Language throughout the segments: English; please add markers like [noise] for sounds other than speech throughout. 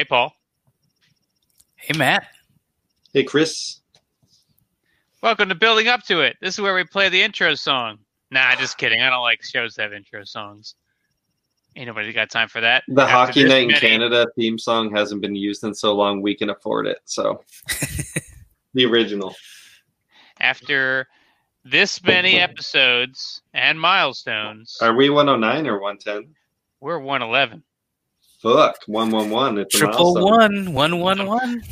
Hey, Paul. Hey, Matt. Hey, Chris. Welcome to Building Up to It. This is where we play the intro song. Nah, just kidding. I don't like shows that have intro songs. Ain't nobody got time for that. The After Hockey this Night in Canada theme song hasn't been used in so long we can afford it. So [laughs] the original. After this many episodes and milestones, Are we 109 or 110? we're 111. Fuck, 111. It's a Triple milestone. one, one, one, one.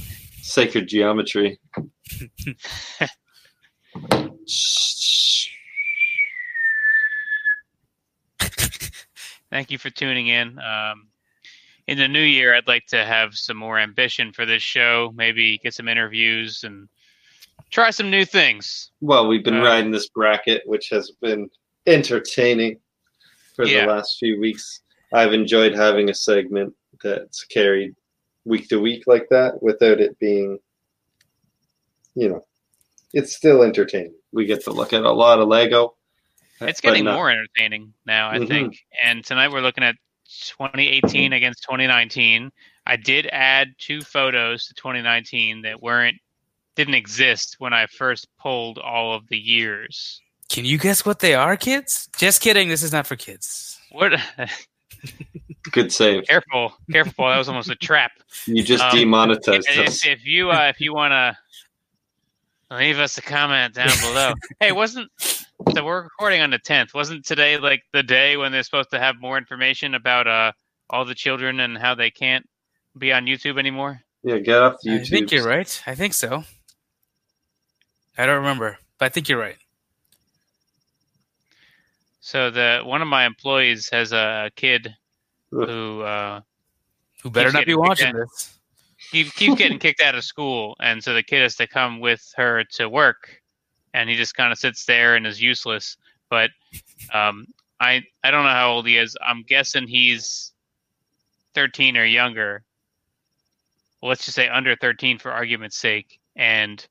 Sacred geometry. [laughs] Thank you for tuning in. Um, in the new year, I'd like to have some more ambition for this show. Maybe get some interviews and try some new things. Well, we've been Uh, riding this bracket, which has been entertaining for Yeah. the last few weeks. I've enjoyed having a segment that's carried week to week like that without it being, you know, it's still entertaining. We get to look at a lot of Lego. It's getting not- more entertaining now, I Mhm. think. And tonight we're looking at 2018 against 2019. I did add two photos to 2019 that weren't didn't exist when I first pulled all of the years. Can you guess what they are, kids? Just kidding. This is not for kids. What? [laughs] Good save. careful, careful! That was almost a trap. You just Um, demonetized if, us. if you uh, if you want to leave us a comment down below. [laughs] hey, wasn't so we're recording on the 10th. Wasn't today like the day when they're supposed to have more information about uh all the children and how they can't be on YouTube anymore? Yeah, get off the I think you're right. I think so. I don't remember, but I think you're right. So the one of my employees has a kid who uh Who better not be watching kicked this? keep, keeps [laughs] getting kicked out of school, and so the kid has to come with her to work, and he just kind of sits there and is useless. But um, I I don't know how old he is. I'm guessing he's 13 or younger. Well, let's just say under 13 for argument's sake, and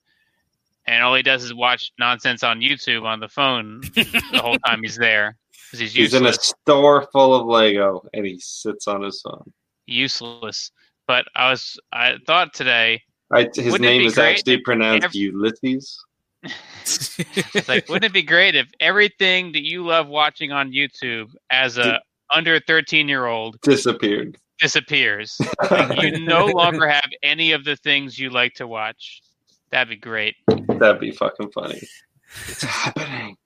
and all he does is watch nonsense on YouTube on the phone the whole time he's there because he's He's in a store full of Lego and he sits on his phone. useless. But I was I thought today I, his name is actually pronounced ev- Ulysses. [laughs] Like, wouldn't it be great if everything that you love watching on YouTube as a under 13 year old Disappeared. disappears? [laughs] You no longer have any of the things you like to watch. That'd be great. That'd be fucking funny. It's happening.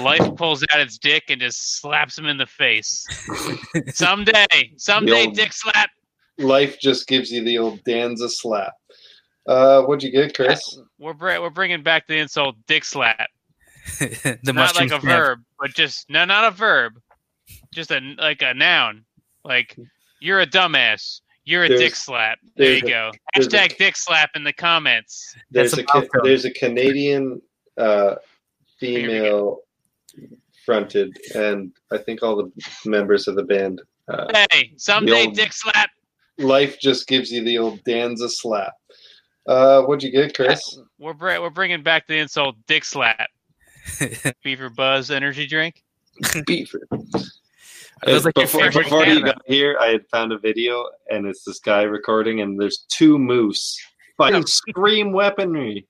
Life pulls out its dick and just slaps him in the face. [laughs] Someday, someday, old- dick slap. Life just gives you the old Danza slap. Uh, what'd you get, Chris? We're br- we're bringing back the insult, dick slap. [laughs] the not like a snap. verb, but just no, not a verb, just a like a noun. Like you're a dumbass. You're a There's- dick slap. There you a- go. there's a- Hashtag dick slap in the comments. There's That's a a there's a Canadian uh, female fronted, and I think all the members of the band. Uh, Hey, someday old- dick slap. life just gives you the old Danza slap. Uh, what'd you get, Chris? We're br- we're bringing back the insult, dick slap. [laughs] Beaver Buzz energy drink. Beaver. It was like before, before you got here, I had found a video, and it's this guy recording, and there's two moose fighting [laughs] scream weaponry.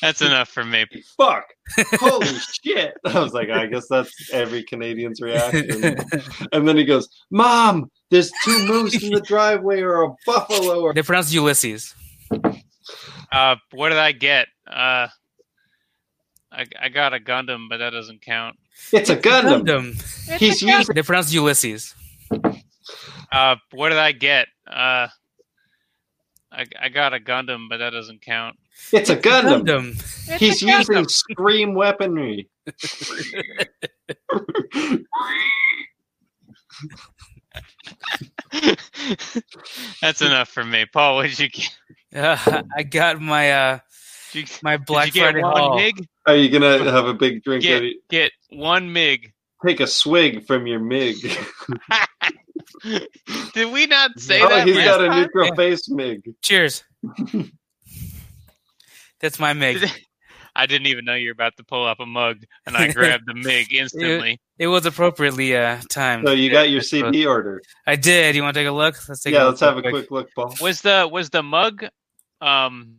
That's enough for me. Fuck! Holy shit! I was like, I guess that's every Canadian's reaction. [laughs] And then he goes, "Mom, there's two moose in the [laughs] driveway, or a buffalo, or they pronounce Ulysses. Uh, what did I get? Uh, I I got a Gundam, but that doesn't count. it's a Gundam." Gundam. He's using They pronounce Ulysses. Uh, what did I get? Uh, I I got a Gundam, but that doesn't count. it's a Gundam. Gundam. He's using scream weaponry. [laughs] That's enough for me, Paul. What did you get? Uh, [laughs] I got my uh, you, my Black did you Friday one haul. mig? Are you gonna have a big drink? Get of it? get one mig. Take a swig from your mig. [laughs] [laughs] Did we not say oh, that? he's last got a time? neutral face mig. Cheers. That's my Mig. I didn't even know you were about to pull up a mug, and I grabbed the MiG instantly. It was appropriately uh, timed. So you got your CD order. I did. You want to take a look? Let's take. Yeah, a let's look have a real quick look, Paul. Was the was the mug um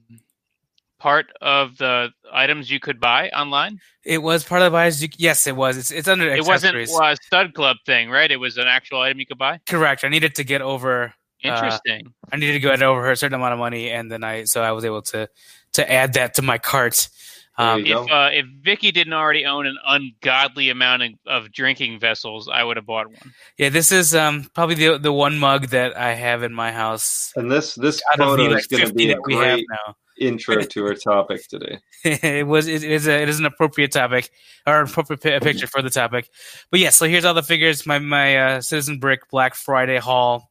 part of the items you could buy online? It was part of the buys. you- Yes, it was. It's it's under It wasn't a stud club thing, right? It was an actual item you could buy. Correct. I needed to get over. Uh, Interesting. I needed to get over a certain amount of money, and then I so I was able to to add that to my cart. Um, if go. uh, if Vicky didn't already own an ungodly amount of, of drinking vessels, I would have bought one. yeah, this is um probably the the one mug that I have in my house And this this out of the photo like is going to be a that have great now. intro to our topic today. [laughs] it was it is a it is an appropriate topic or an appropriate pi- picture for the topic. But yeah, so here's all the figures. My my uh, Citizen Brick Black Friday haul.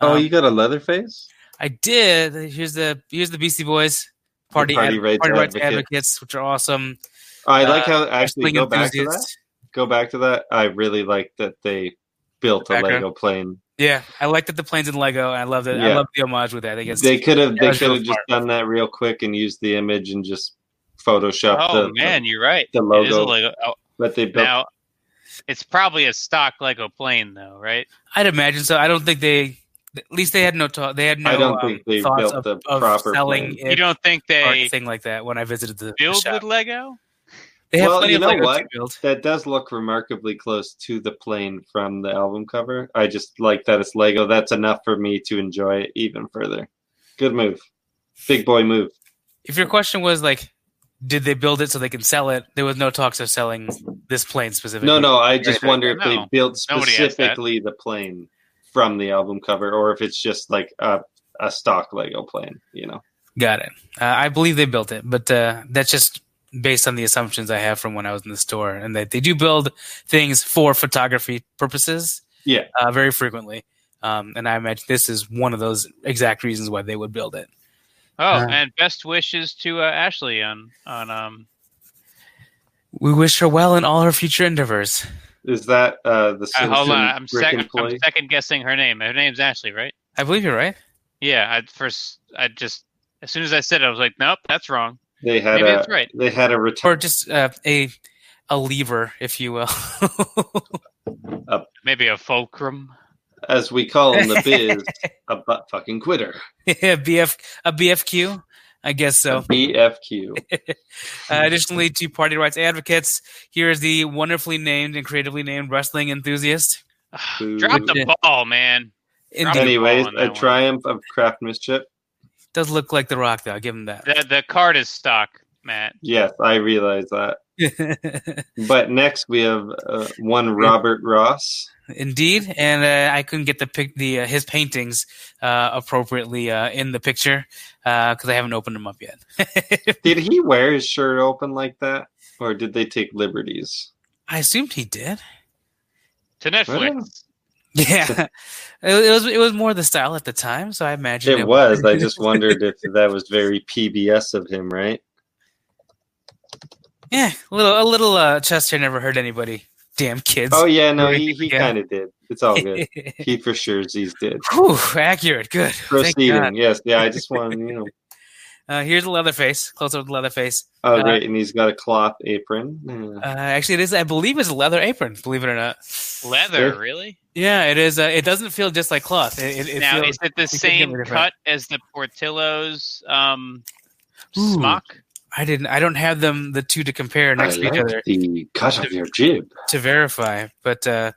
Oh, Um, you got a leather face? I did. Here's the here's the Beastie Boys party Party ad- Rights party rights Advocate. advocates, which are awesome. I like uh, how actually go back to that. Go back to that. I really like that they built a Lego plane. Yeah, I like that the planes in Lego. I love it. I love the homage with that. I think it's They could have they could have just smart. done that real quick and used the image and just Photoshop Oh the man, you're right. the It is a logo. Lego. Oh, but they built now, it's probably a stock Lego plane, though, right? I'd imagine so. I don't think they. At least they had no talk. They had no I don't um, think they thoughts built of, the of proper selling plane. it You don't think or they anything like that when I visited the, the build shop. with Lego? They have Well, plenty you of know Lego what? build. that does look remarkably close to the plane from the album cover. I just like that it's Lego. That's enough for me to enjoy it even further. Good move. Big boy move. If your question was like, did they build it so they can sell it? There was no talks of selling this plane specifically. No, no, I just Right, wonder if they built Nobody has that. specifically the plane from the album cover or if it's just like a, a stock Lego plane, you know. Got it. Uh, I believe they built it, but uh, that's just based on the assumptions I have from when I was in the store, and that they do build things for photography purposes. Yeah. uh, very frequently. Um, and I imagine this is one of those exact reasons why they would build it. Oh, Uh, and best wishes to uh, Ashley on on um. We wish her well in all her future endeavors. Is that uh the Uh, hold on, I'm, sec- I'm second guessing her name. Her name's Ashley, right? I believe you're right. Yeah. I first, I just as soon as I said it, I was like, nope, that's wrong. They had Maybe a that's right. they had a Or just uh, a a lever, if you will. [laughs] Maybe a fulcrum. as we call in the biz, [laughs] a butt fucking quitter. yeah, BF a BFQ. I guess so. A BFQ. [laughs] Uh, additionally, to party rights advocates, here is the wonderfully named and creatively named wrestling enthusiast. [sighs] Drop the ball, man. Indeed, Anyways, on a one. triumph of craftsmanship. does look like the Rock, though. I'll give him that. The the card is stock, Matt. Yes, I realize that. [laughs] But next we have uh, one Robert Ross. Indeed, and uh, I couldn't get the pic- the uh, his paintings uh, appropriately uh, in the picture because I haven't opened them up yet. [laughs] Did he wear his shirt open like that, or did they take liberties? I assumed he did. To Netflix. Yeah, [laughs] it, it was it was more the style at the time, so I imagine It was. I just wondered if that was very PBS of him, right? [laughs] Yeah, a little a little uh, chest hair never hurt anybody. Damn kids. Oh yeah, no, he, he yeah. kind of did. It's all good. [laughs] he for sure he's did. Whew, accurate. Good. Proceeding, yes, yeah. I just [laughs] want you know. Uh, here's the leather face. Close up the leather face. Oh Uh, great, and he's got a cloth apron. Yeah. Uh, actually, it is. I believe it's a leather apron. Believe it or not. Leather, Yeah. really? Yeah, it is. Uh, it doesn't feel just like cloth. It, it, it now, feels, is it the could same give it a different- cut as the Portillo's um, smock? I didn't. I don't have them the two to compare next I to each like other the cut of your jib. to verify. But uh,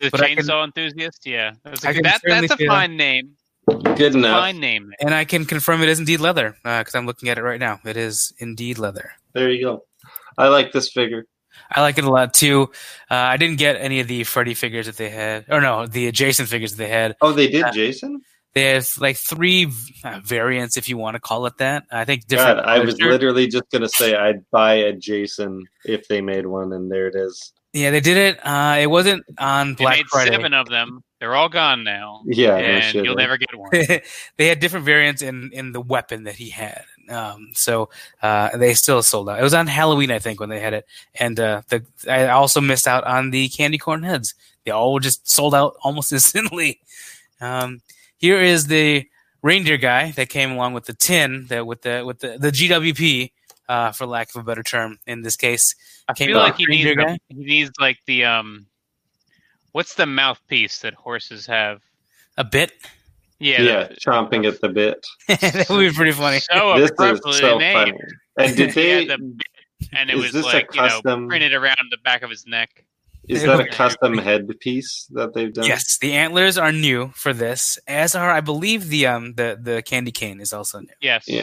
The But I can- chainsaw enthusiast? Yeah. That's, I a, can that, that's a feel- fine name. Good enough. Fine name. and I can confirm it is indeed leather because I'm looking at it right now. It is indeed leather. There you go. I like this figure. I like it a lot too. Uh, I didn't get any of the Freddy figures that they had, or no, the adjacent figures that they had. Oh, they did Uh, Jason. They have like three uh, variants, if you want to call it that. I think God, different. I was literally just gonna say I'd buy a Jason if they made one, and there it is. Yeah, they did it. Uh, it wasn't on They Black made Friday. seven of them. They're all gone now. Yeah, no and shit, you'll never get one. [laughs] they had different variants in in the weapon that he had. Um, so uh, they still sold out. It was on Halloween, I think, when they had it. And uh, the I also missed out on the candy corn heads. They all just sold out almost [laughs] instantly. Um, here is the reindeer guy that came along with the tin that with the with the the GWP uh, for lack of a better term, in this case. I Came feel like he needs guy? he needs like the um, what's the mouthpiece that horses have? A bit. Yeah, Yeah, the- chomping at the bit. [laughs] that would be pretty funny. so this is appropriately so named. funny. And did [laughs] they? had the bit, and it is was this a like you know custom- printed around the back of his neck. Is that a custom headpiece that they've done? Yes, the antlers are new for this, as are I believe the um the the candy cane is also new. Yes. Yeah.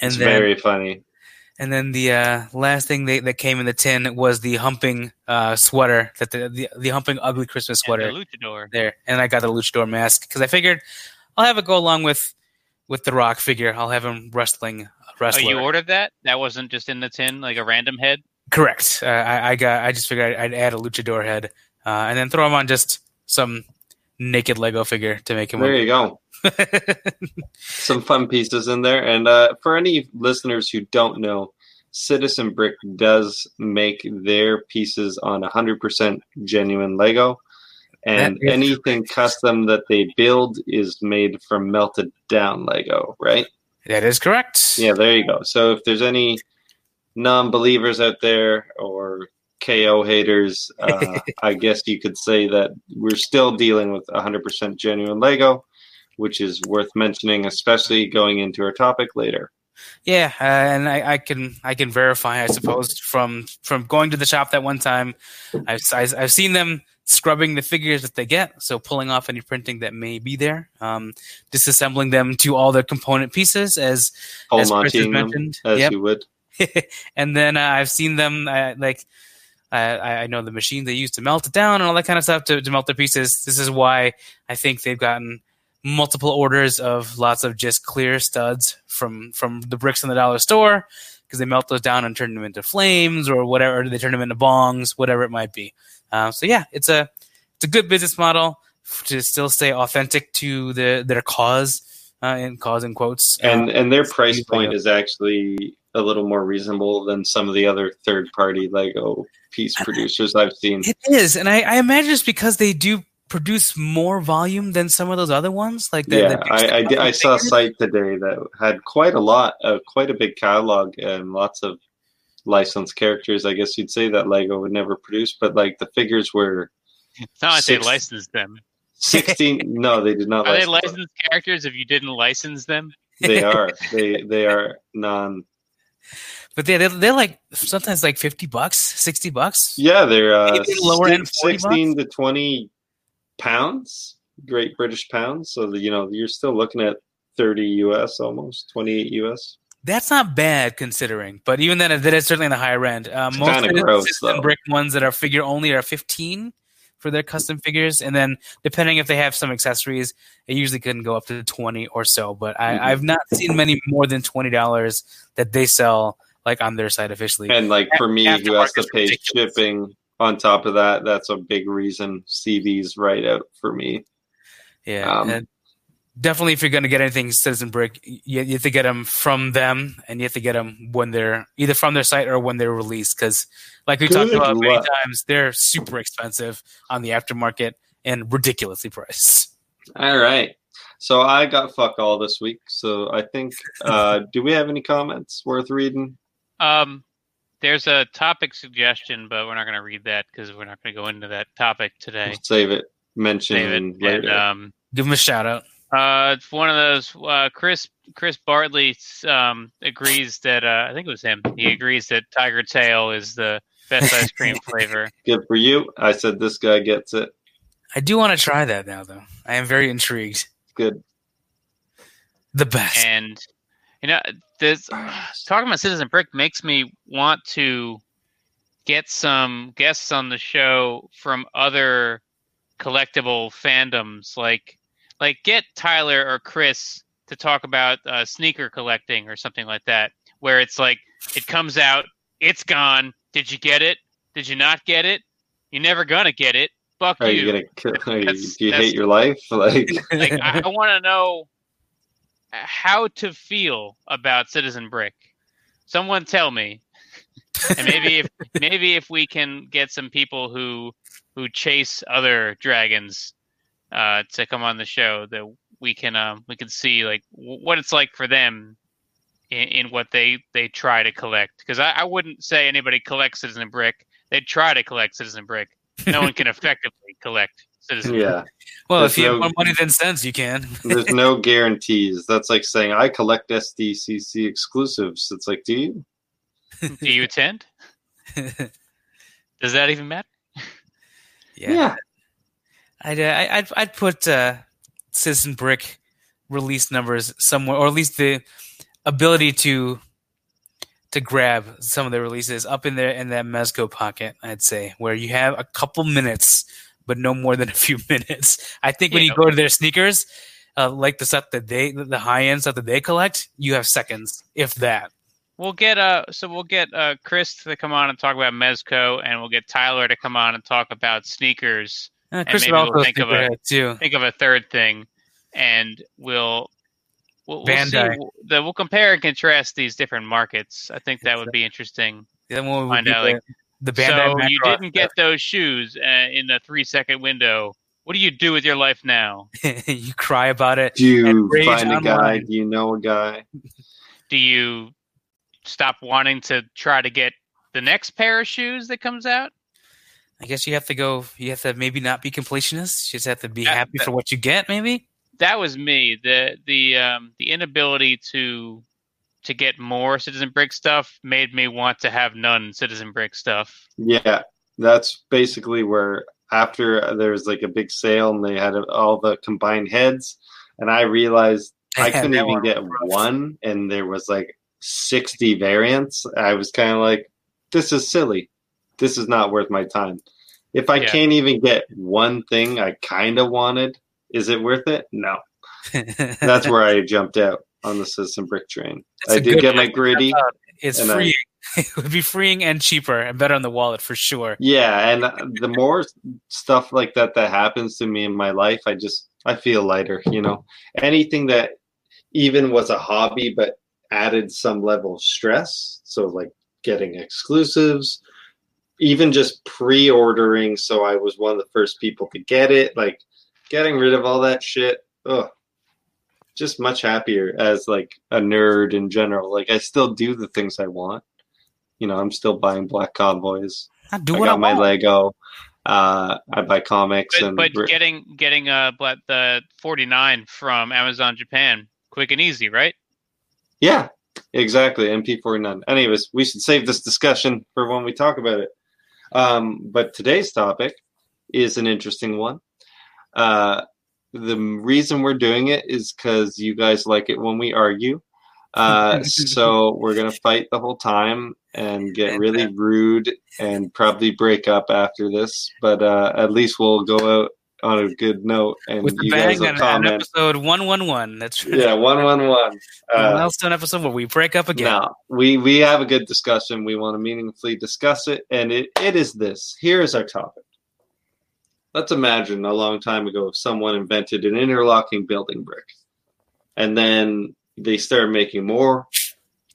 And It's then very funny. and then the uh, last thing they, that came in the tin was the humping uh, sweater that the, the the humping ugly Christmas And sweater the luchador. there, and I got the luchador mask because I figured I'll have it go along with with the Rock figure. I'll have him wrestling Oh, you ordered that? That wasn't just in the tin, like a random head. Correct. Uh, I, I got. I just figured I'd, I'd add a luchador head uh, and then throw him on just some naked Lego figure to make him. There you go. [laughs] Some fun pieces in there. And uh, for any listeners who don't know, Citizen Brick does make their pieces on 100% genuine Lego. And is anything custom that they build is made from melted down Lego, right? that is correct. Yeah, there you go. So if there's any non-believers out there or KO haters, [laughs] uh, I guess you could say that we're still dealing with 100% genuine Lego, which is worth mentioning, especially going into our topic later. Yeah, uh, and I, I can I can verify, I suppose, from from going to the shop that one time, I've I've I've seen them scrubbing the figures that they get, so pulling off any printing that may be there, um, disassembling them to all their component pieces, as Paul as Chris has Montying them, mentioned. as Yep. you would. [laughs] and then uh, I've seen them uh, like I, I know the machine they use to melt it down and all that kind of stuff to, to melt the pieces. This is why I think they've gotten multiple orders of lots of just clear studs from from the bricks in the dollar store because they melt those down and turn them into flames or whatever. Do they turn them into bongs, whatever it might be. Uh, so yeah, it's a it's a good business model to still stay authentic to the their cause uh, in cause in quotes. And Uh, and their price point is actually a little more reasonable than some of the other third-party Lego piece producers I've seen. It is, and I, I imagine it's because they do produce more volume than some of those other ones. Like the, yeah, the big I, I, did, I saw a site today that had quite a lot, uh, quite a big catalog and lots of licensed characters. I guess you'd say that Lego would never produce, but like the figures were It's not like Six- they licensed them. 16. [laughs] no, they did not. Are they license them. licensed characters if you didn't license them? They are. [laughs] They they are non. But they they're, they're like sometimes like fifty bucks, sixty bucks. Yeah, they're uh, lower end, 40 16 to 20 pounds, Great British pounds. So you know you're still looking at 30 US, almost 28 US. That's not bad considering, but even then, that is certainly in the higher end. Uh, most the gross, system though. brick ones that are figure only are fifteen for their custom figures, and then depending if they have some accessories, it usually can go up to twenty or so. But I, Mhm. I've not seen many more than twenty dollars that they sell like on their site officially. And like for me, who has to pay ridiculous. shipping on top of that, that's a big reason CV's right out for me. Yeah, Um, and definitely. If you're going to get anything Citizen Brick, you, you have to get them from them, and you have to get them when they're either from their site or when they're released. Because, like we talked Good about many luck. times, they're super expensive on the aftermarket and ridiculously priced. All right. So I got fuck all this week. So I think, uh, [laughs] do we have any comments worth reading? Um, there's a topic suggestion, but we're not going to read that because we're not going to go into that topic today. Save it. Mention Save it. And later. um, Give them a shout out. Uh, it's one of those. Uh, Chris Chris Bartley um agrees that uh, I think it was him. He agrees that Tiger Tail is the best ice cream [laughs] flavor. Good for you. I said this guy gets it. I do want to try that now, though. I am very intrigued. Good. The best. and you know this talking about citizen brick makes me want to get some guests on the show from other collectible fandoms like like get tyler or chris to talk about uh, sneaker collecting or something like that where it's like it comes out it's gone. Did you get it? Did you not get it? You're never gonna get it. Fuck Are you you. gonna you, do you hate your life? [laughs] Like, like I, I want to know how to feel about Citizen Brick. Someone tell me, and maybe if [laughs] maybe if we can get some people who who chase other dragons uh, to come on the show, that we can um, we can see like w- what it's like for them in, in what they they try to collect. Because I, I wouldn't say anybody collects Citizen Brick. They try to collect Citizen Brick. No one can [laughs] effectively collect Citizen. Brick. Yeah, Well, There's if you have more money than sense, you can. [laughs] there's no guarantees. That's like saying I collect SDCC exclusives. It's like, do you? Do you attend? [laughs] Does that even matter? yeah. I'd, uh, I- I'd I'd put uh, Citizen Brick release numbers somewhere, or at least the ability to to grab some of the releases up in there in that Mezco pocket. I'd say where you have a couple minutes, but no more than a few [laughs] minutes. I think when Yeah. you go to their sneakers, uh, like the stuff that they, the high end stuff that they collect, you have seconds, if that. We'll get uh so we'll get uh Chris to come on and talk about Mezco, and we'll get Tyler to come on and talk about sneakers. Uh, Chris maybe we'll think of a- too. Think of a third thing, and we'll we'll, we'll see. Bandai. The, we'll compare and contrast these different markets. I think that would be interesting. Then we'll Find out, the, like, the Bandai so you didn't get those shoes uh, in the three second window. What do you do with your life now? [laughs] you cry about it. Do you And rage find a guy? Do you know a guy? Do you stop wanting to try to get the next pair of shoes that comes out? I guess you have to go. You have to maybe not be completionist. You just have to be That- happy that- for what you get. Maybe. that was me. The the um the inability to to get more Citizen Brick stuff made me want to have none Citizen Brick stuff. Yeah, that's basically where after there was like a big sale and they had all the combined heads, and I realized I couldn't even get rough. one, and there was like sixty variants. I was kind of like, this is silly. This is not worth my time. If I Yeah. can't even get one thing I kind of wanted, is it worth it? No. [laughs] That's where I jumped out on the Citizen Brick train. That's I did get my gritty. Uh, it's free. I- [laughs] it would be freeing and cheaper and better on the wallet for sure. Yeah, and uh, the more stuff like that that happens to me in my life, I just I feel lighter, you know. Anything that even was a hobby but added some level of stress, so like getting exclusives, even just pre-ordering so I was one of the first people to get it, like getting rid of all that shit. Ugh. Just much happier as like a nerd in general. Like I still do the things I want. You know, I'm still buying Black Convoys. I do I what I, got my want. Lego. Uh, I buy comics But, and but re- getting getting uh bla- the 49 from Amazon Japan quick and easy, right? yeah, exactly. MP49. Anyways, we should save this discussion for when we talk about it. Um, but today's topic is an interesting one. Uh, the reason we're doing it is because you guys like it when we argue. Uh, [laughs] so we're gonna fight the whole time and get really rude and probably break up after this. But uh, at least we'll go out on a good note and with you guys will on, on comment. episode one one one. That's right. Yeah, one one one. Uh, milestone episode where we break up again. no, we we have a good discussion. We want to meaningfully discuss it, and it, it is this. Here is our topic. Let's imagine a long time ago, someone invented an interlocking building brick, and then they started making more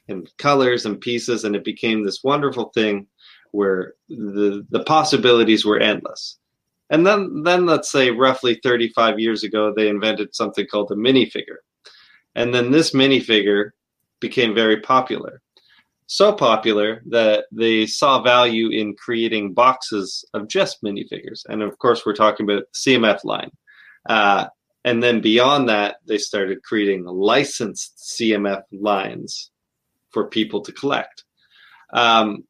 and colors and pieces, and it became this wonderful thing where the the possibilities were endless. And then then let's say roughly 35 years ago, they invented something called a minifigure. And then this minifigure became very popular. So popular that they saw value in creating boxes of just minifigures. And of course, we're talking about CMF line. Uh, and then beyond that, they started creating licensed CMF lines for people to collect. Um,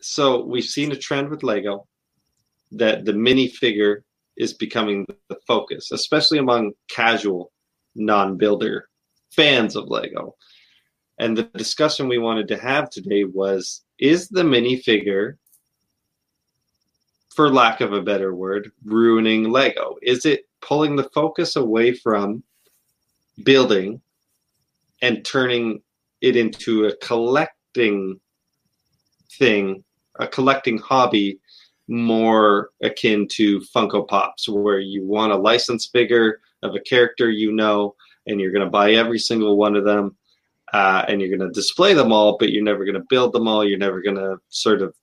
so we've seen a trend with Lego that the minifigure is becoming the focus, especially among casual non builder fans of Lego. And the discussion we wanted to have today was is the minifigure, for lack of a better word, ruining Lego? Is it pulling the focus away from building and turning it into a collecting thing, a collecting hobby more akin to Funko Pops, where you want a license figure of a character you know, and you're going to buy every single one of them, uh, and you're going to display them all, but you're never going to build them all. You're never going to sort of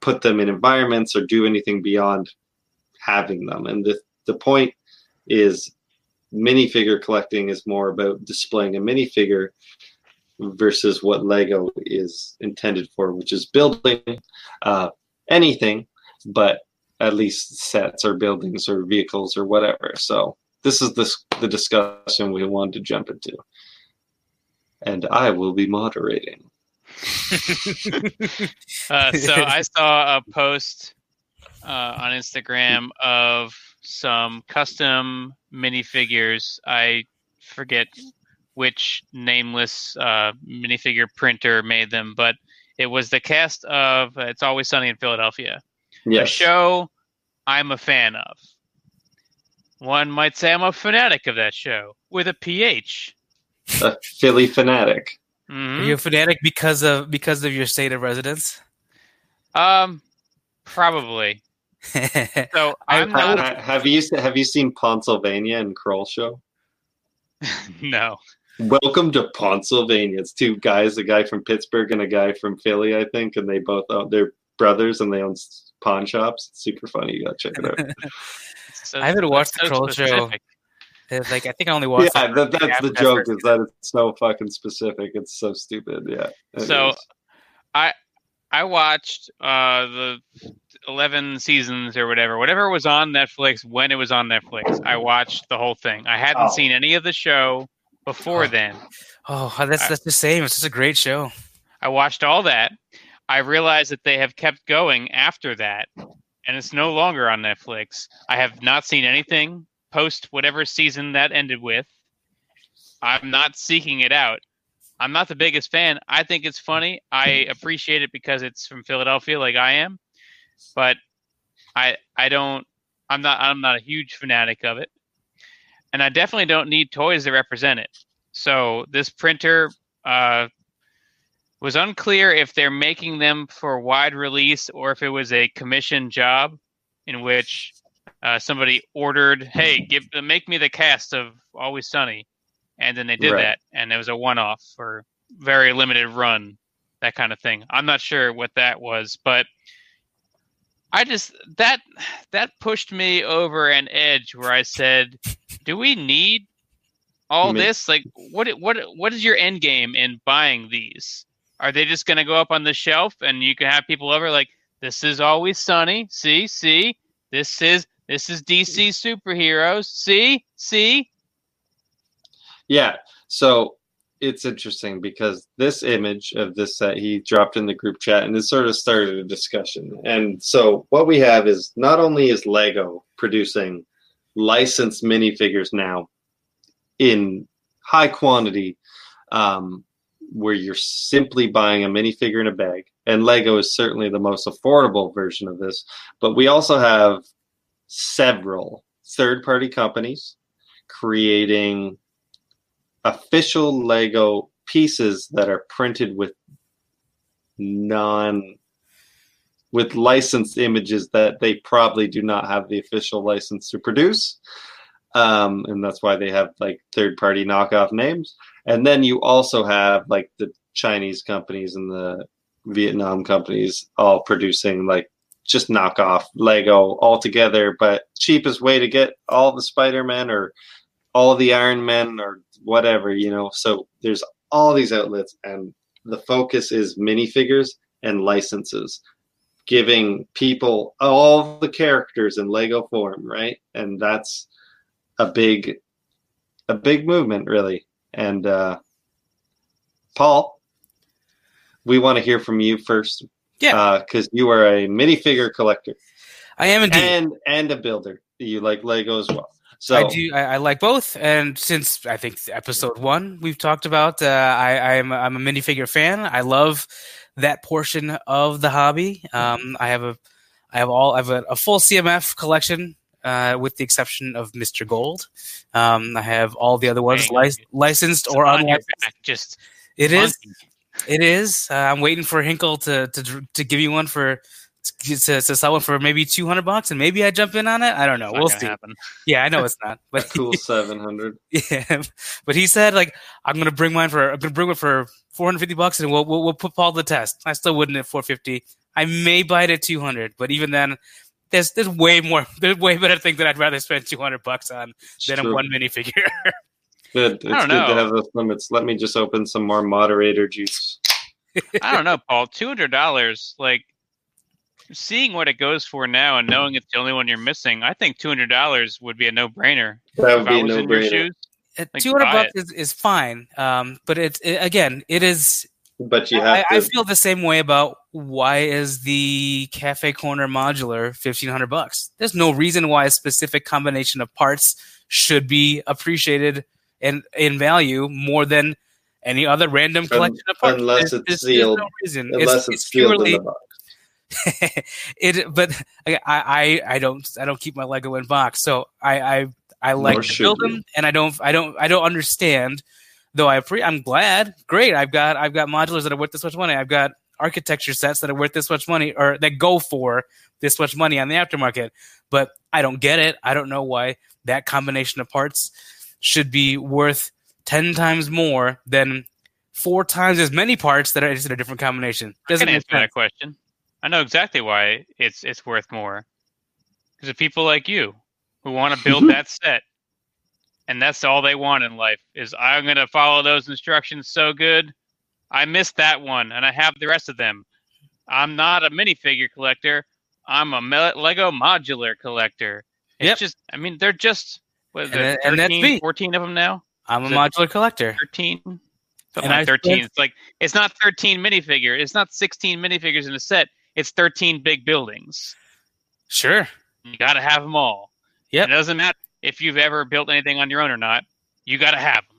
put them in environments or do anything beyond having them. And the the point is, minifigure collecting is more about displaying a minifigure versus what Lego is intended for, which is building uh, anything, but at least sets or buildings or vehicles or whatever. So this is this the discussion we wanted to jump into, and I will be moderating. [laughs] uh, so I saw a post uh, on Instagram of some custom minifigures. I forget which nameless uh, minifigure printer made them, but it was the cast of It's Always Sunny in Philadelphia, Yes. a show I'm a fan of. One might say I'm a fanatic of that show with a PH. a Philly fanatic. Mhm. Are you a fanatic because of because of your state of residence? Um, probably. [laughs] So I'm Ha- not. ha- have you have you seen Pennsylvania and Kroll show? [laughs] no. Welcome to Pennsylvania. It's two guys, a guy from Pittsburgh and a guy from Philly, I think, and they both own they're brothers and they own s- pawn shops. It's super funny. You gotta check it out. [laughs] So- I haven't watched the so Kroll show. specific. It's like I think I only watched. yeah, that, that's the joke first is that it's so fucking specific. It's so stupid. Yeah. It So, is. I watched uh, the eleven seasons or whatever, whatever was on Netflix when it was on Netflix. I watched the whole thing. I hadn't Oh. seen any of the show before Oh. then. Oh, that's that's the same. It's just a great show. I watched all that. I realize that they have kept going after that, and it's no longer on Netflix. I have not seen anything post whatever season that ended with. I'm not seeking it out. I'm not the biggest fan. I think it's funny. I appreciate it because it's from Philadelphia, like I am, but I I don't. I'm not. I'm not a huge fanatic of it, and I definitely don't need toys that represent it. So this printer uh, was unclear if they're making them for wide release or if it was a commission job in which uh, somebody ordered, "Hey, give make me the cast of Always Sunny," and then they did Right. that, and it was a one-off or very limited run, that kind of thing. I'm not sure what that was, but I just that that pushed me over an edge where I said, "Do we need all Me- this? Like, what what what is your end game in buying these? Are they just going to go up on the shelf and you can have people over like, this is always sunny. See, see, this is this is DC superheroes. See, see. Yeah. So it's interesting because this image of this set he dropped in the group chat and it sort of started a discussion. And so what we have is not only is Lego producing licensed minifigures now in high quantity, um, where you're simply buying a minifigure in a bag, and Lego is certainly the most affordable version of this. But we also have several third party companies creating official Lego pieces that are printed with non with licensed images that they probably do not have the official license to produce. Um, and that's why they have like third party knockoff names. And then you also have like the Chinese companies and the Vietnam companies all producing like just knockoff Lego altogether, but cheapest way to get all the Spider Man or all the Iron Men or whatever, you know. So there's all these outlets, and the focus is minifigures and licenses, giving people all the characters in Lego form, right? And that's a big, a big movement, really. And uh, Paul, we want to hear from you first, Yeah. because you are a minifigure collector I am indeed. and and a builder. You like Lego as well. So I do. I, I like both, and since I think episode one we've talked about, uh, I, I'm I'm a minifigure fan. I love that portion of the hobby. Um, I have a I have all I have a, a full CMF collection, uh, with the exception of Mr. Gold. Um, I have all the other ones Dang. lic- licensed or on unlicensed. back, just It is. monkey. It is. Uh, I'm waiting for Hinkle to to to give me one for to, to sell one for maybe 200 bucks, and maybe I jump in on it. I don't know. It's we'll see. happen. Yeah, I know it's not, a [laughs] but cool [laughs] seven hundred. Yeah, but he said like I'm gonna bring mine for I'm gonna bring it for 450 bucks and we'll, we'll we'll put Paul to the test. I still wouldn't at 450. I may buy it at 200, but even then, there's there's way more there's way better things that I'd rather spend 200 bucks on than a True. one minifigure. [laughs] Good. It's I don't good to have those limits. Let me just open some more moderator juice. I don't know, Paul. Two hundred dollars, like seeing what it goes for now and knowing it's the only one you're missing. I think two hundred dollars would be a no brainer. That would If be I a was no brainer. Like, Two hundred bucks is, is fine, um, but it's it, again, it is. But you have I to. feel the same way about why is the Cafe Corner modular fifteen hundred bucks. There's no reason why a specific combination of parts should be appreciated in in value more than any other random collection of parts. unless There's- it's there's- sealed- no reason. unless it's, purely in the box. [laughs] it but I, I I don't I don't keep my Lego in box, so I I, I like Nor to build you. them, and I don't I don't I don't understand. Though I pre- I'm glad, great. I've got I've got modulars that are worth this much money. I've got architecture sets that are worth this much money, or that go for this much money on the aftermarket. But I don't get it. I don't know why that combination of parts should be worth ten times more than four times as many parts that are just in a different combination. I Doesn't can answer that question. I know exactly why it's it's worth more. Because of people like you who want to build mm-hmm. that set, and that's all they want in life is I'm going to follow those instructions so good. I missed that one, and I have the rest of them. I'm not a minifigure collector. I'm a Lego modular collector. It's Yep. just, I mean, they're just what And it, that- and that's 13, me. 14 of them now. I'm a Is it- modular collector. 13 something And like I 13 spent- it's like it's not 13 minifigure it's not 16 minifigures in a set it's 13 big buildings Sure. you got to have them all Yeah. it doesn't matter if you've ever built anything on your own or not you got to have them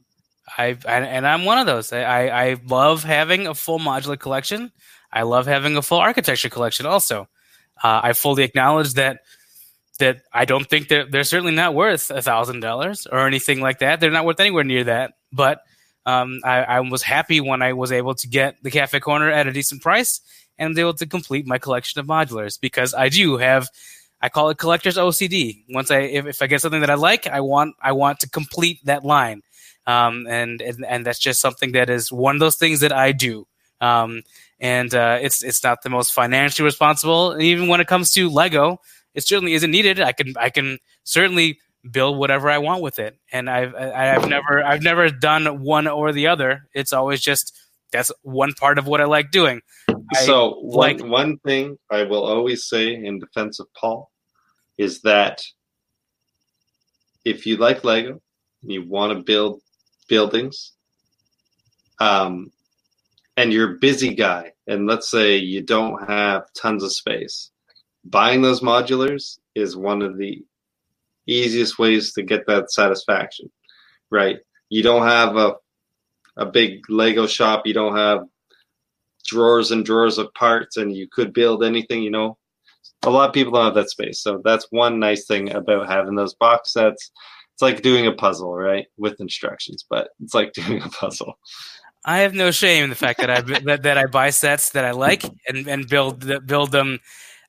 I, and I'm one of those. I, I love having a full modular collection. I love having a full architecture collection. Also, uh, I fully acknowledge that that I don't think that they're certainly not worth a thousand dollars or anything like that. They're not worth anywhere near that. But um, I, I was happy when I was able to get the cafe corner at a decent price and able to complete my collection of modulars because I do have. I call it collector's OCD. Once I if, if I get something that I like, I want I want to complete that line um, and, and and that's just something that is one of those things that I do. Um, and uh, it's it's not the most financially responsible. And even when it comes to Lego, it certainly isn't needed. I can I can certainly build whatever I want with it, and I've I've never I've never done one or the other. It's always just that's one part of what I like doing. I- so one like- one thing I will always say in defense of Paul is that if you like Lego and you want to build buildings, um, and you're a busy guy, and let's say you don't have tons of space, buying those modulars is one of the easiest ways to get that satisfaction, right? You don't have a a big Lego shop, you don't have drawers and drawers of parts, and you could build anything, you know. A lot of people don't have that space, so that's one nice thing about having those box sets. It's like doing a puzzle, right, with instructions, but it's like [laughs] doing a puzzle. I have no shame in the fact that I [laughs] that, that I buy sets that I like and and build build them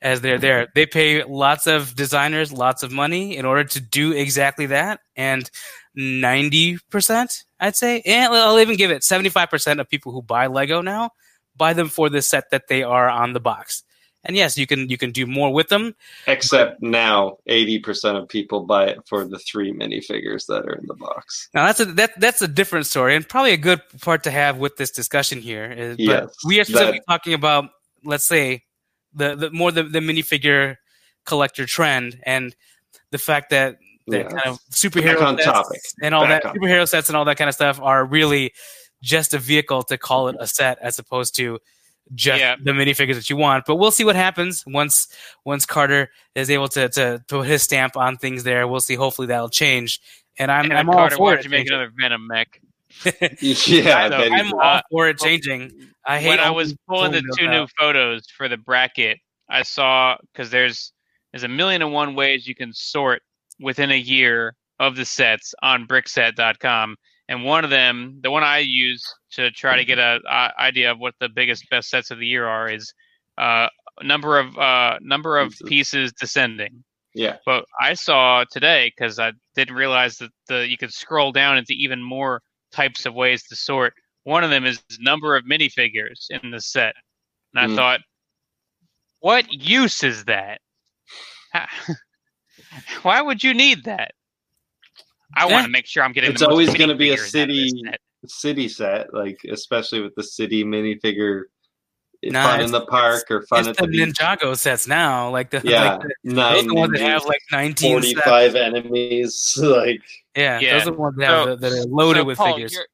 as they're there. They pay lots of designers lots of money in order to do exactly that, and ninety percent, I'd say, and I'll even give it seventy five percent of people who buy Lego now buy them for the set that they are on the box. And yes, you can you can do more with them. Except now, eighty percent of people buy it for the three minifigures that are in the box. Now that's a that that's a different story and probably a good part to have with this discussion here. Is, Yes, but we are specifically that- talking about, let's say, the, the more the, the minifigure collector trend and the fact that that Yeah. kind of superhero on sets topic. and all Back that on- superhero sets and all that kind of stuff are really just a vehicle to call it a set as opposed to just Yeah. the minifigures that you want. But we'll see what happens once once Carter is able to to put his stamp on things there. We'll see. Hopefully that'll change. And I'm, and I'm all Carter, for why it. you make another venom mech [laughs] yeah, So I'm Boop. all for it changing. I hate when I was pulling the two those new photos for the bracket, I saw because there's there's a million and one ways you can sort within a year of the sets on brickset.com, and one of them, the one I use to try to get a, a idea of what the biggest best sets of the year are, is uh, number of uh, number of Pieces. descending. yeah, But I saw today because I didn't realize that the you could scroll down into even more types of ways to sort. One of them is number of minifigures in the set, and I Mm. thought, what use is that? [laughs] Why would you need that? I want to make sure I'm getting. It's always gonna be a minifigures out of this city-. City set, like especially with the city minifigure eh, Nah, fun in the park or fun it's at the the beach. Ninjago sets now, like the [laughs] Yeah, like the, those nine are the ones that have like nineteen sets. 45 enemies. [laughs] Like, Yeah, Yeah. those are the ones that, So- the, that are loaded So, with Paul, figures. Your,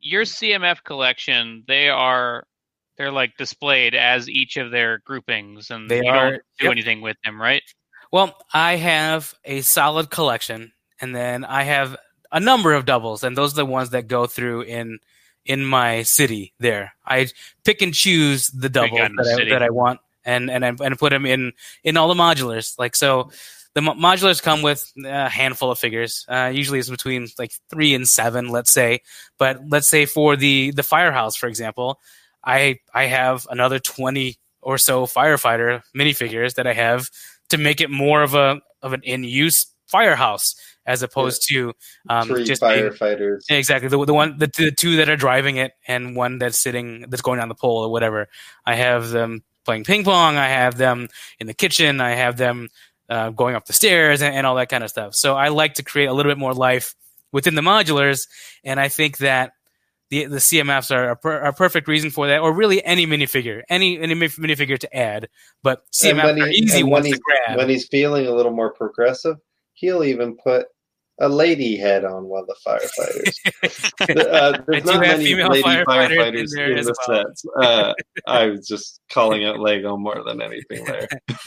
your CMF collection, they are they're like displayed as each of their groupings, and They you are- don't do yep. anything with them, right? Well, I have a solid collection, and then I have a number of doubles, and those are the ones that go through in in my city. There, I pick and choose the doubles that I, that I want, and and I, and put them in in all the modulars. Like so, the mo- modulars come with a handful of figures. Uh, usually, it's between like three and seven, let's say. But let's say for the the firehouse, for example, I I have another twenty or so firefighter minifigures that I have to make it more of a of an in use firehouse as opposed to um, three just being- firefighters. exactly the, the one the, the two that are driving it and one that's sitting that's going down the pole or whatever. I have them playing ping pong. I have them in the kitchen. I have them uh, going up the stairs and, and all that kind of stuff. So I like to create a little bit more life within the modulars, and I think that the the CMFs are a, per, a perfect reason for that, or really any minifigure, any any mi- minifigure to add. But CMFs are easy and when to he- grab. When he's feeling a little more progressive, he'll even put a lady head on one of the firefighters. [laughs] uh, I there's do not have many female lady firefighters firefighters, in there in as the well. sets. Uh, I was just calling out Lego more than anything there. [laughs]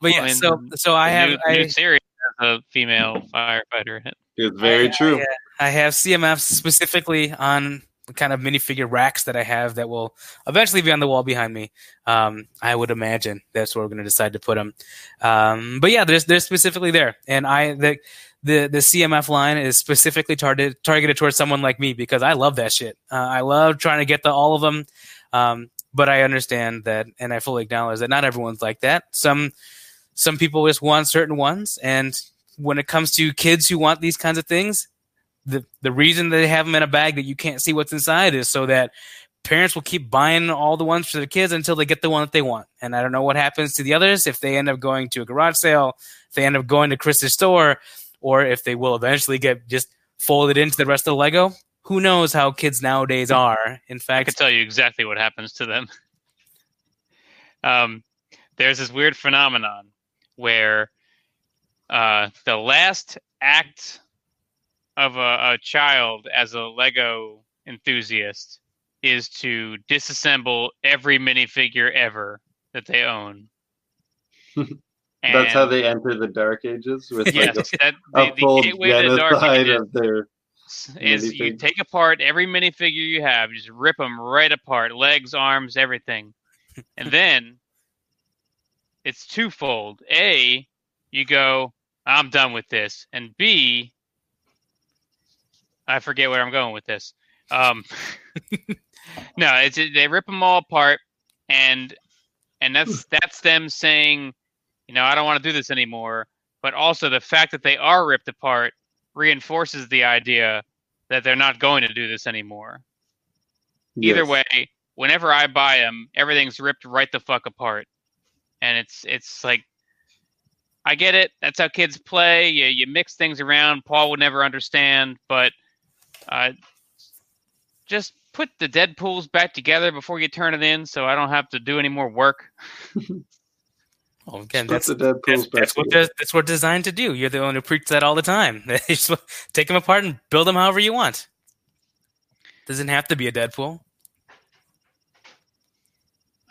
but yeah, so so I The have new, I, new series has a female firefighter in. It's very I- true. I, uh, I have CMFs specifically on kind of minifigure racks that I have that will eventually be on the wall behind me. Um, I would imagine that's where we're going to decide to put them. Um, but yeah, there's they're specifically there, and I the the the CMF line is specifically targeted targeted towards someone like me because I love that shit. Uh, I love trying to get the all of them. Um, but I understand that, and I fully acknowledge that not everyone's like that. Some some people just want certain ones, and when it comes to kids who want these kinds of things, the the reason they have them in a bag that you can't see what's inside is so that parents will keep buying all the ones for their kids until they get the one that they want. And I don't know what happens to the others if they end up going to a garage sale, if they end up going to Chris's store, or if they will eventually get just folded into the rest of the Lego. Who knows how kids nowadays are? In fact, I fact, could tell you exactly what happens to them. [laughs] Um, there's this weird phenomenon where uh, the last act of a, a child as a Lego enthusiast is to disassemble every minifigure ever that they own. [laughs] That's how they enter the Dark Ages with [laughs] Yes, like that, a, the, a the gateway to the dark ages of their. is you take apart every minifigure you have, just rip them right apart, legs, arms, everything, [laughs] and then it's twofold. A, you go, I'm done with this, and B, I forget where I'm going with this. Um, [laughs] no, it's they rip them all apart, and and that's that's them saying, you know, I don't want to do this anymore. But also the fact that they are ripped apart reinforces the idea that they're not going to do this anymore. Either way, whenever I buy them, everything's ripped right the fuck apart, and it's it's like I get it. That's how kids play. You you mix things around. Paul would never understand, but uh, just put the Deadpool's back together before you turn it in, so I don't have to do any more work. [laughs] well, again, Put that's the that's, that's what together. they're, that's what they're designed to do. You're the one who preach that all the time. [laughs] Just take them apart and build them however you want. Doesn't have to be a Deadpool.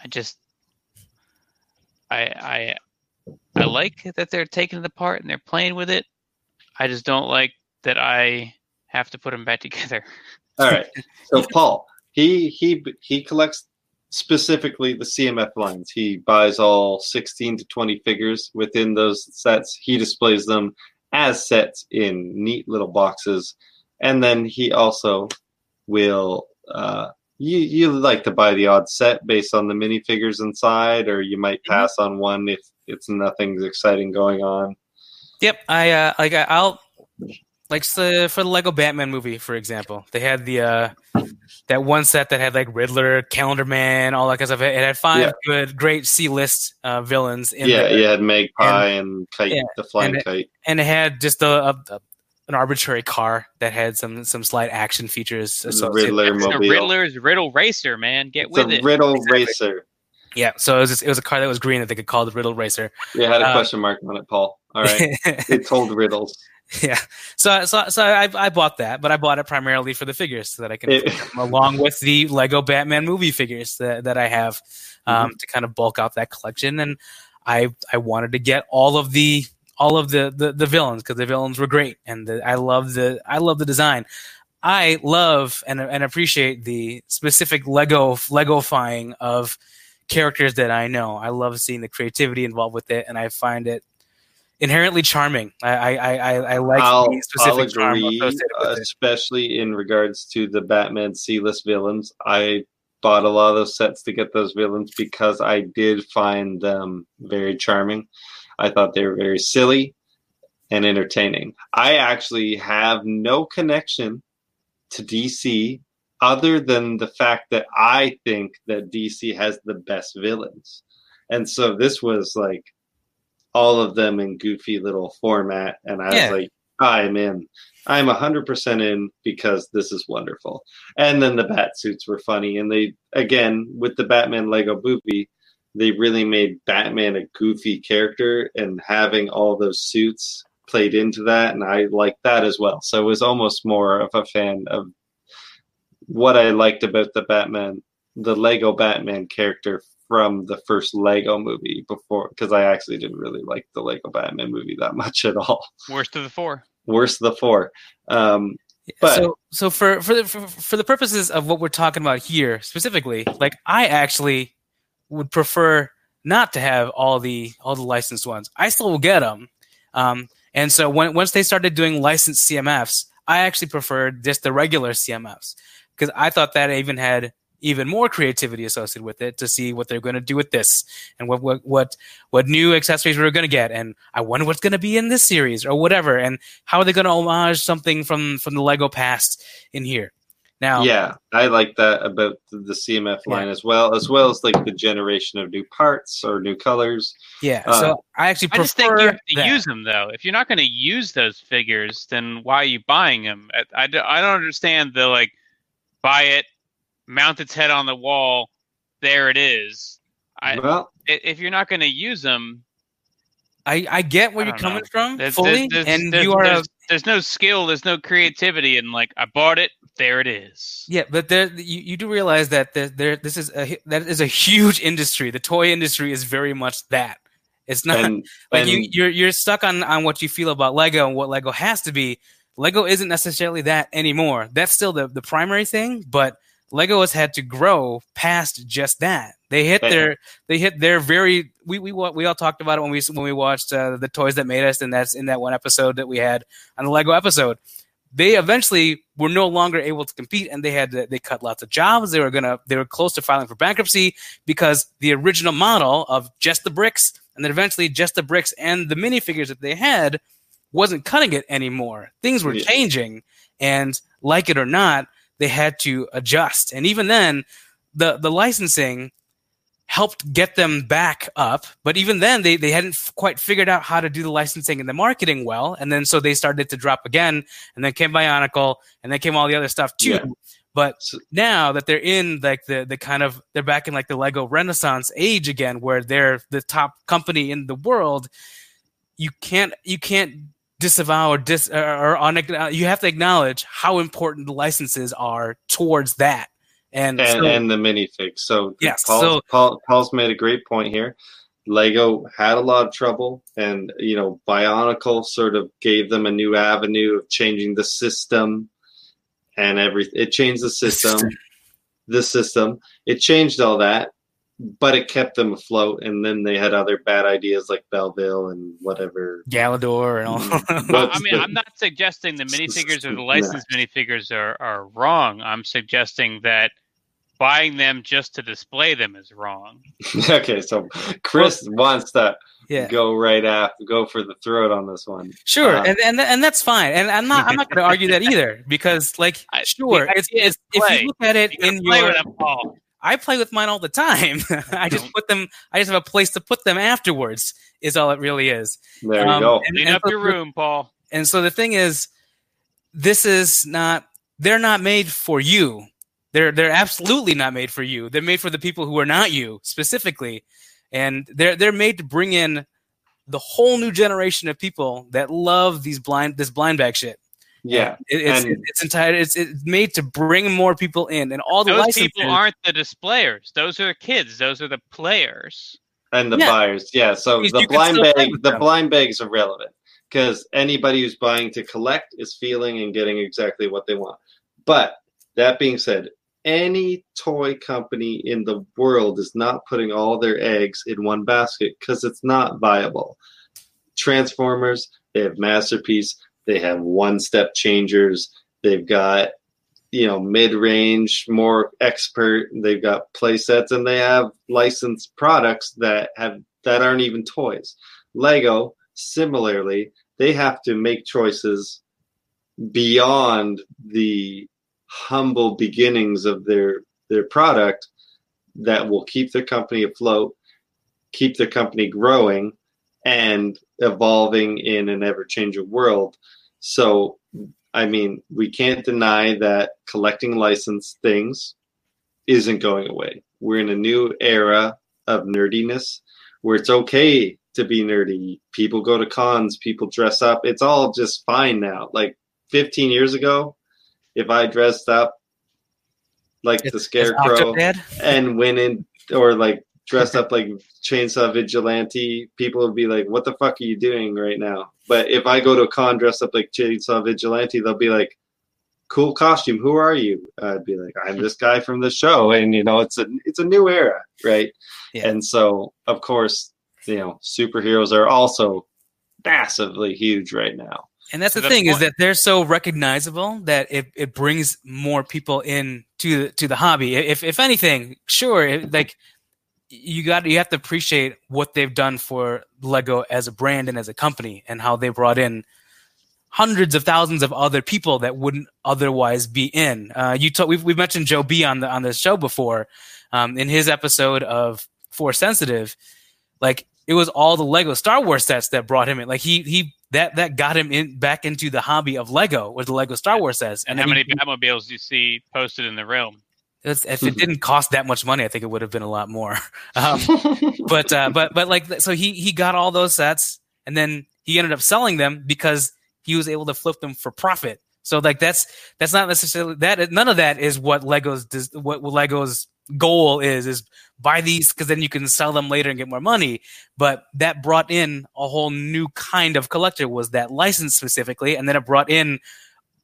I just I I I like that they're taking it apart and they're playing with it. I just don't like that I have to put them back [laughs] together. All right. So Paul, he he he collects specifically the CMF lines. He buys all 16 to 20 figures within those sets. He displays them as sets in neat little boxes, and then he also will. Uh, you you like to buy the odd set based on the minifigures inside, or you might pass on one if it's nothing's exciting going on. Yep, I uh, like I'll like the for the Lego Batman movie, for example. They had the uh, that one set that had like Riddler, Calendar Man, all that kind of stuff. It had five Yeah. good, great C list uh, villains in it. yeah, there, you had Magpie and, Kite, yeah, the flying and it- kite. and it had just a, a, an arbitrary car that had some some slight action features. The Riddler It's the mobile. Riddler's Riddle Racer, man. Get It's with a it. Riddle Exactly. racer. Yeah, so it was just, it was a car that was green that they could call the Riddle Racer. You had a Uh, question mark on it, Paul. All right. [laughs] it told riddles. [laughs] yeah, so so so I I bought that, but I bought it primarily for the figures so that I can It- along with the Lego Batman movie figures that, that I have um, to kind of bulk out that collection. And I I wanted to get all of the all of the the, the villains because the villains were great, and the, I love the I love the design. I love and and appreciate the specific Lego Legofying of characters that I know. I love seeing the creativity involved with it, and I find it inherently charming. I I I, I- like I'll, I'll agree, with it. especially in regards to the Batman C-list villains. I bought a lot of those sets to get those villains because I did find them very charming. I thought they were very silly and entertaining. I actually have no connection to DC other than the fact that I think that DC has the best villains. And so this was like all of them in goofy little format. And I Yeah. was like, I'm in. I'm 100% in because this is wonderful. And then the bat suits were funny. And they, again, with the Batman Lego movie, they really made Batman a goofy character and having all those suits played into that. And I liked that as well. So it was almost more of a fan of what I liked about the Batman, the Lego Batman character from the first Lego movie before, because I actually didn't really like the Lego Batman movie that [laughs] much at all. Worst of the four. Worst of the four. Um, But- so so for for the for, for the purposes of what we're talking about here specifically, like I actually would prefer not to have all the all the licensed ones. I still will get them. Um, and so when once they started doing licensed CMFs, I actually preferred just the regular CMFs because I thought that even had even more creativity associated with it to see what they're going to do with this and what what what what new accessories we we're going to get and I wonder what's going to be in this series or whatever and how are they going to homage something from from the Lego past in here now yeah, I like that about the, the CMF line as well, as well as like the generation of new parts or new colors. yeah uh, so I actually I just think you have to that. use them though. If you're not going to use those figures, then why are you buying them? I, I, I don't understand the like buy it, mount its head on the wall, there it is. I, well, if you're not going to use them, I, I get where I you're coming know. from there's, fully there's, and there's, you are a there's, there's no skill, there's no creativity, and like I bought it, there it is. Yeah, but there you, you do realize that there, there this is a that is a huge industry. The toy industry is very much that. It's not and, [laughs] like and you you're you're stuck on on what you feel about Lego and what Lego has to be. Lego isn't necessarily that anymore. That's still the the primary thing, but Lego has had to grow past just that. They hit their they hit their very we we we all talked about it when we when we watched uh, the toys that made us, and that's in that one episode that we had on the Lego episode. They eventually were no longer able to compete, and they had to, they cut lots of jobs. They were gonna they were close to filing for bankruptcy because the original model of just the bricks, and then eventually just the bricks and the minifigures that they had wasn't cutting it anymore. Things were Yeah. changing, and like it or not, they had to adjust. And even then, the the licensing helped get them back up. But even then, they, they hadn't f- quite figured out how to do the licensing and the marketing well. And then so they started to drop again. And then came Bionicle, and then came all the other stuff too. Yeah. But now that they're in like the the kind of they're back in like the Lego Renaissance age again, where they're the top company in the world, you can't you can't disavow or dis or, or uh, you have to acknowledge how important the licenses are towards that. And, and, so- and the minifigs. So Yes, Paul's, so- Paul, Paul's made a great point here. Lego had a lot of trouble, and you know, Bionicle sort of gave them a new avenue of changing the system and everything. It changed the system. [laughs] the system. It changed all that, but it kept them afloat. And then they had other bad ideas like Belville and whatever. Galidor and all. Mm. Well, I mean, the- I'm not suggesting the minifigures or the No. licensed minifigures are, are wrong. I'm suggesting that buying them just to display them is wrong. [laughs] okay, so Chris wants to yeah, go right after, go for the throat on this one. sure, Uh, and, and and that's fine. And I'm not I'm not going to argue that [laughs] either because like I- sure, the it's, idea it's if you look at it You in play your with them, Paul. I play with mine all the time. [laughs] I just put them. I just have a place to put them afterwards. Is all it really is. There you Um, go. and- Clean and up so your the- room, Paul. And so the thing is, this is not they're not made for you. They're they're absolutely not made for you. They're made for the people who are not you specifically, and they're they're made to bring in the whole new generation of people that love these blind this blind bag shit. Yeah, uh, It, it's And- it's entire it's it's made to bring more people in, and all the Those people aren't the displayers. Those are the kids. Those are the players. and the Yeah. buyers. Yeah, so You- the blind bag, the them. blind bag's are irrelevant because anybody who's buying to collect is feeling and getting exactly what they want. But that being said, any toy company in the world is not putting all their eggs in one basket because it's not viable. Transformers, they have masterpiece, they have one-step changers, they've got you know mid-range more expert. They've got play sets and they have licensed products that have that aren't even toys. Lego similarly they have to make choices beyond the humble beginnings of their their product that will keep their company afloat keep their company growing and evolving in an ever-changing world so I mean, we can't deny that collecting licensed things isn't going away. We're in a new era of nerdiness where it's okay to be nerdy. People go to cons, people dress up. It's all just fine now. Like 15 years ago, if I dressed up like the scarecrow and went in or like dressed up like chainsaw vigilante people would be like what the fuck are you doing right now but if i go to a con dressed up like chainsaw vigilante they'll be like cool costume who are you i'd be like i'm this guy from the show and you know it's a it's a new era right Yeah. and so of course you know superheroes are also massively huge right now And that's the The thing is that they're so recognizable that it, it brings more people in to the, to the hobby. If if anything, sure, it, like you got you have to appreciate what they've done for Lego as a brand and as a company, and how they brought in hundreds of thousands of other people that wouldn't otherwise be in. Uh, you talk, we've we've mentioned Joe B on the on the show before, um, in his episode of Force Sensitive, like it was all the Lego Star Wars sets that brought him in. Like he he that that got him in back into the hobby of Lego with the Lego Star Wars sets. And then how he- many Batmobiles do you see posted in the realm? It's- if it didn't cost that much money, I think it would have been a lot more. [laughs] Um, but uh, but but like so he he got all those sets and then he ended up selling them because he was able to flip them for profit. So like that's that's not necessarily that none of that is what Lego's what Lego's goal is is buy these because then you can sell them later and get more money. But that brought in a whole new kind of collector was that license specifically, and then it brought in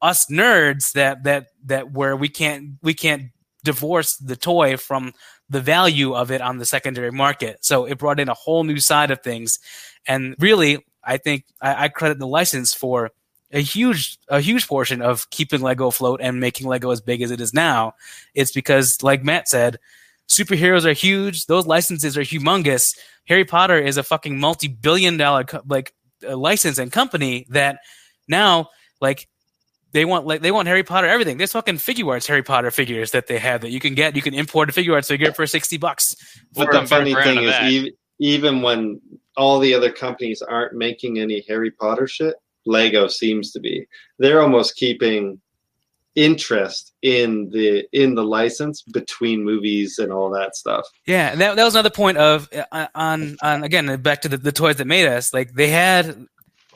us nerds that that that where we can't we can't divorce the toy from the value of it on the secondary market. So it brought in a whole new side of things, and really, I think I, I credit the license for a huge a huge portion of keeping Lego afloat and making Lego as big as it is now. It's because, like Matt said, superheroes are huge. Those licenses are humongous. Harry Potter is a fucking multi-billion dollar co- like uh, license and company that now like they want like they want Harry Potter everything. There's fucking Figuarts Harry Potter figures that they have that you can get. You can import a Figuarts figure for sixty bucks. But the funny thing is, even, even when all the other companies aren't making any Harry Potter shit, Lego seems to be. They're almost keeping interest in the in the license between movies and all that stuff. Yeah, and that that was another point of uh, on on again back to the, the toys that made us. Like they had,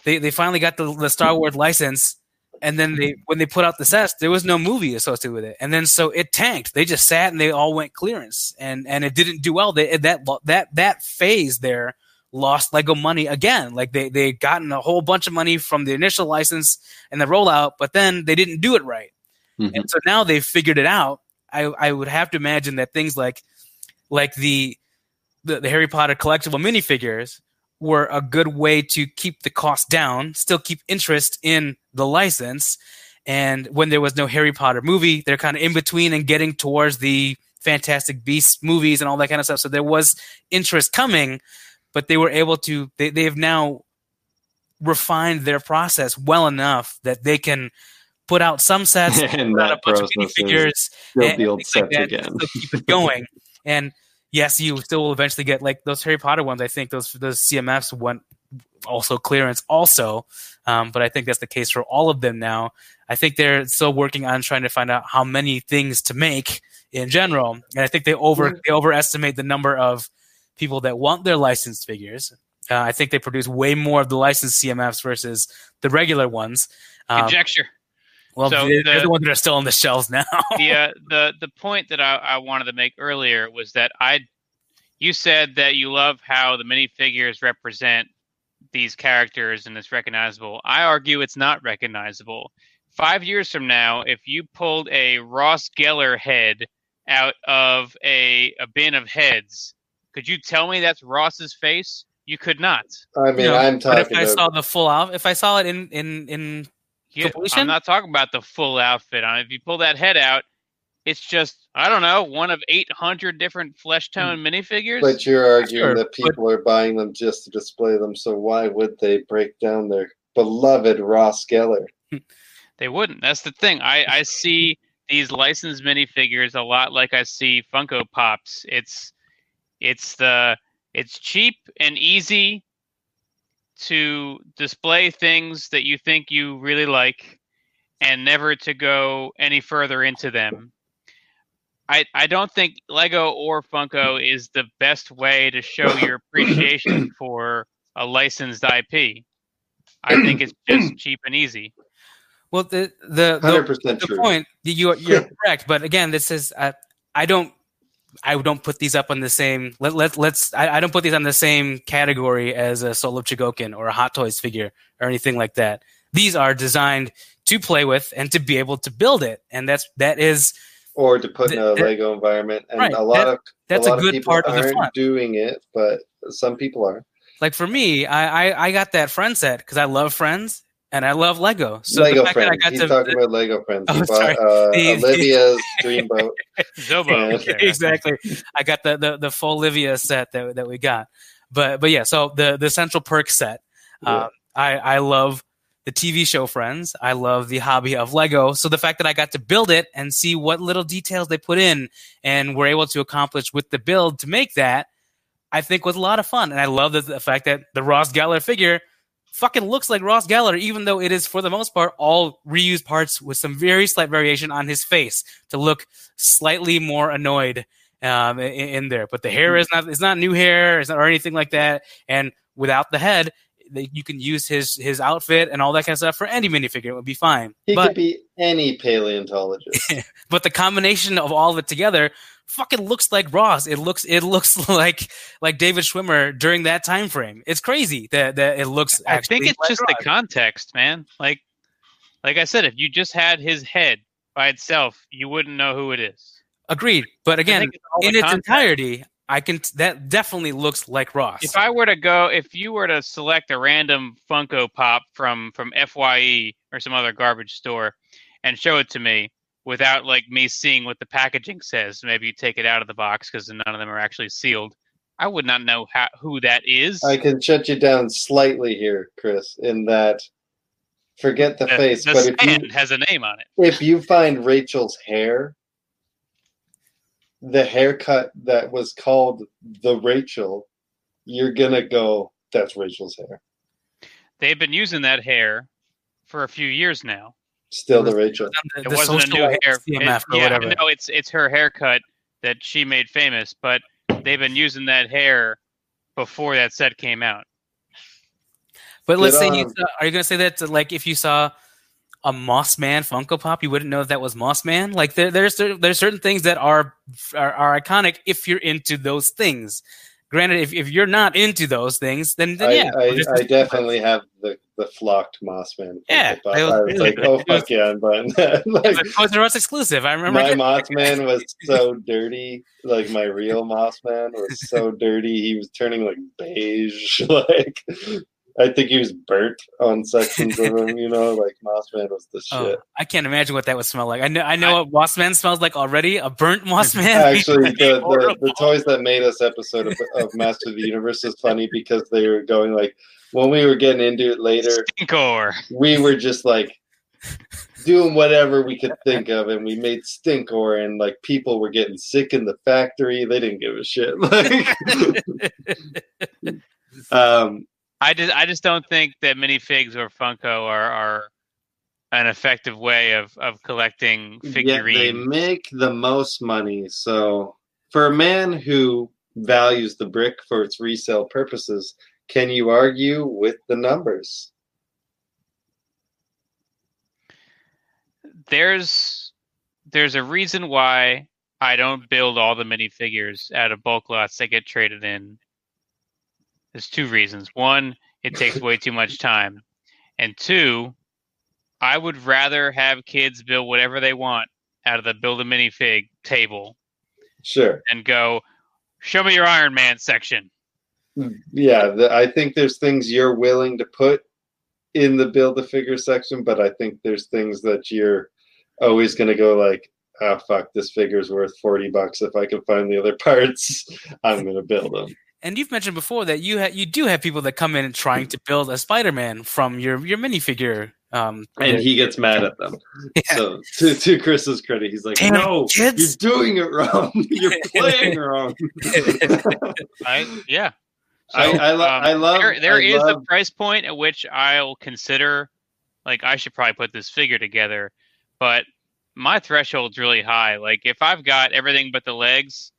they they finally got the, the Star Wars license, and then they when they put out the sets, there was no movie associated with it, and then so it tanked. They just sat and they all went clearance, and and it didn't do well. They that that that phase there lost Lego money again. Like they they gotten a whole bunch of money from the initial license and the rollout, but then they didn't do it right. Mhm. And so now they've figured it out. I, I would have to imagine that things like like the, the the Harry Potter collectible minifigures were a good way to keep the cost down, still keep interest in the license. And when there was no Harry Potter movie, they're kind of in between and getting towards the Fantastic Beasts movies and all that kind of stuff. So there was interest coming, but they were able to they, they have now refined their process well enough that they can put out some sets, [laughs] and put out a bunch of is minifigures, and the old like sets that, again. keep it going. and yes, you still will eventually get like those Harry Potter ones. I think those those CMFs went also clearance also. Um, but I think that's the case for all of them now. I think they're still working on trying to find out how many things to make in general, and I think they over they overestimate the number of people that want their licensed figures. Uh, I think they produce way more of the licensed CMFs versus the regular ones. Um, Conjecture. well, so they're, they're the- the ones that are still on the shelves now. [laughs] the uh, the the point that I, I wanted to make earlier was that I, you said that you love how the minifigures represent these characters and it's recognizable. I argue it's not recognizable. Five years from now, if you pulled a Ross Geller head out of a, a bin of heads, could you tell me that's Ross's face? You could not. I mean, You know, I'm talking. but if. I saw the full out, if I saw it in in in You- Completion? I'm not talking about the full outfit. I mean, if you pull that head out, it's just I don't know one of 800 different flesh hmm. tone minifigures. But you're arguing Sure, that but- people are buying them just to display them. So why would they break down their beloved Ross Geller? [laughs] They wouldn't. That's the thing. I, I see these licensed minifigures a lot like I see Funko Pops. It's it's the it's cheap and easy to display things that you think you really like and never to go any further into them. I, I don't think Lego or Funko is the best way to show [coughs] your appreciation for a licensed IP. I think it's [coughs] just cheap and easy. well the the, the Hundred percent the true. point you you're correct but again this is uh, i don't i don't put these up on the same let, let let's I, I don't put these on the same category as a Soul of Chogokin or a hot toys figure or anything like that these are designed to play with and to be able to build it and that's that is Or to put in a that- Lego environment, and Right, a lot that- of that's a, a good part of the fun doing it, but some people are. like for me i i, I got that friend set because i love friends and i love lego so Lego the fact friends. that i got He's to talking about Lego friends. He Oh, bought sorry. uh, Olivia's [laughs] Dreamboat. [laughs] Zobo. Yeah. was there, I think. exactly. I got the, the the full Olivia set that that we got, but but yeah. So the the Central Perk set. Yeah. Um, I I love the TV show Friends. I love the hobby of Lego. So the fact that I got to build it and see what little details they put in and were able to accomplish with the build to make that, I think was a lot of fun. And I love the, the fact that the Ross Geller figure fucking looks like Ross Geller, even though it is for the most part all reused parts with some very slight variation on his face to look slightly more annoyed um, in, in there. But the hair is not it's not new hair, it's not, or anything like that. And without the head, they, you can use his his outfit and all that kind of stuff for any minifigure. It would be fine. He but could be any paleontologist. [laughs] but the combination of all of it together fucking looks like Ross. It looks it looks [laughs] like like David Schwimmer during that time frame. It's crazy that that it looks. I think it's like just Ross. the context, man. Like, like I said, if you just had his head by itself, you wouldn't know who it is. agreed. But again, it's in its context. entirety, I can that definitely looks like Ross. If I were to go, if you were to select a random Funko Pop from from Fye or some other garbage store, and show it to me without like me seeing what the packaging says, maybe you take it out of the box because none of them are actually sealed. I would not know how, who that is. I can shut you down slightly here, Chris, in that forget the, the, face, the but if you has a name on it. if you find Rachel's hair, the haircut that was called the Rachel, you're gonna go, that's Rachel's hair. They've been using that hair for a few years now. Still the Rachel. It the wasn't a new hair. CMF It- or yeah, whatever. no, it's it's her haircut that she made famous, but they've been using that hair before that set came out. But let's Good say you um, saw, are you going to say that like if you saw a Moss Man Funko Pop, you wouldn't know that, that was Moss Man? Like there, there's there's certain things that are, are are iconic if you're into those things. Granted, if, if you're not into those things, then, then I, yeah, I, just- I definitely have the, the flocked Mossman. Yeah, Funko Pop. it was I was like, oh was- fuck yeah, buying that. It was [laughs] like, Toys R Us exclusive. I remember. my Mossman [laughs] was so dirty. Like my real Mossman was so dirty. He was turning like beige. [laughs] Like I think he was burnt on sections of him. You know, like Mossman was the Oh, shit. I can't imagine what that would smell like. I know I know what Moss Man smells like already. A burnt Moss [laughs] Man. Actually, the, the, the [laughs] toys that made us episode of, of Master of the Universe is funny because they were going like when we were getting into it later, Stinkor. we were just like doing whatever we could think of, and we made stinkor, and like people were getting sick in the factory. They didn't give a shit. [laughs] Like, um, I just I just don't think that minifigs or Funko are are an effective way of of collecting Yet figurines. they make the most money. So for a man who values the brick for its resale purposes, can you argue with the numbers? there's there's a reason why I don't build all the minifigures out of bulk lots that get traded in. There's two reasons. One, it takes [laughs] way too much time. And two, I would rather have kids build whatever they want out of the build a minifig table Sure. and go, show me your Iron Man section. Hmm. Yeah, the, I think there's things you're willing to put in the build a figure section, but I think there's things that you're always going to go like, oh fuck, this figure's worth forty bucks. If I can find the other [laughs] parts, I'm going to build them. And you've mentioned before that you ha- you do have people that come in trying to build a Spider-Man from your your minifigure. Um, And he gets mad at them. [laughs] Yeah. So to, to Chris's credit, he's like, Damn, "No, kids." you're doing it wrong. [laughs] you're [laughs] playing wrong." I yeah. I- I lo- I love- There, there I is a price point at which I'll consider, like, I should probably put this figure together, but my threshold's really high. Like, if I've got everything but the legs,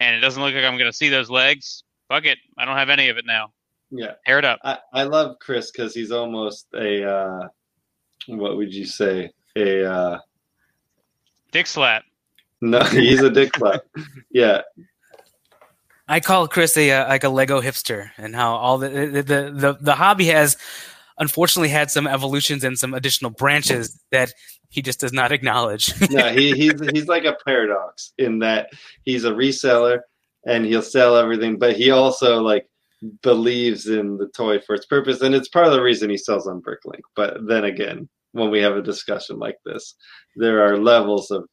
and it doesn't look like I'm going to see those legs, fuck it. I don't have any of it now. yeah, Tear it up. I, I love Chris because he's almost a uh, what would you say? A uh, Dick slap. no, [laughs] he's a dick slap. Yeah, I call Chris a uh, like a Lego hipster, and how all the the, the the the hobby has unfortunately had some evolutions and some additional branches that he just does not acknowledge. no, he, [laughs] he's he's like a paradox in that he's a reseller and he'll sell everything, but he also like believes in the toy for its purpose, and it's part of the reason he sells on Bricklink. But then again, when we have a discussion like this, there are levels of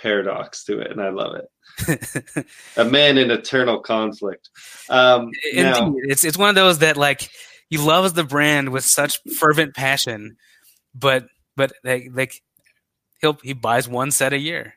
paradox to it, and I love it. [laughs] A man in eternal conflict. Um, now, it's it's one of those that like he loves the brand with such fervent passion, but but like like he'll he buys one set a year.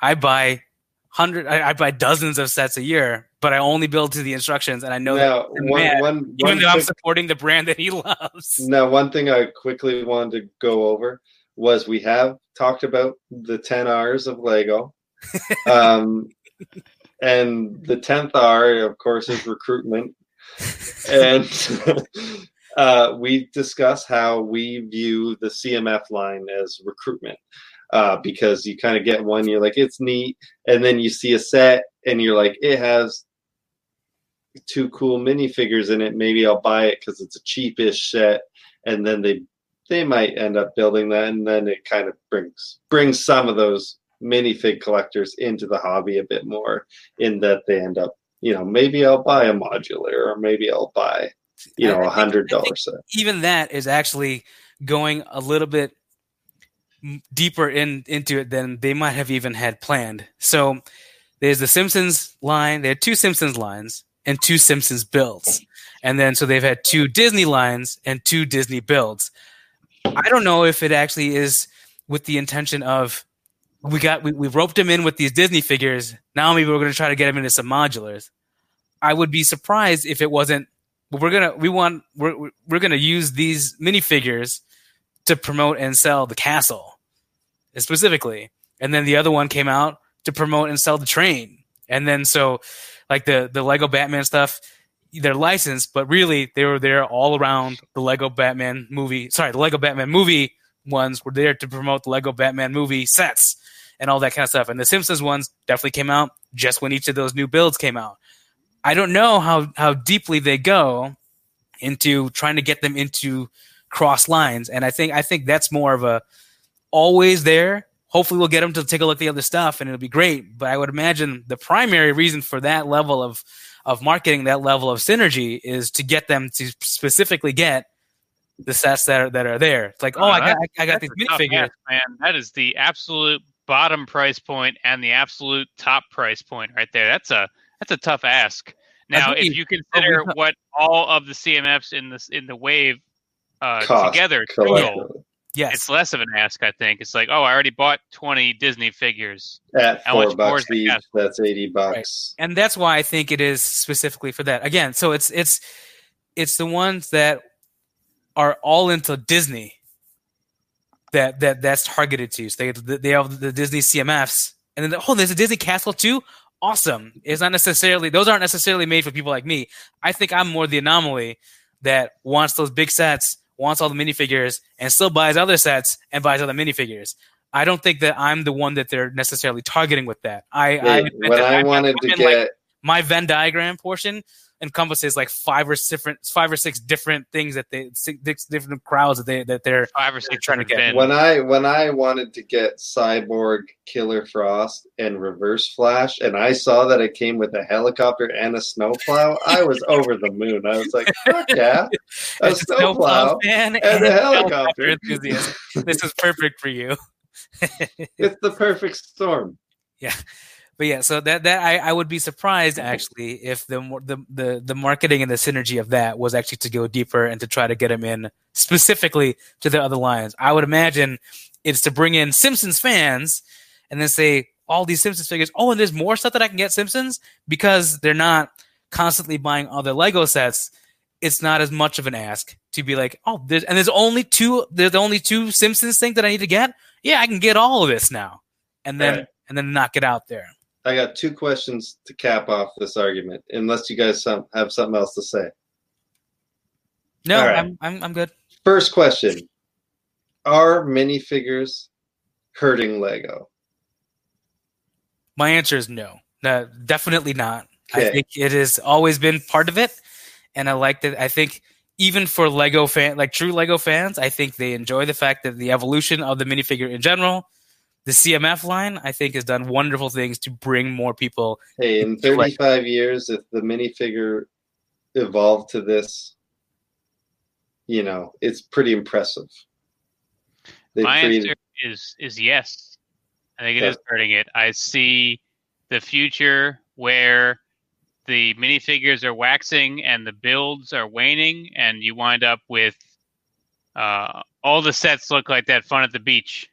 I buy hundred, I, I buy dozens of sets a year, but I only build to the instructions, and I know that now I'm one, mad, one, even one though I'm supporting the brand that he loves. Now, one thing I quickly wanted to go over was we have talked about the 10 R's of Lego. [laughs] um, and the 10th R, of course, is recruitment. And [laughs] uh, we discuss how we view the CMF line as recruitment. Uh, because you kind of get one, you're like, it's neat. And then you see a set and you're like, it has two cool minifigures in it. Maybe I'll buy it because it's a cheapish set. And then they they might end up building that, and then it kind of brings brings some of those minifig collectors into the hobby a bit more. In that they end up, you know, maybe I'll buy a modular, or maybe I'll buy, you know, a hundred dollar set. even that is actually going a little bit deeper in into it than they might have even had planned. So there's the Simpsons line. They had two Simpsons lines and two Simpsons builds, and then so they've had two Disney lines and two Disney builds. I don't know if it actually is with the intention of we got we, we roped him in with these Disney figures. Now maybe we're going to try to get him into some modulars. I would be surprised if it wasn't we're gonna we want we're- we're gonna use these minifigures to promote and sell the castle specifically. And then the other one came out to promote and sell the train. And then so like the the lego batman stuff they're licensed but really they were there all around the lego batman movie sorry the lego batman movie ones were there to promote the lego batman movie sets and all that kind of stuff. And the simpsons ones definitely came out just when each of those new builds came out. I don't know how how deeply they go into trying to get them into cross lines, and I think I think that's more of a always there. Hopefully, we'll get them to take a look at the other stuff, and it'll be great. But I would imagine the primary reason for that level of of marketing, that level of synergy, is to get them to specifically get the sets that are that are there. It's like, oh, Uh, I got I got these minifigures. man. That is the absolute bottom price point and the absolute top price point right there. That's a that's a tough ask. Now, if you consider what all of the CMFs in this in the wave uh, Cost together Collect- total, Yes, it's less of an ask. I think it's like, oh, I already bought twenty Disney figures. At How four much more bucks is the each, that's eighty bucks. and that's why I think it is specifically for that. Again, so it's it's it's the ones that are all into Disney that that that's targeted to. So they they have the Disney CMFs, and then oh, there's a Disney Castle too. Awesome. It's not necessarily those aren't necessarily made for people like me. I think I'm more the anomaly that wants those big sets, wants all the minifigures, and still buys other sets and buys other minifigures. I don't think that I'm the one that they're necessarily targeting with that. I, I when I I'm- wanted I'm to in, like, get my Venn diagram portion encompasses like five or different, five or six different things that they, six different crowds that they that they're Five or six trying to get bins. when I when I wanted to get Cyborg, Killer Frost, and Reverse Flash, and I saw that it came with a helicopter and a snowplow, I was [laughs] over the moon. I was like, "Fuck yeah, [laughs] a snowplow snowplow fan and a helicopter!" enthusiast. This is perfect for you. [laughs] It's the perfect storm. But yeah, so that that I, I would be surprised actually if the, the the the marketing and the synergy of that was actually to go deeper and to try to get them in specifically to the other lines. I would imagine it's to bring in Simpsons fans and then say all these Simpsons figures. Oh, and there's more stuff that I can get Simpsons because they're not constantly buying other Lego sets. It's not as much of an ask to be like, oh, there's and there's only two there's only two Simpsons things that I need to get. Yeah, I can get all of this now, and then Right. and then knock it out there. I got two questions to cap off this argument, unless you guys some, have something else to say. No, right. I'm, I'm I'm good. First question: Are minifigures hurting Lego? My answer is no. No, definitely not. I think it has always been part of it, and I like that. I think even for Lego fan, like true Lego fans, I think they enjoy the fact that the evolution of the minifigure in general, the CMF line, I think has done wonderful things to bring more people. Hey, in Right. 35 years, if the minifigure evolved to this, you know, it's pretty impressive. They My created, answer is is yes. I think it Okay. is hurting it. I see the future where the minifigures are waxing and the builds are waning, and you wind up with uh, all the sets look like that fun at the beach.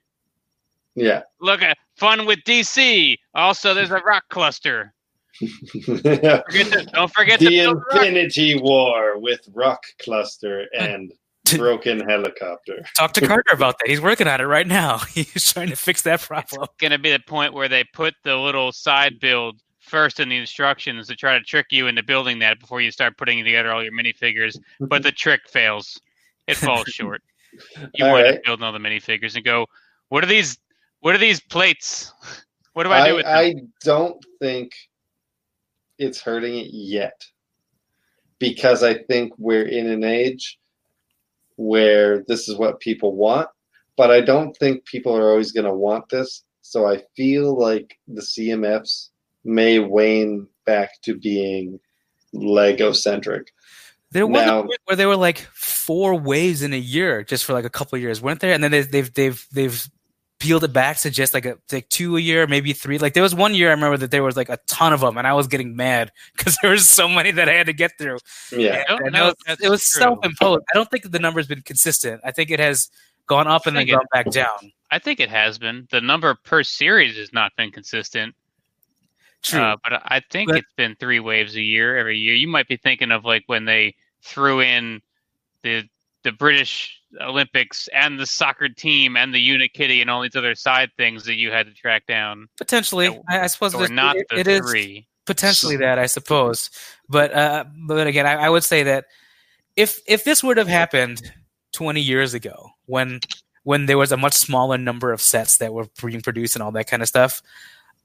Yeah. Look at fun with DC. Also, there's a rock cluster. [laughs] Forget to, don't forget the build rock. Infinity War with Rock Cluster uh, and Broken Helicopter. Talk to Carter [laughs] about that. He's working on it right now. [laughs] He's trying to fix that problem. It's going to be the point where they put the little side build first in the instructions to try to trick you into building that before you start putting together all your minifigures. But the trick fails. It falls short. You All want right. to build all the minifigures and go, what are these? What are these plates? [laughs] What do I, do I, with them? I don't think it's hurting it yet because I think we're in an age where this is what people want, but I don't think people are always going to want this. So I feel like the CMFs may wane back to being Lego centric. There was Now- a point where there were like four waves in a year, just for like a couple of years, weren't there? And then they, they've they've they've peeled it back to just like a like two a year, maybe three. Like there was one year I remember that there was like a ton of them, and I was getting mad [laughs] because there was so many that I had to get through. Yeah. I don't And it was, it was true. self-imposed. I don't think the number's been consistent. I think it has gone up and then think it- gone back down. I think it has been. The number per series has not been consistent. True. Uh, but I think But- it's been three waves a year every year. You might be thinking of like when they threw in the the British Olympics and the soccer team and the Unikitty and all these other side things that you had to track down. Potentially, so- I, I suppose Or not it- the it is three. potentially that I suppose. But uh, but again, I, I would say that if if this would have happened 20 years ago, when when there was a much smaller number of sets that were being produced and all that kind of stuff,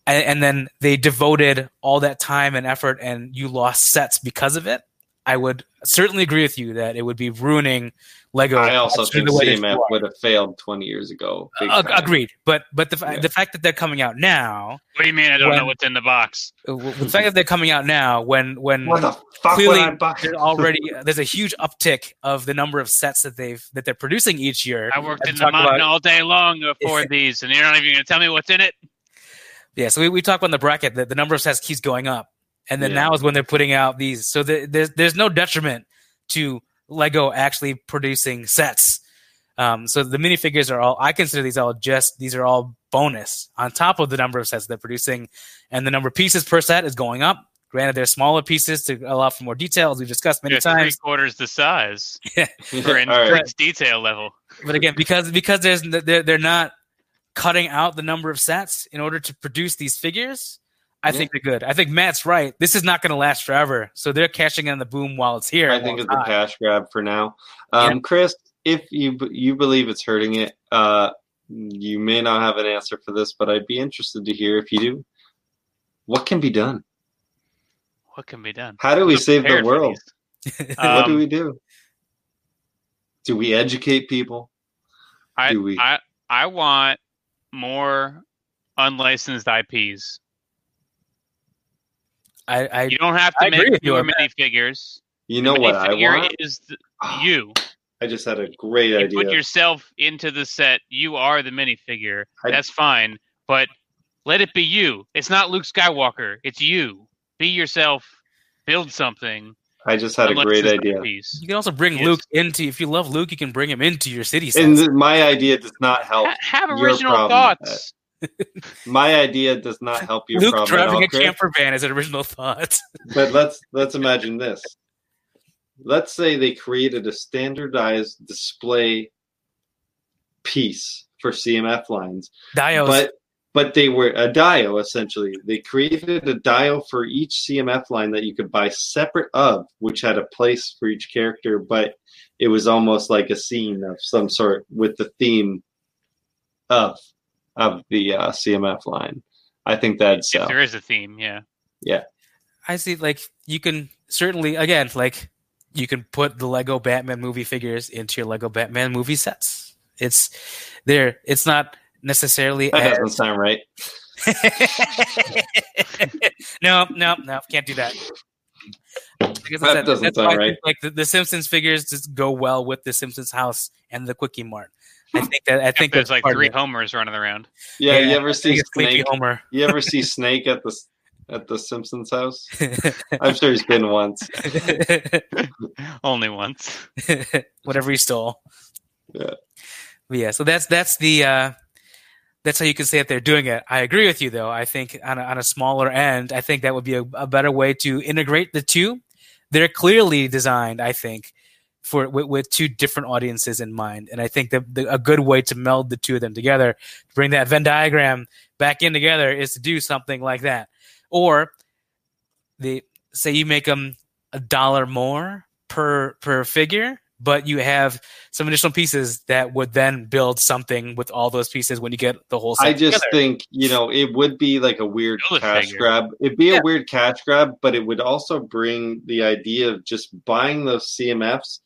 and, and then they devoted all that time and effort, and you lost sets because of it, I would certainly agree with you that it would be ruining Lego. I also through think the way CMF would have failed 20 years ago. Uh, agreed, but but the fa- Yeah. the fact that they're coming out now, What do you mean I don't When- know what's in the box? uh, w- the fact that they're coming out now, when when What the fuck Clearly, would I buy? there's already there's a huge uptick of the number of sets that they've that they're producing each year. I worked I've in the talked mountain about- all day long to afford these, and you're not even going to tell me what's in it. Yeah, so we, we talked about in the bracket that the number of sets keeps going up, and then Yeah. now is when they're putting out these. So the, there's there's no detriment to Lego actually producing sets. Um, so the minifigures are all I consider these all just these are all bonus on top of the number of sets they're producing, and the number of pieces per set is going up. Granted, they're smaller pieces to allow for more detail, as we've discussed many They're three times. quarters the size [laughs] for [laughs] All right. increased detail level. But again, because because there's they're they're not cutting out the number of sets in order to produce these figures. I think they're good. I think Matt's right. This is not going to last forever, so they're cashing in the boom while it's here. I think it's it's a cash grab for now. Um, Chris, if you you believe it's hurting it, uh, you may not have an answer for this, but I'd be interested to hear if you do. What can be done? What can be done? How do we save the world? these. [laughs] what do Um, we do? Do we educate people? I, do we- I I want more unlicensed IPs. I, I You don't have to agree make your you fewer that. minifigures. You know what I Minifigure want? is th- ah, you. I just had a great You idea. put yourself into the set. You are the minifigure. I- That's fine, but let it be you. It's not Luke Skywalker. It's you. Be yourself. Build something. I just had a great idea. IPs. you can also bring Yes. Luke into. If you love Luke, you can bring him into your city sets. And th- my idea does not help. Ha- have your original with thoughts. My idea does not help your Luke problem driving all, a Chris. camper van is an original thought. [laughs] But let's let's imagine this. Let's say they created a standardized display piece for CMF lines, Dios. but but they were a dio essentially. They created a dio for each CMF line that you could buy separate of, which had a place for each character, but it was almost like a scene of some sort with the theme of of the uh, CMF line. I think that'd If sell. there is a theme, yeah. Yeah. I see. Like you can certainly again like you can put the Lego Batman movie figures into your Lego Batman movie sets. It's there. It's not necessarily That as doesn't sound right. [laughs] no, no, no, can't do that. Because That doesn't sound right. Like the, the Simpsons figures just go well with the Simpsons house and the Kwik-E-Mart. I think that I think there's like three homers running around. Yeah, you ever I see think it's Sleepy Snake? Homer. You ever see [laughs] Snake at the at the Simpsons house? [laughs] I'm sure he's been once. [laughs] Only once. Whatever he stole. Yeah. But yeah. So that's that's the uh, that's how you can say that they're doing it. I agree with you though. I think on a, on a smaller end, I think that would be a, a better way to integrate the two. They're clearly designed, I think, for with, with two different audiences in mind, and I think that the, a good way to meld the two of them together, to bring that Venn diagram back in together, is to do something like that, or the say you make them a dollar more per per figure but you have some additional pieces that would then build something with all those pieces when you get the whole set I just together. think you know it would be like a weird a cash figure. grab. It'd be Yeah. a weird cash grab, but it would also bring the idea of just buying those CMFs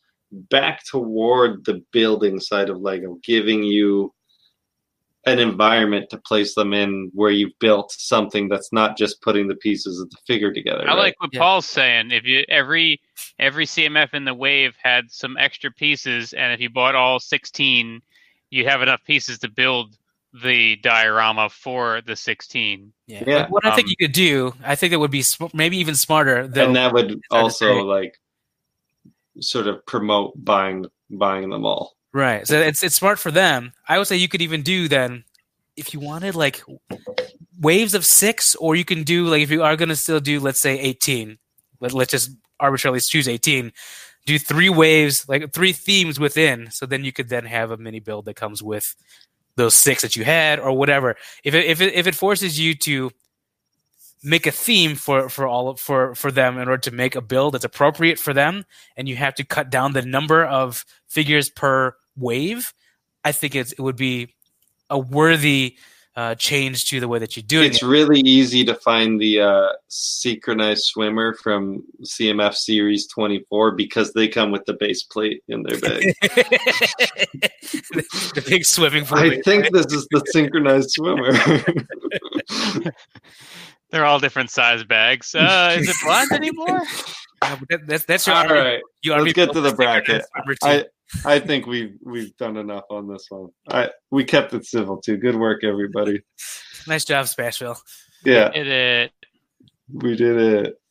back toward the building side of Lego, giving you an environment to place them in where you've built something that's not just putting the pieces of the figure together. I right? like what Yeah. Paul's saying. If you every every CMF in the wave had some extra pieces, and if you bought all sixteen, you have enough pieces to build the diorama for the sixteen. yeah. Yeah. Like, what I think Um, you could do, I think it would be sm- maybe even smarter. Though, and that would also like sort of promote buying buying them all. right? So it's it's smart for them. I would say you could even do then if you wanted like waves of six, or you can do like if you are to still do let's say eighteen. Let, let's just arbitrarily choose eighteen. Do three waves, like three themes within. So then you could then have a mini build that comes with those six that you had, or whatever. If it if it if it forces you to make a theme for for all of, for for them in order to make a build that's appropriate for them, and you have to cut down the number of figures per wave, I think it's, it would be a worthy uh, change to the way that you're it It's really easy to find the uh, synchronized swimmer from CMF Series 24 because they come with the base plate in their bag. the, [laughs] [laughs] the big swimming pool. I think this is the synchronized swimmer. [laughs] They're all different size bags. Uh, is it blind [laughs] anymore? No, that- that's that's your All army- right, you let's army get to the the bracket. that's number two. I I think we've we've done enough on this one. I we kept it civil too. Good work, everybody. [laughs] nice job, Spashville. Yeah, It, it, we did it.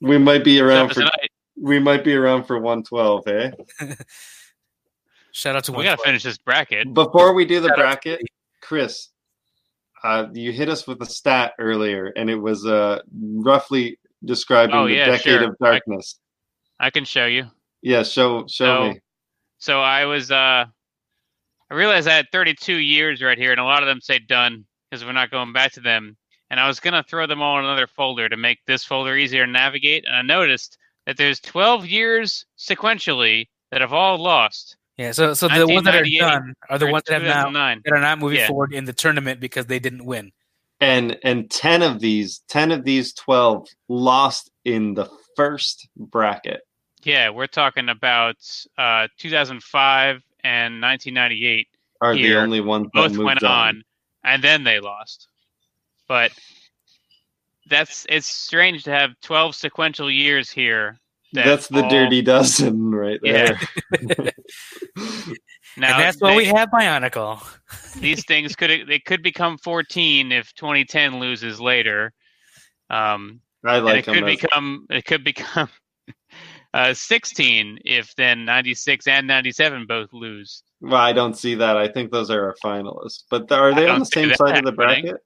We might be around for tonight. we might be around for 112, eh? [laughs] Shout out to We gotta finish this bracket. Before we do the Shout out bracket, Chris, uh, you hit us with a stat earlier, and it was uh, roughly describing Oh, the yeah, decade sure. of darkness. I can show you. Yeah, show show So- me. So I was uh I realized I had 32 years right here, and a lot of them say done because we're not going back to them. And I was gonna throw them all in another folder to make this folder easier to navigate. And I noticed that there's 12 years sequentially that have all lost. Yeah, so so the ones that are done are the ones that have now that are not moving Yeah. forward in the tournament because they didn't win. And and ten of these, ten of these twelve lost in the first bracket. Yeah, we're talking about uh 2005 and 1998. Are Here, the only ones both moved went on, and then they lost. But that's it's strange to have 12 sequential years here. that That's the all- dirty dozen right Yeah. [laughs] [laughs] there. Now and that's why we have Bionicle. [laughs] these things could they could become 14 if 2010 loses later. Um, I like it could. As, become it could become [laughs] uh, 16 if then 96 and 97 both lose. well, I don't see that. I think those are our finalists. But th- are they on the same side of the happening. bracket?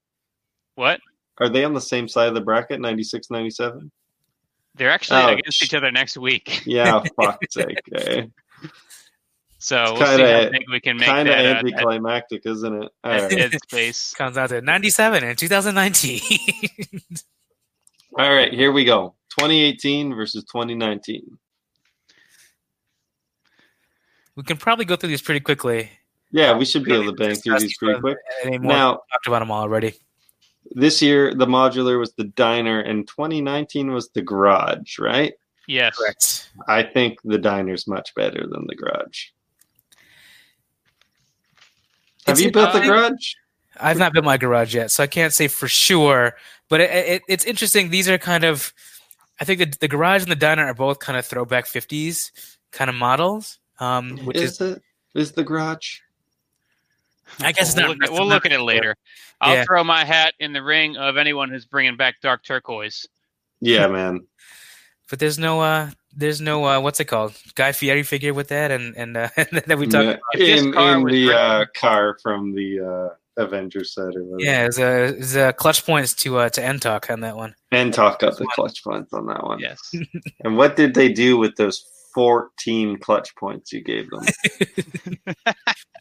What? Are they on the same side of the bracket? 96, 97? They're actually Oh, against each other next week. Yeah, [laughs] fuck's sake. eh? So It's we'll see how kinda- big we can make Kind of that, uh, that, anticlimactic, isn't it? All that right. dead space. [laughs] Comes out to 97 and 2019. All right, here we go. 2018 versus 2019. we can probably go through these pretty quickly. Yeah, we should be able to bang through these pretty quick. Anymore. Now, talked about them all already. this year the modular was the diner, and 2019 was the garage, right? Yes. Correct. I think the diner's much better than the garage. Have It's you built the garage? I've not built my garage yet, so I can't say for sure. But it, it, it's interesting. These are kind of, I think the, the garage and the diner are both kind of throwback 50s kind of models. Um, which is, Is it? Is the garage? I guess we'll, not. look at, we'll look at it later. I'll Yeah. throw my hat in the ring of anyone who's bringing back dark turquoise. Yeah, man. But there's no, uh, there's no, uh, what's it called? Guy Fieri figure with that, and and uh, [laughs] that we talked. Yeah, about. In in the uh, car from the uh, Avengers set or whatever. Yeah, it's a, it's a clutch points to uh, to Entalk on that one. And talk up the clutch points on that one. Yes. [laughs] And what did they do with those 14 clutch points you gave them? [laughs]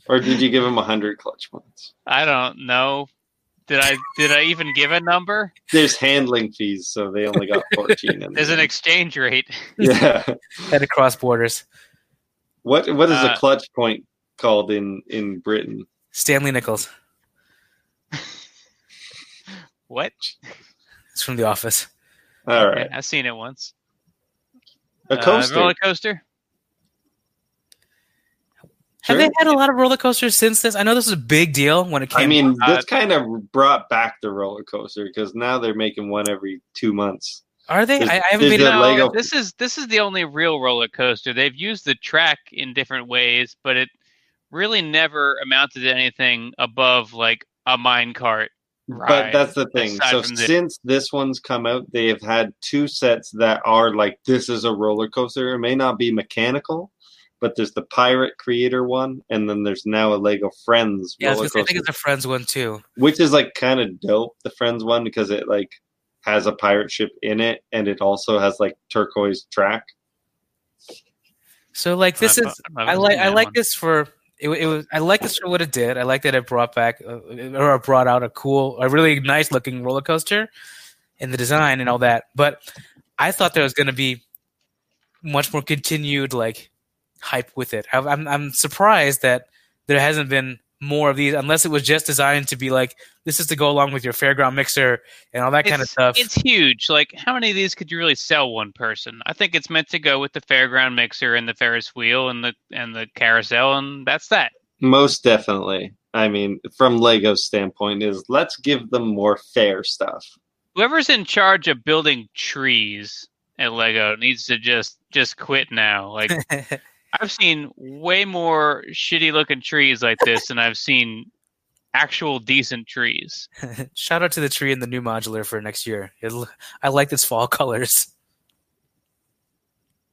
or did you give them 100 clutch points? I don't know. Did I did I even give a number? There's handling fees, so they only got [laughs] 14. in There's an exchange rate. [laughs] yeah. Had to cross borders. What what is Uh, a clutch point called in in Britain? Stanley nickels. [laughs] What? It's from The Office. All right, I've seen it once. a Uh, coaster. roller coaster. Have they had a lot of roller coasters since this? I know this is a big deal when it came. I mean, Uh, that's kind of brought back the roller coaster because now they're making one every two months. are they? there's- I, I haven't been. a No, Lego- this is this is the only real roller coaster. They've used the track in different ways, but it really never amounted to anything above like a mine cart. But that's the thing. So from the- since this one's come out, they have had two sets that are like this is a roller coaster. It may not be mechanical, but there's the Pirate Creator one, and then there's now a Lego Friends Yeah, I, gonna I think it's a Friends one too. which is like kind of dope. The Friends one because it like has a pirate ship in it, and it also has like turquoise track. So like this I've- is. I've I like I like one. this for. It, it was I like this for what it did. I like that it brought back uh, or brought out a cool, a really nice looking roller coaster, in the design and all that. But I thought there was going to be much more continued like hype with it. I, I'm I'm surprised that there hasn't been more of these, unless it was just designed to be like this is to go along with your fairground mixer and all that kind of stuff. It's huge. Like, how many of these could you really sell one person? I think it's meant to go with the fairground mixer and the Ferris wheel and the and the carousel, and that's that. Most definitely. I mean, from Lego's standpoint, is let's give them more fair stuff. Whoever's in charge of building trees at Lego needs to just just quit now. Like, [laughs] I've seen way more shitty looking trees like this than I've seen actual decent trees. [laughs] Shout out to the tree in the new modular for next year. It'll, I like its fall [laughs] colors.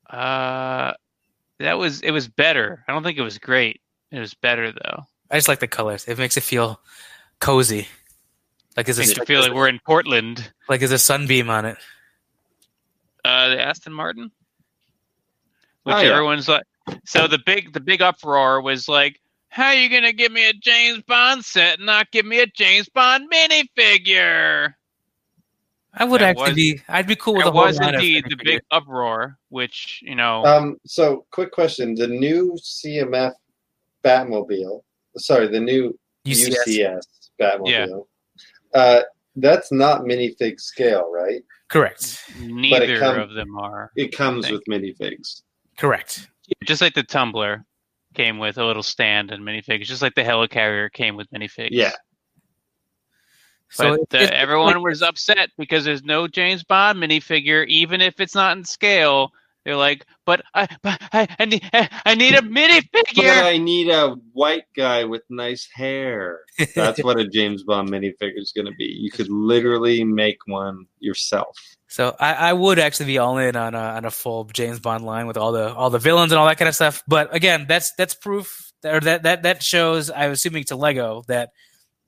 Uh, that was it was better. I don't think it was great. It was better though. I just like the colors. It makes it feel cozy. Like there's Makes a you feel like we're in Portland. like there's a sunbeam on it. uh, the Aston Martin, which Oh, yeah. everyone's like. So the big the big uproar was like, "How are you gonna give me a James Bond set and not give me a James Bond minifigure?" I would That actually was- be. I'd be cool with There a whole was indeed the big uproar, which you know. Um, so quick question: the new CMF Batmobile, sorry, the new UCS. UCS Batmobile, uh, that's not minifig scale, right? Correct. neither come- of them are. It comes with minifigs. Correct. Just like the Tumbler came with a little stand and minifigs, just like the Helicarrier came with minifigs. Yeah. So But it's- uh, everyone like- was upset because there's no James Bond minifigure, even if it's not in scale. They're like, but I, but I, I need, I need a But minifigure. I need a white guy with nice hair. That's [laughs] what a James Bond minifigure is going to be. You could literally make one yourself. So I, I would actually be all in on a, on a full James Bond line with all the all the villains and all that kind of stuff. But again, that's that's proof or that that that shows. I'm assuming to Lego that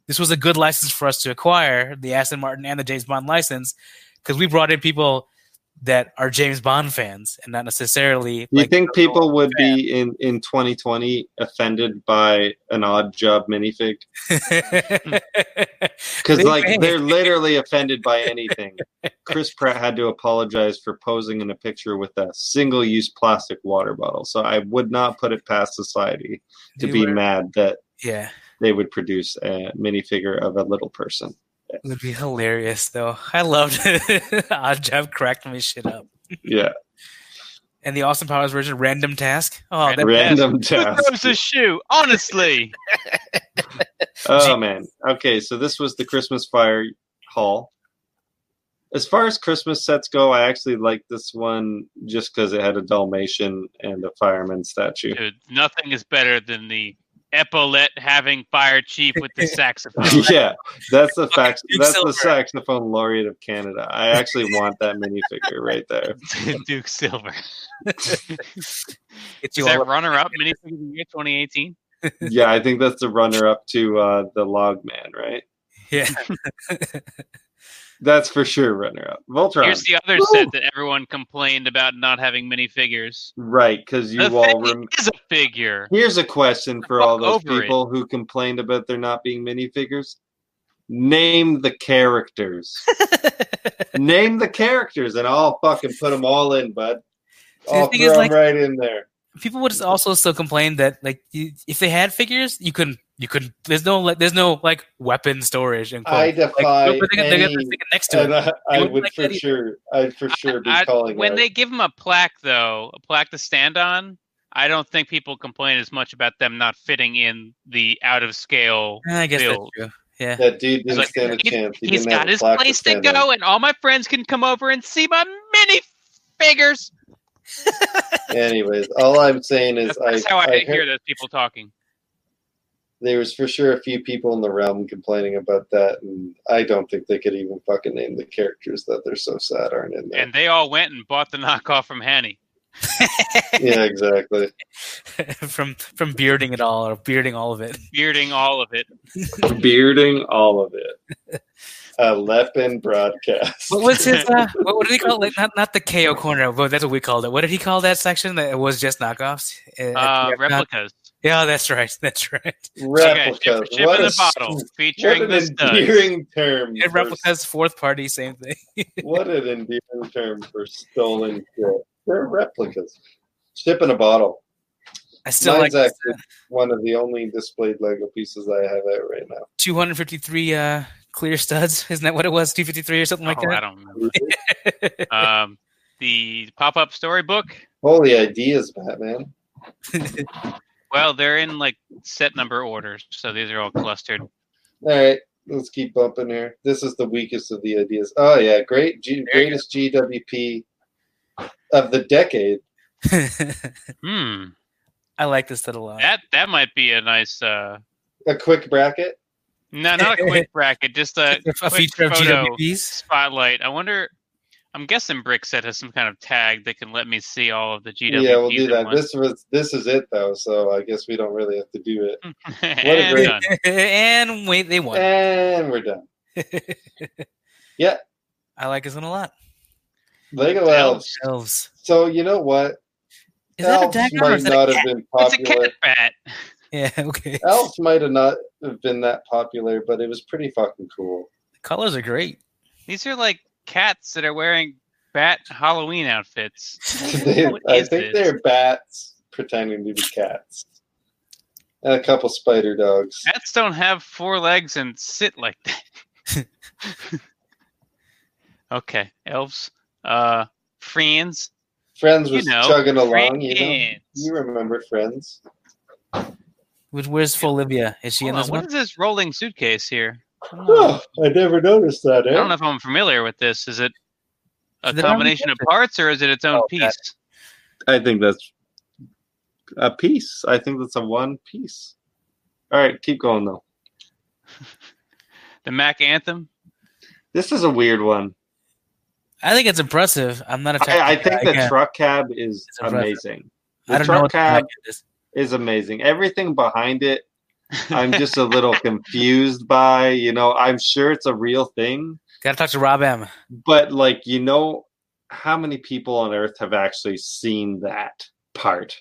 this was a good license for us to acquire the Aston Martin and the James Bond license because we brought in people that are James Bond fans and not necessarily. You like, think people would be in, in 2020 offended by an Oddjob minifig? [laughs] Because like may. they're literally offended by anything. Chris Pratt had to apologize for posing in a picture with a single-use plastic water bottle. So I would not put it past society to They be were- mad that Yeah, they would produce a minifigure of a little person. It would be hilarious though. I loved it. Oddjob cracked my shit up. Yeah, And the Austin Powers version, Random Task. Oh, that, random Who task. throws a shoe? Honestly, [laughs] Oh man. Okay, so this was the Christmas fire haul. As far as Christmas sets go, I actually like this one just because it had a Dalmatian and a fireman statue. dude, nothing is better than the epaulette having fire chief with the [laughs] saxophone. [laughs] yeah, that's the fact. Duke That's Silver. the saxophone laureate of Canada. I actually want that minifigure right there. [laughs] Duke Silver. gets Is that runner-up minifigure of the year 2018? Yeah, I think that's the runner-up to uh, the Log Man, right? Yeah. That's for sure runner-up. Voltron, Here's the other Woo! set that everyone complained about not having minifigures. right? Because you the all. thing Rem- is a figure. Here's a question for all those over it. people who complained about there not being minifigures. Name the characters. [laughs] Name the characters, and I'll fucking put them all in, bud. See, I'll thing throw is, 'em like- right in there. People would also still complain that like you, if they had figures, you couldn't you couldn't. There's no like there's no like weapon storage and I defy like, they got- they got any, this thing next to and it. I, I wouldn't like for that sure, I'd for sure be I- calling when out. they give them a plaque, though, a plaque to stand on, I don't think people complain as much about them not fitting in the out of scale. Eh, I guess that's true. Yeah. that dude didn't like, stand a he- chance. He He's didn't got his place to stand on. go, and all my friends can come over and see my mini figures. Anyways, all I'm saying is I, That's how I, I hear heard those people talking. there was for sure a few people in the realm complaining about that, and I don't think they could even fucking name the characters that they're so sad aren't in there. And they all went and bought the knockoff from Hanny. [laughs] yeah, exactly. [laughs] from from bearding it all or bearding all of it. bearding all of it. Bearding all of it. [laughs] A Lepin broadcast. What was his? Uh, [laughs] what, what did he call it? Like, not not the KO corner, but that's what we called it. What did he call that section? That was just knockoffs. Uh, Uh, replicas. yeah, that's right. That's right. Okay, Replicas. ship, ship what in a, a bottle what featuring an the studs. endearing term. And for- replicas, fourth party, same thing. [laughs] What an endearing term for stolen shit. They're replicas. Ship in a bottle. I still Mine's like actually one of the only displayed Lego pieces I have out right now. 253 uh, clear studs. [laughs] Isn't that what it was? 253 or something like Oh, I that. don't remember. [laughs] um, the pop-up storybook. Holy ideas, Batman. [laughs] Well, they're in like set number orders, so these are all clustered. All right, let's keep bumping here. This is the weakest of the ideas. Oh yeah, great, G- greatest GWP of the decade. Hmm, I like this stud a lot. that that might be a nice. Uh, A quick bracket. No, not a quick [laughs] bracket, just a a quick feature of photo GWPs. spotlight. I wonder. I'm guessing Brickset has some kind of tag that can let me see all of the GWPs. yeah, we'll do that. once. This was this is it though, so I guess we don't really have to do it. [laughs] What and great- done. [laughs] and wait, they won. And we're done. Yeah, I like this one a lot. Lego Elves. elves. Elves. So you know what? Is that a elves dagger or might is that not a have cat? been It's a cat bat. [laughs] Yeah, okay. Elves might have not have been that popular, but it was pretty fucking cool. The colors are great. These are like cats that are wearing bat Halloween outfits. [laughs] They- I think this? they're bats pretending to be cats, and a couple spider dogs. Cats don't have four legs and sit like that. [laughs] okay, elves. Uh, friends. Friends You was know, chugging along. You know, you remember Friends? Which, where's Olivia? Is she in Hold on, this what one? is this rolling suitcase here? I don't know. Oh, I never noticed that. I Eh? don't know if I'm familiar with this. Is it a Is it on combination of the- parts or is it its own Oh, got piece? I think that's a piece. I think that's a one piece. All right, keep going though. [laughs] The Mack Anthem. This is a weird one. I think it's impressive. I'm not a tech I, I guy. think the Again, truck cab is It's impressive. amazing. The I don't know truck what the cab tech is. Is amazing. Everything behind it, I'm [laughs] just a little confused by. You know, I'm sure it's a real thing, Gotta talk to Rob M. but like, you know, how many people on Earth have actually seen that part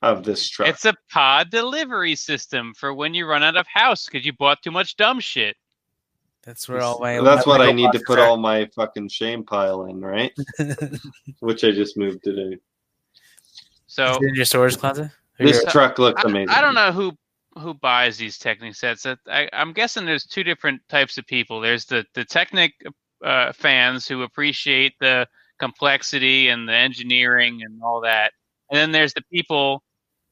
of this truck? It's a pod delivery system for when you run out of house because you bought too much dumb shit. That's where all my. That's what I need to put all my fucking shame pile in, right? [laughs] Which I just moved today. So in your storage closet? Or This your- truck looks I, amazing. I don't know who who buys these Technic sets. I, I, I'm guessing there's two different types of people. There's the the Technic uh, fans who appreciate the complexity and the engineering and all that, and then there's the people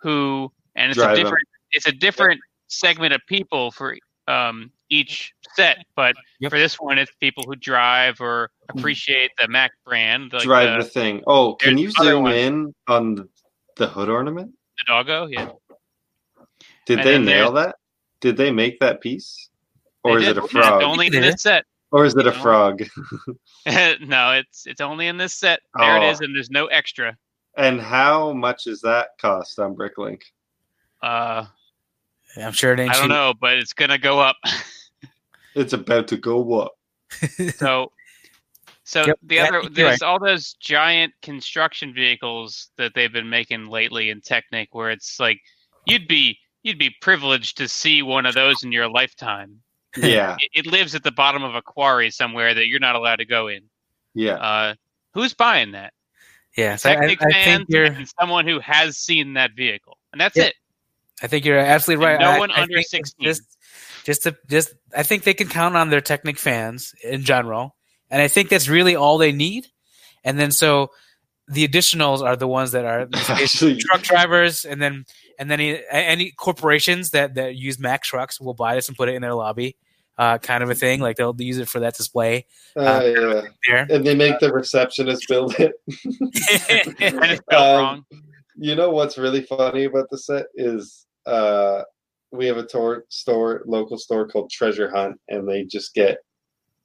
who and it's Drive a 'em. different it's a different segment of people for um, each set. But Yep. for this one, it's people who drive or appreciate the Mack brand, like Drive the, the thing. Oh, can you zoom ones. in on the, the hood ornament? The doggo. Yeah, Did And they nail that? Did they make that piece? Or They is it did. a It's frog? only in this set. Or is it a No. frog? [laughs] [laughs] no, it's it's only in this set. There it Oh. is, and there's no extra. And how much does that cost on Bricklink? Uh, I'm sure it ain't I don't cheap. know, but it's gonna go up. [laughs] It's about to go up. so, so Yep, the other you're there's all those giant construction vehicles that they've been making lately in Technic, where it's like you'd be you'd be privileged to see one of those in your lifetime. Yeah, It, it lives at the bottom of a quarry somewhere that you're not allowed to go in. yeah. Uh, who's buying that? Yeah, so I, I Technic think fans you're. and someone who has seen that vehicle, and that's Yeah. it. I think you're absolutely right. And no I- one I under think 16. Just, just to just, I think they can count on their Technic fans in general, and I think that's really all they need. And then so the additionals are the ones that are [laughs] Actually, truck drivers, and then and then any, any corporations that that use Mack trucks will buy this and put it in their lobby, uh, kind of a thing. Like they'll use it for that display uh, yeah. there. And they make the receptionist build it. And it's built Um, wrong. You know what's really funny about the set is uh, we have a tor- store, local store called Treasure Hunt, and they just get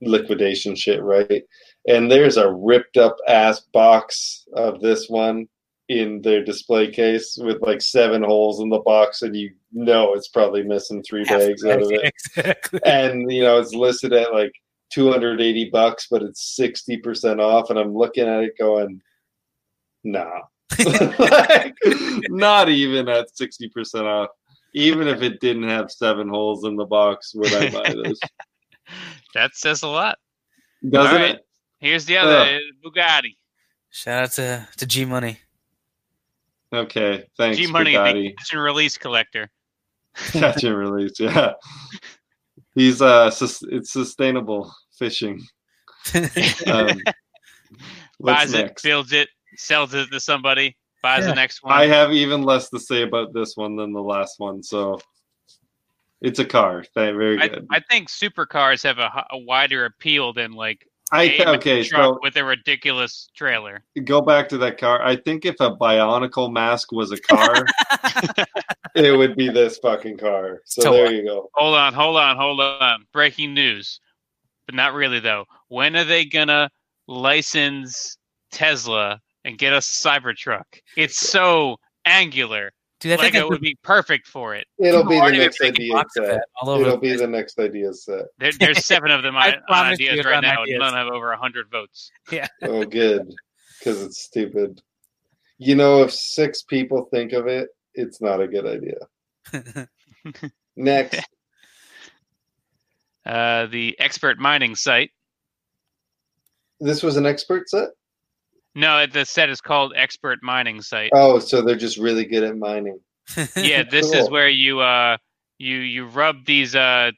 liquidation shit, right? And there's a ripped up ass box of this one in their display case with like seven holes in the box, and you know it's probably missing three bags out of it. exactly. And you know it's listed at like 280 bucks, but it's 60% off, and I'm looking at it going, nah. [laughs] like, not even at 60% off. Even if it didn't have seven holes in the box, would I buy this? [laughs] That says a lot. Doesn't All right. it? Here's the other Ugh. Bugatti. Shout out to to G Money. Okay, thanks, G Money, the Bugatti. catch and release collector. [laughs] Catch and release, yeah. [laughs] He's uh, sus- it's sustainable fishing. [laughs] Um, what's buys next? it, builds it, sells it to somebody, buys Yeah. the next one. I have even less to say about this one than the last one, so it's a car. Th- Very I, good. I think supercars have a wider appeal than like I, a okay, truck so with a ridiculous trailer. go back to that car. I think if a Bionicle mask was a car, [laughs] it would be this fucking car. So So there you go. Hold on, hold on, hold on. Breaking news, but not really though. When are they gonna license Tesla and get a Cybertruck? It's so angular. Dude, I think Lego I would be perfect for it. It'll be the next idea set. all over It'll the be the next idea set. There, there's seven of them [laughs] I on, on ideas right on now. ideas. None have over hundred votes. Yeah. [laughs] Oh, good, because it's stupid. You know, if six people think of it, it's not a good idea. [laughs] Next, Uh, the expert mining site. this was an expert set. No, the set is called expert mining site. Oh, so they're just really good at mining. [laughs] [laughs] yeah, this is where you uh you you rub these uh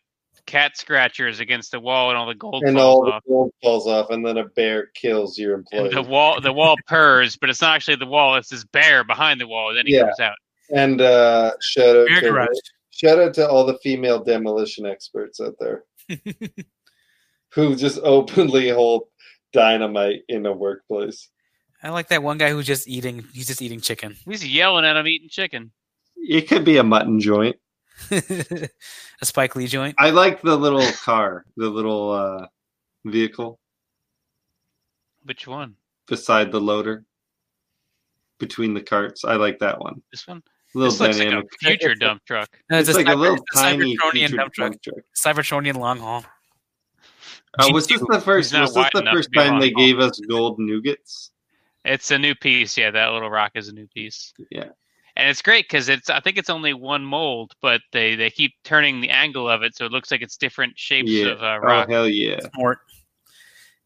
cat scratchers against the wall and all the gold and falls all off. the gold falls off, and then a bear kills your And employee. the wall the wall purs, but it's not actually the wall, it's this bear behind the wall, and then he Yeah. comes out. And uh, shout out to shout out to all the female demolition experts out there [laughs] who just openly hold dynamite in a workplace. I like that one guy who's just eating. He's just eating chicken. He's yelling at him eating chicken. It could be a mutton joint. [laughs] a Spike Lee joint. I like the little car, the little uh, vehicle Which one? beside the loader between the carts. I like that one. This one? A little This looks like a future dump truck. No, It's, a like a Cyber- little a tiny Cybertronian dump truck. dump truck. Cybertronian long haul. Uh, was this the first? Was this the first time they long haul. gave us gold nougats? It's a new piece. Yeah, that little rock is a new piece. Yeah. And it's great because it's I think it's only one mold, but they they keep turning the angle of it so it looks like it's different shapes Yeah. of uh, Oh rock. hell yeah! Smart.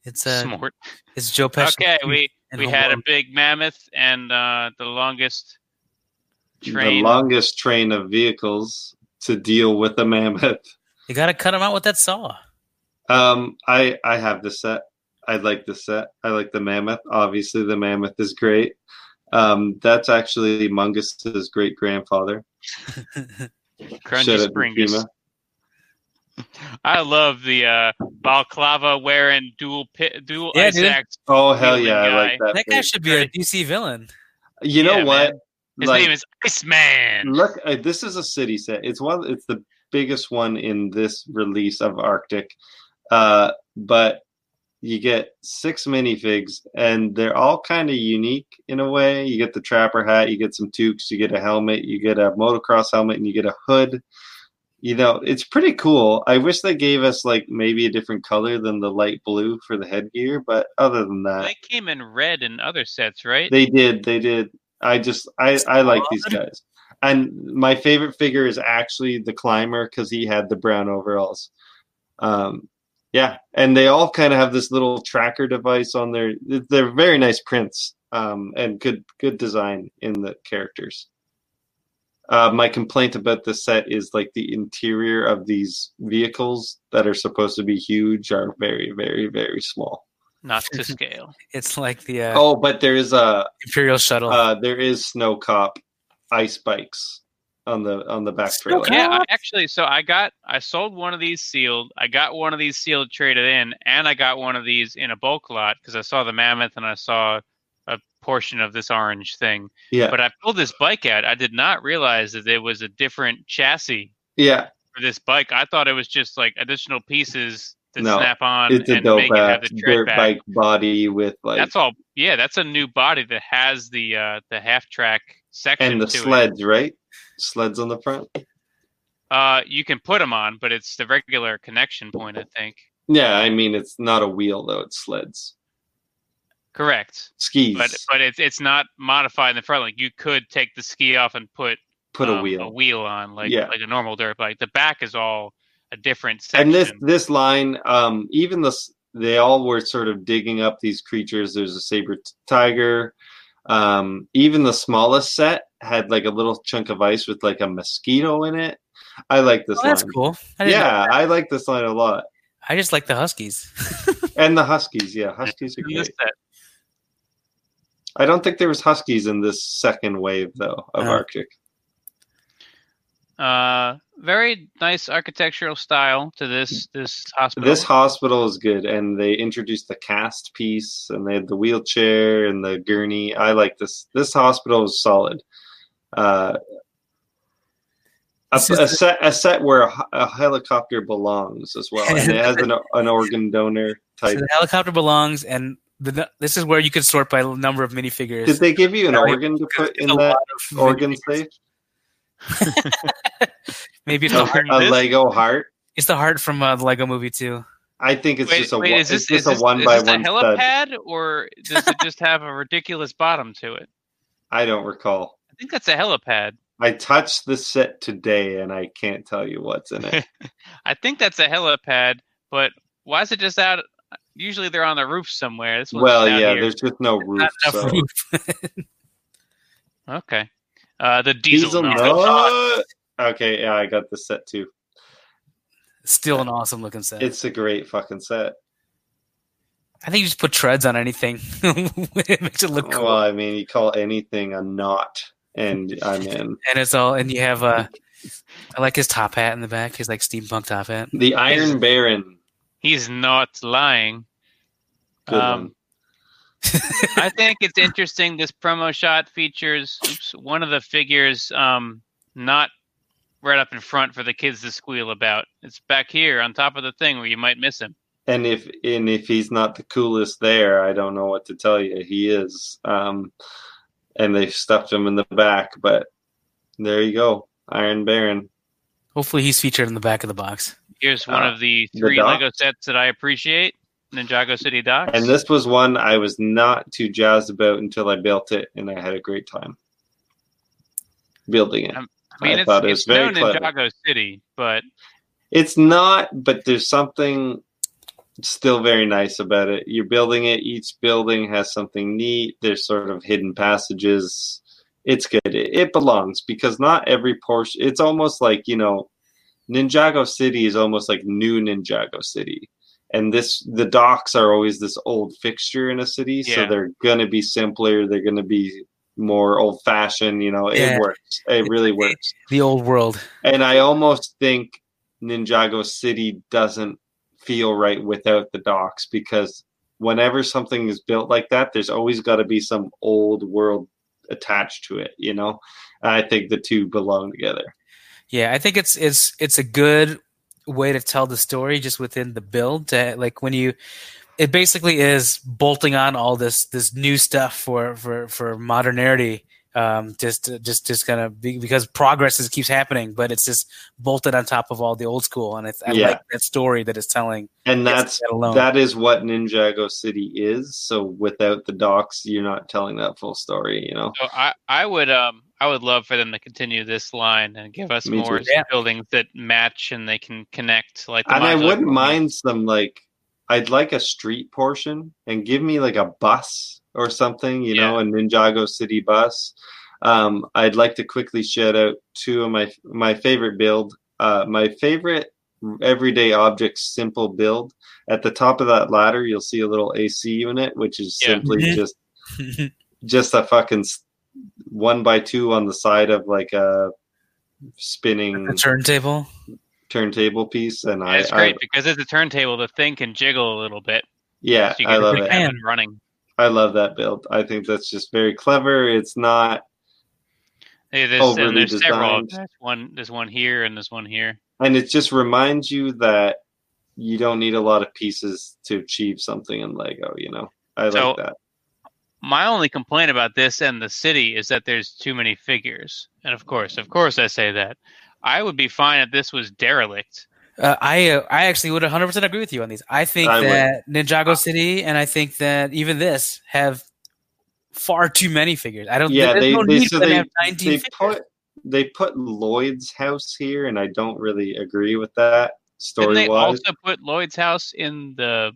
It's uh, Smart. it's Joe Pesci. Okay, we we Home had a big mammoth and uh, the longest train. The longest train of vehicles to deal with a mammoth. You gotta cut him out with that saw. Um, I I have the set. I like the set. I like the mammoth. Obviously, the mammoth is great. Um, that's actually Mungus's great grandfather. Grungy [laughs] Springus. I love the uh, balaclava wearing dual pit, dual Yeah, ice dude. axe. Oh hell Wheeling yeah! I like that. that guy should be a DC villain. You know Yeah, what? man. His Like, name is Iceman. look, uh, this is a city set. It's one. It's the biggest one in this release of Arctic. Uh, but you get six minifigs, and they're all kind of unique in a way. You get the trapper hat, you get some toques, you get a helmet, you get a motocross helmet, and you get a hood. You know, it's pretty cool. I wish they gave us like maybe a different color than the light blue for the headgear, but other than that, They came in red in other sets, right? they did. They did. I just I I like these guys. And my favorite figure is actually the climber because he had the brown overalls. Um, yeah, and they all kind of have this little tracker device on their. They're very nice prints um, and good good design in the characters. Uh, my complaint about the set is like the interior of these vehicles that are supposed to be huge are very very very small. Not to [laughs] scale. It's like the uh, Oh, but there is a Imperial shuttle. uh, there is snow cop ice bikes on the on the back Snow trailer. Yeah, I actually, so I got, I sold one of these sealed. I got one of these sealed traded in, and I got one of these in a bulk lot because I saw the mammoth and I saw a portion of this orange thing. Yeah, But I pulled this bike out. I did not realize that it was a different chassis yeah, for this bike. I thought it was just like additional pieces that No, snap on it's a and dope make it have ass the dirt back. bike body with like That's all. Yeah, that's a new body that has the uh, the half track section and the to it. sleds, right? Sleds on the front. Uh, you can put them on, but it's the regular connection point, I think. Yeah, I mean it's not a wheel though; it's sleds, Correct. skis. But but it's it's not modified in the front. Like you could take the ski off and put put a um, wheel. a wheel on, like Yeah. like a normal dirt bike. The back is all a different section. and this this line, um, even the they all were sort of digging up these creatures. There's a saber tiger. Um, even the smallest set had like a little chunk of ice with like a mosquito in it. I like this oh, that's line. cool. I Yeah. I like this line a lot. I just like the Huskies. [laughs] And the Huskies, yeah, Huskies are great. I don't think there was Huskies in this second wave though of No. Arctic. Uh, very nice architectural style to this this hospital. This hospital is good, and they introduced the cast piece, and they had the wheelchair and the gurney. I like this. This hospital is solid. Uh, a, a set a set where a, a helicopter belongs as well, and it has an, [laughs] an organ donor So type. the helicopter belongs, and the, this is where you could sort by number of minifigures. Did they give you an organ to put in that organ minifigures. safe? [laughs] Maybe it's the a, heart. a? Lego heart. It's the heart from uh, the Lego Movie too. I think it's Wait, just a wait, one, is this, it's just is a this, one is by this a one stud. helipad, or does it just have a ridiculous bottom to it? [laughs] I don't recall. I think that's a helipad. I touched the set today and I can't tell you what's in it. [laughs] I think that's a helipad, but why is it just out? Usually they're on the roof somewhere. This one's well, yeah, here. there's just no roof. So. roof. Okay. Uh, the diesel, Dieselnaut. nut. Okay, yeah, I got the set too. Still an awesome looking set. It's a great fucking set. I think you just put treads on anything. [laughs] it makes it look cool. Well, I mean, you call anything a knot, and I'm in. [laughs] and it's all and you have a. I like his top hat in the back, his like steampunk top hat. The Iron Baron. He's not lying. Good Um, one. I think it's interesting. This promo shot features oops, one of the figures um, not right up in front for the kids to squeal about. It's back here on top of the thing where you might miss him. And if and if he's not the coolest there, I don't know what to tell you. He is. Um, and they stuffed him in the back, but there you go, Iron Baron. Hopefully he's featured in the back of the box. Here's one Uh, of the the three dock? Lego sets that I appreciate. Ninjago City Docks. And this was one I was not too jazzed about until I built it, and I had a great time building it. I mean, I it's, it it's very known clever. Ninjago City, but It's not, but there's something still very nice about it. You're building it. Each building has something neat. There's sort of hidden passages. It's good. It, it belongs because not every portion. It's almost like you know, Ninjago City is almost like new Ninjago City, and this the docks are always this old fixture in a city, so they're gonna be simpler. They're gonna be more old fashioned. You know, Yeah. it works. It really works. The old world. And I almost think Ninjago City doesn't feel right without the docks because whenever something is built like that, there's always got to be some old world attached to it, you know? And I think the two belong together. Yeah, I think it's it's it's a good way to tell the story just within the build. To, like when you, it basically is bolting on all this this new stuff for for for modernity. Um, just just just kind of be, because progress is, keeps happening, but it's just bolted on top of all the old school, and it's, I Yeah. like that story that it's telling. And that's that alone. that is what Ninjago City is. So without the docks, you're not telling that full story, you know? so I, I would um I would love for them to continue this line and give us Me more too. Yeah. buildings that match and they can connect like the and I wouldn't building. mind some like I'd like a street portion and give me like a bus or something, you know, a Ninjago City bus. Um, I'd like to quickly shout out two of my my favorite build. Uh, my favorite everyday object simple build. At the top of that ladder, you'll see a little AC unit, which is Yeah. simply Mhm. just [laughs] just a fucking s- one by two on the side of like a spinning the turntable. turntable piece. And Yeah, I, it's I great because it's a turntable. The thing can jiggle a little bit. yeah, so I love it. have it running. I love that build. I think that's just very clever. It's not, Yeah, there's, Overly and there's several. designed. There's one. There's one here and there's one here. and it just reminds you that you don't need a lot of pieces to achieve something in Lego. You know, I So- like that. My only complaint about this and the city is that there's too many figures. And of course, of course, I say that. I would be fine if this was derelict. Uh, I uh, I actually would 100 percent agree with you on these. I think I would. that Ninjago City and I think that even this have far too many figures. I don't. Yeah, they no they need so for them to they have 19 they put they put Lloyd's house here, and I don't really agree with that story. Didn't story they wise. also put Lloyd's house in the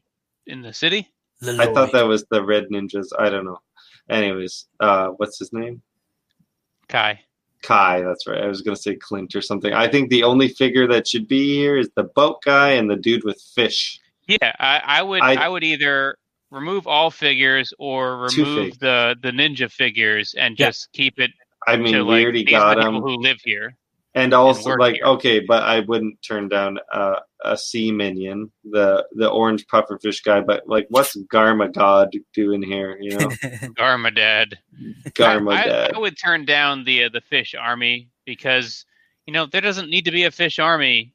in the city? I thought that was the Red Ninjas. I don't know. Anyways, uh, what's his name? Kai. Kai, that's right. I was gonna say Clint or something. I think the only figure that should be here is the boat guy and the dude with fish. Yeah, I, I would. I- I, would either remove all figures or remove figs. the the ninja figures and Yeah. just keep it I mean, to we like already these got the people him, who live here. And also work like here. okay, but I wouldn't turn down uh, a sea minion, the the orange pufferfish guy. But like, what's Garma God doing here? You know, Garmadad. [laughs] Garma I, Dad. I would turn down the uh, the fish army because you know there doesn't need to be a fish army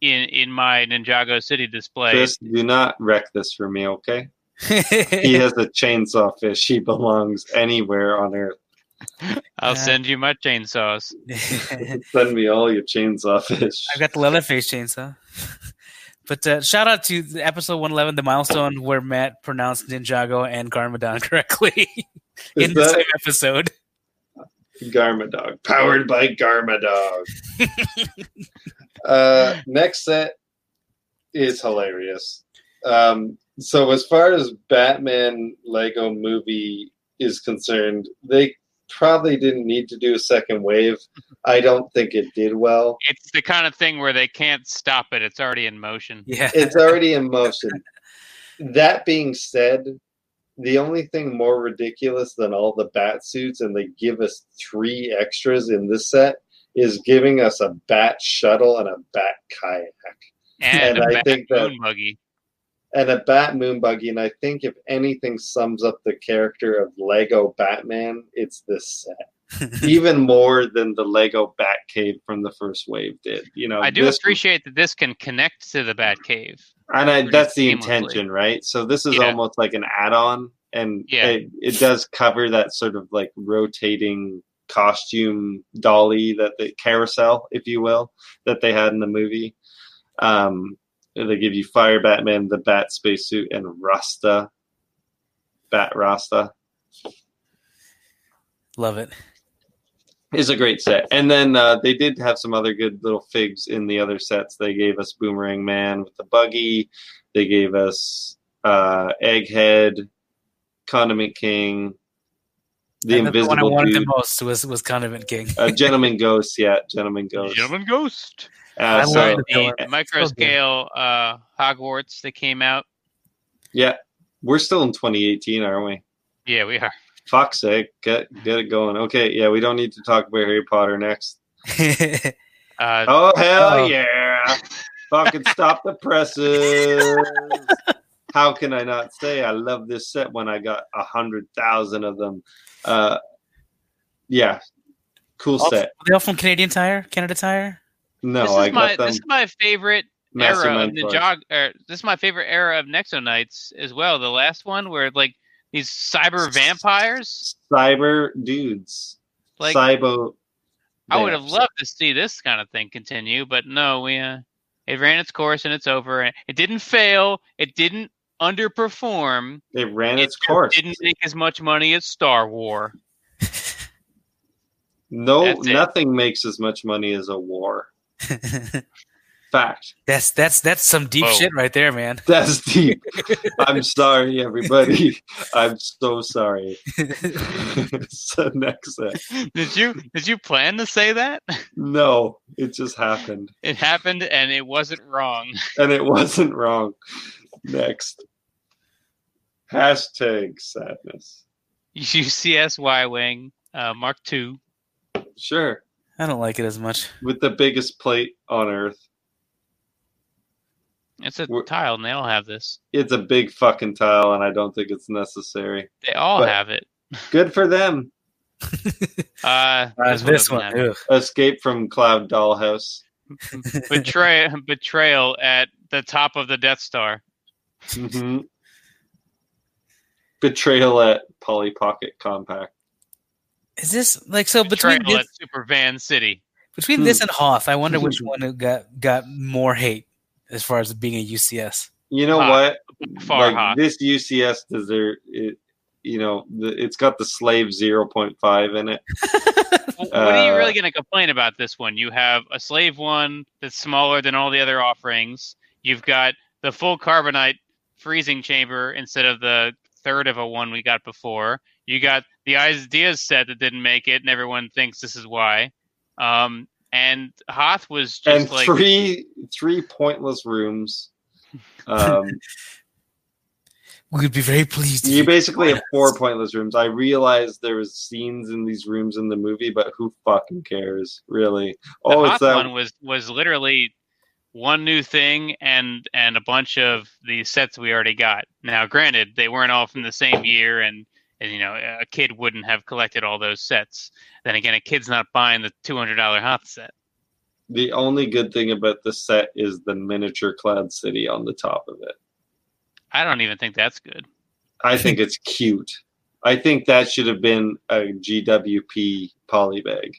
in in my Ninjago City display. Chris, do not wreck this for me, okay? [laughs] He has a chainsaw fish. He belongs anywhere on Earth. I'll Uh, send you my chainsaws. [laughs] Send me all your chainsaw fish. I've got the Leatherface chainsaw. But uh, shout out to the episode 111, the milestone where Matt pronounced Ninjago and Garmadon [laughs] correctly Is in the same episode. Garmadog? Powered by Garmadog. [laughs] uh, next set is hilarious. Um, so as far as Batman Lego movie is concerned, they probably didn't need to do a second wave. I don't think it did well. It's the kind of thing where they can't stop it. It's already in motion. Yeah. It's already in motion. That being said, the only thing more ridiculous than all the bat suits, and they give us three extras in this set, is giving us a bat shuttle and a bat kayak And, And a I bat think that- moon buggy. And a bat moon buggy. And I think if anything sums up the character of Lego Batman, it's this set. [laughs] Even more than the Lego Batcave from the first wave did. You know, I do this- appreciate that this can connect to the Batcave. and I, that's the seamlessly. intention, right? So this is Yeah. almost like an add-on, and Yeah. it, it does cover that sort of like rotating costume dolly that the carousel, if you will, that they had in the movie. Um, they give you Fire Batman, the Bat spacesuit, and Rasta, Bat Rasta Love it. is a great set. And then uh, they did have some other good little figs in the other sets. They gave us Boomerang Man with the buggy. They gave us uh, Egghead, Condiment King, the And the one I wanted Dude, the most was was Condiment King. uh, Gentleman [laughs] Ghost. Yeah, Gentleman Ghost. Gentleman Ghost. Uh, I so, love the The villain. micro scale uh, Hogwarts that came out. yeah, we're still in 2018, aren't we? Yeah, we are. Fuck's sake, get get it going. Okay, yeah, we don't need to talk about Harry Potter next. [laughs] Uh, Oh hell Oh. yeah! Fucking stop the presses. How can I not say I love this set when I got a hundred thousand of them? Uh, yeah, cool set. Are they all from Canadian Tire? Canada Tire? No, this I is my got them. this is my favorite era of Mentor. Ninjago. Or, this is my favorite era of Nexo Knights as well. The last one where like these cyber vampires. Cyber dudes. Like Cyber. I would have loved to see this kind of thing continue, but no, we uh, it ran its course and it's over. It didn't fail. It didn't underperform. It ran its just course. didn't make as much money as Star War. No, it. nothing makes as much money as a war. [laughs] Fact. that's that's that's some deep Whoa. shit right there, man. That's deep. [laughs] I'm sorry, everybody. I'm so sorry. [laughs] so next set. Did you did you plan to say that? No, it just happened. It happened and it wasn't wrong. And it wasn't wrong. Next. Hashtag sadness. UCS Y Wing uh, Mark II. Sure. I don't like it as much. With the biggest plate on earth. It's a We're- tile, and they all have this. It's a big fucking tile, and I don't think it's necessary. They all But- have it. Good for them. [laughs] Uh, Uh, this, this, one, one, doesn't have ugh. Escape from Cloud Dollhouse. it. [laughs] Betray, betrayal at the top of the Death Star. hmm Betrayal at Polly Pocket Compact. Is this like so between this, Super Van City. between this Hmm. and Hoth? I wonder which one got got more hate as far as being a UCS. You know Hot. what? Far like hot. this UCS deserve it. You know, the, it's got the slave zero point five in it. [laughs] What are you Uh, really going to complain about this one? You have a slave one that's smaller than all the other offerings. You've got the full carbonite freezing chamber instead of the third of a one we got before. You got the ideas set that didn't make it, and everyone thinks this is why. Um, and Hoth was just and like three three pointless rooms. [laughs] Um, We would be very pleased. you you basically have four pointless rooms. I realized there was scenes in these rooms in the movie, but who fucking cares, really? the Oh, Hoth it's that one was was literally one new thing and and a bunch of the sets we already got. Now, granted, they weren't all from the same year, and, and you know a kid wouldn't have collected all those sets. Then again, a kid's not buying the two hundred dollar Hoth set. the only good thing about the set is the miniature Cloud City on the top of it. I don't even think that's good. I think it's cute. I think that should have been a GWP polybag.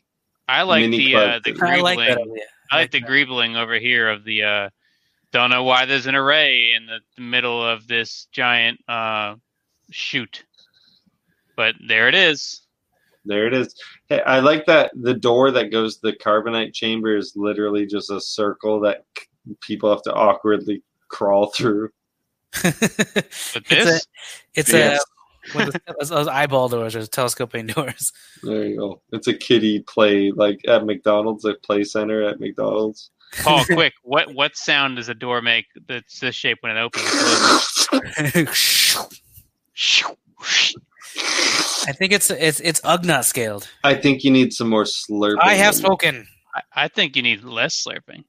I like Mini the uh, club. the I like that greebling. I like the that. greebling over here of the. uh Don't know why there's an array in the, the middle of this giant uh chute, but there it is. There it is. Hey, I like that the door that goes to the carbonite chamber is literally just a circle that c- people have to awkwardly crawl through. [laughs] But it's a, it's Yes. a one those, those eyeball doors or telescoping [laughs] doors. There you go. It's a kiddie play like at McDonald's, a play center at McDonald's. Paul, [laughs] quick, what what sound does a door make that's this shape when it opens? And closes? I think it's it's it's Ugnaught scaled. I think you need some more slurping. I have spoken. I, I think you need less slurping.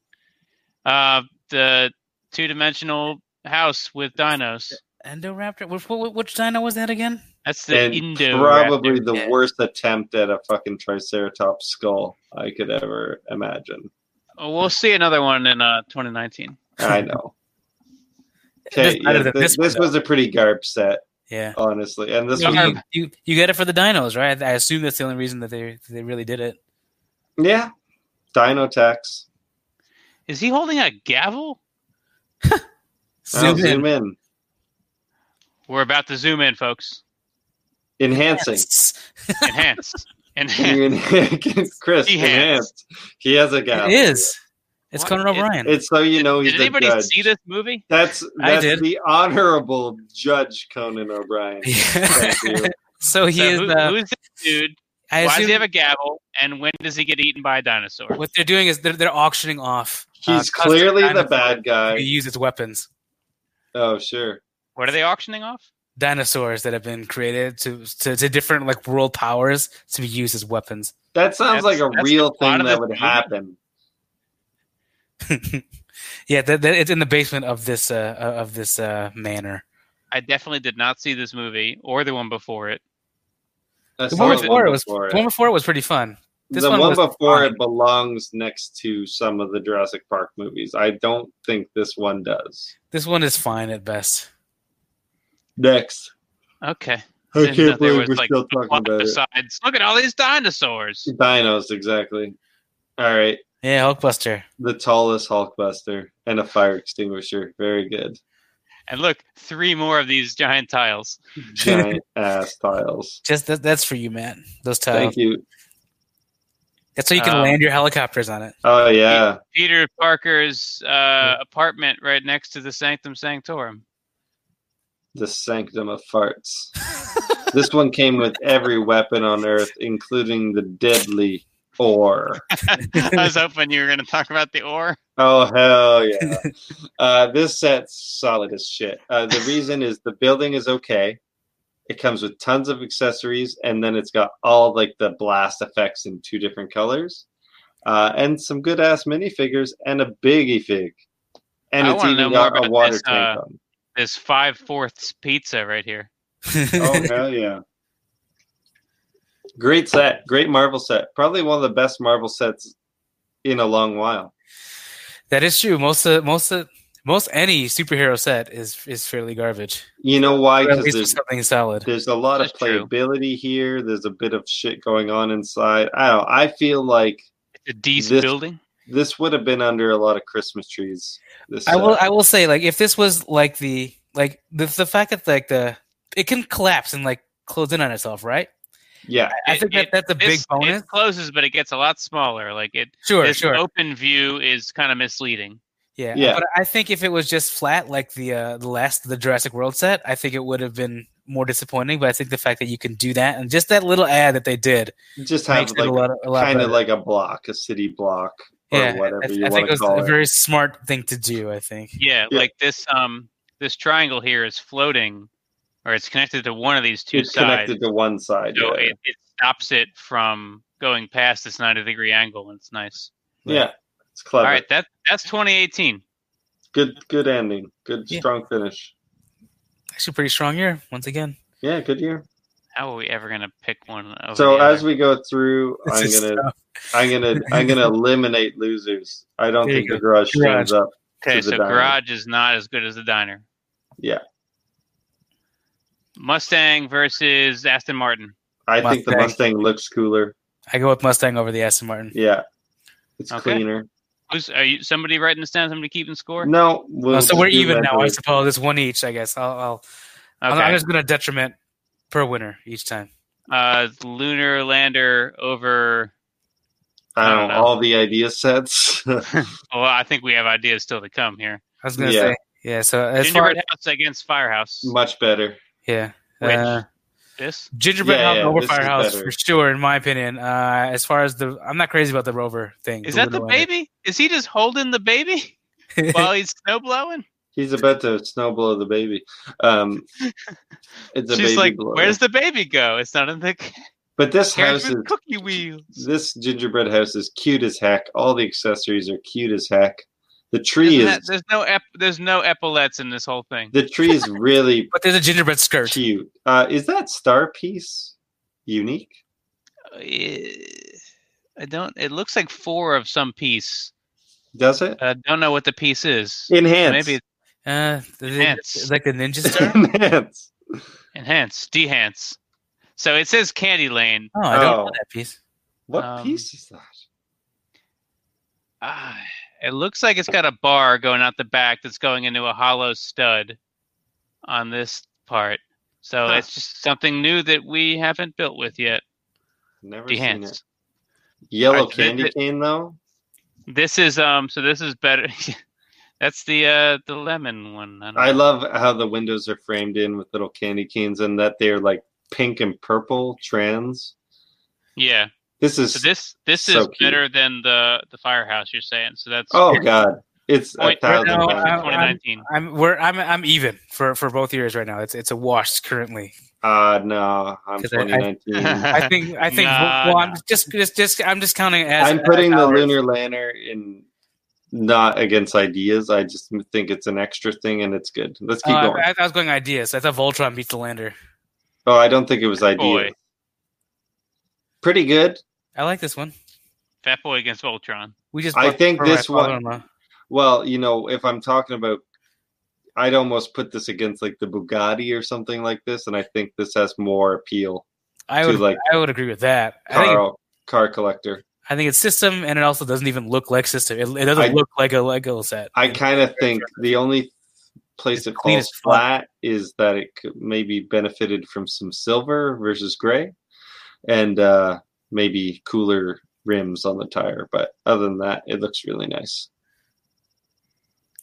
Uh, the two dimensional house with dinos. Indoraptor. Which, which, which dino was that again? That's the And Indo. probably the Yeah. worst attempt at a fucking Triceratops skull I could ever imagine. Oh, We'll see another one in uh 2019. I know. Okay, yeah, this, this this was a pretty garb set, Yeah. honestly, and this You, was you, you, you get it for the dinos, right? I assume that's the only reason that they they really did it. yeah, Dino Tax. Is he holding a gavel? Zoom in. zoom in, We're about to zoom in, folks. enhancing. Yes. [laughs] [laughs] Enhance. Enhance. You enhan- Chris, Enhanced. enhanced. He has a gavel. It is. It's What? Conan O'Brien. It's so you know he's Did the anybody judge. see this movie? That's I that's did. the honorable Judge Conan O'Brien. Thank [laughs] so he So is. who, uh, who's this dude? I Why does he have a gavel? And when does he get eaten by a dinosaur? what they're doing is they're, they're auctioning off. uh, He's custom clearly the bad to guy. use as weapons. Oh sure. What are they auctioning off? Dinosaurs that have been created to, to to different like world powers to be used as weapons. That sounds That's- like a real thing that this would movie. happen. [laughs] yeah, that, that, it's in the basement of this uh, of this uh, manor. I definitely did not see this movie or the one before it. I The saw one the before it was before the one before it was pretty fun. This the one one, before fine. it belongs next to some of the Jurassic Park movies. I don't think this one does. This one is fine at best. Next. Okay. I Didn't know can't there believe was, we're like, still talking plot about it. look at all these dinosaurs. Dinos, exactly. All right. Yeah, Hulkbuster. The tallest Hulkbuster and a fire extinguisher. Very good. And look, three more of these giant tiles. [laughs] Giant ass tiles. Just that, that's for you, Matt. Those tiles. Thank you. That's so you can Um, land your helicopters on it. Oh yeah. Peter Parker's uh, apartment right next to the Sanctum Sanctorum. The sanctum of farts. [laughs] this one came with every weapon on Earth, including the deadly ore. [laughs] I was hoping you were going to talk about the ore. Oh hell yeah! uh, this set's solid as shit. Uh, the [laughs] reason is the building is okay. It comes with tons of accessories, and then it's got all like the blast effects in two different colors, uh, and some good ass minifigures and a biggie fig. And I it's even got a water this, tank uh, on. This five fourths pizza right here. Oh [laughs] hell yeah! Great set, great Marvel set. Probably one of the best Marvel sets in a long while. that is true. Most of most of most any superhero set is is fairly garbage. You know why? Because least there's something solid. there's a lot of That's true. playability here. There's a bit of shit going on inside. I don't. know. I feel like It's a decent This- building. this would have been under a lot of Christmas trees. This I will. I will say like if this was like the like the the fact that like the it can collapse and like close in on itself, right? Yeah, I It- think that it- that's a big This- bonus. It closes, but it gets a lot smaller. Like it, Sure, this sure. open view is kind of misleading. Yeah, Yeah. But I think if it was just flat like the uh, the last the Jurassic World set, I think it would have been more disappointing. But I think the fact that you can do that and just that little ad that they did just have makes it like a lot, kind of like a block, a city block, or yeah, whatever I, you I think it was call a it. very smart thing to do. I think. Yeah, Yeah. like this. Um, this triangle here is floating, or it's connected to one of these two it's sides. connected to one side. so yeah. it, it stops it from going past this 90 degree angle and it's nice yeah, it's clever. all right that that's 2018 Good, good ending. Good, Yeah. strong finish. Actually, pretty strong year once again. Yeah, good year. how are we ever going to pick one over So as we go through, [laughs] It's I'm gonna, uh, I'm gonna, I'm gonna eliminate losers. I don't There think the garage Garage. stands up. okay to the so diner. garage is not as good as the diner Yeah. Mustang versus Aston Martin. I think the Mustang. Mustang looks cooler. I go with Mustang over the Aston Martin. Yeah, it's Okay. cleaner. Who's are you? Somebody writing this down? Somebody keeping score? No, we'll Oh, so we're even that now, I suppose. It's one each, I guess. I'll, I'll Okay. I'm just gonna detriment per winner each time. uh, lunar lander over. I I don't don't know know. all the idea sets. [laughs] [laughs] Well, I think we have ideas still to come here. I was gonna Yeah. say, yeah. So as far Gingerbread House against Firehouse. Much better. Yeah, Which? uh, This gingerbread Yeah, house yeah, over firehouse for sure, in my opinion. Uh, as far as the, I'm not crazy about the rover thing. is that the lunar lander. baby? Is he just holding the baby [laughs] while he's snow blowing? He's about to snow blow the baby. Um, [laughs] it's a She's baby like, blower. "Where's the baby go?" It's not in the But this house is cookie wheels. this gingerbread house is cute as heck. All the accessories are cute as heck. The tree Isn't is that- there's no ep- there's no epaulets in this whole thing. the tree is really [laughs] But there's a gingerbread skirt. cute. Uh, is that star piece unique? Eh, I don't. It looks like four of some piece. Does it? I don't know what the piece is. Enhance. Maybe Uh, the, Enhance. like the ninja [laughs] star. Enhance. enhance, dehance. So it says Candy Lane. Oh, I don't Oh. know that piece. What Um, piece is that? Ah, it looks like it's got a bar going out the back that's going into a hollow stud on this part. So Huh. it's just something new that we haven't built with yet. Never seen it. Yellow candy th- cane though. This is um. So this is better. [laughs] that's the uh the lemon one. I, I love how the windows are framed in with little candy canes and that they're like pink and purple trans. yeah. This is So this this so is cute. better than the the firehouse. You're saying. So that's oh god, it's a Point- thousand no, times. I- 2019. I'm we're I'm I'm even for for both years right now. It's it's a wash currently. Uh no, I'm 'Cause I- I- 2019. [laughs] I think I think Nah, well, nah. I'm just just just I'm just counting as I'm putting as the lunar lantern in not against ideas. I just think it's an extra thing and it's good. Let's keep Uh, going. I, I was going ideas. I thought Voltron beats the lander. oh, I don't think it was ideas. Boy. Pretty good. I like this one. Fat Boy against Voltron. We just I think this one- father-in-law. Well, you know, if I'm talking about, I'd almost put this against like the Bugatti or something like this, and I think this has more appeal. I to, would like, I would agree with that. I think Car, car collector. I think it's system, and it also doesn't even look like system. It, it doesn't I- look like a Lego set. I kind of think the only place it clean falls as fuck. flat is that it could maybe benefited from some silver versus gray, and uh, maybe cooler rims on the tire. But other than that, it looks really nice.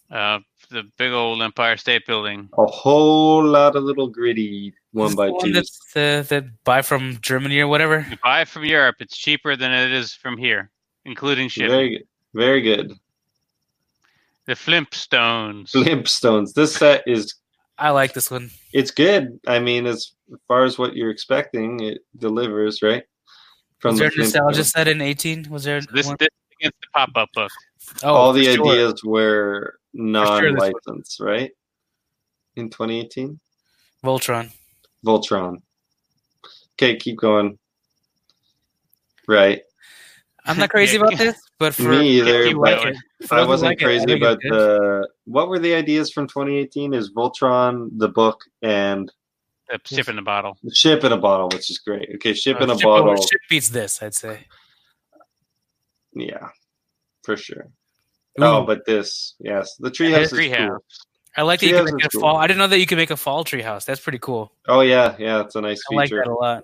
Uh, the big old Empire State Building. A whole lot of little gritty one Is by the one twos. that's uh, that buy from Germany or whatever. You buy from Europe, it's cheaper than it is from here, including shipping. Very good. Very good. The Flimpstones. Flintstones. This set is I like this one. it's good. I mean, as far as what you're expecting, it delivers, right? Was there a nostalgia set in eighteen? Was there This one? this against the pop-up book. Oh, all the sure. ideas were non-licensed, right? In 2018, Voltron. Voltron. Okay, keep going. Right. I'm not crazy about this, but for Me either, if you but like it, I wasn't like crazy think about the. What were the ideas from 2018? Is Voltron, the book, and The ship in a bottle. ship in a bottle, which is great. Okay, ship Uh, in a ship- bottle. Ship beats this, I'd say. Yeah, for sure. Ooh, Oh, but this, yes, the treehouse is Treehouse. cool. I like that you can make a cool. fall. I didn't know that you could make a fall tree house. That's pretty cool. Oh yeah, yeah, it's a nice I like that a lot.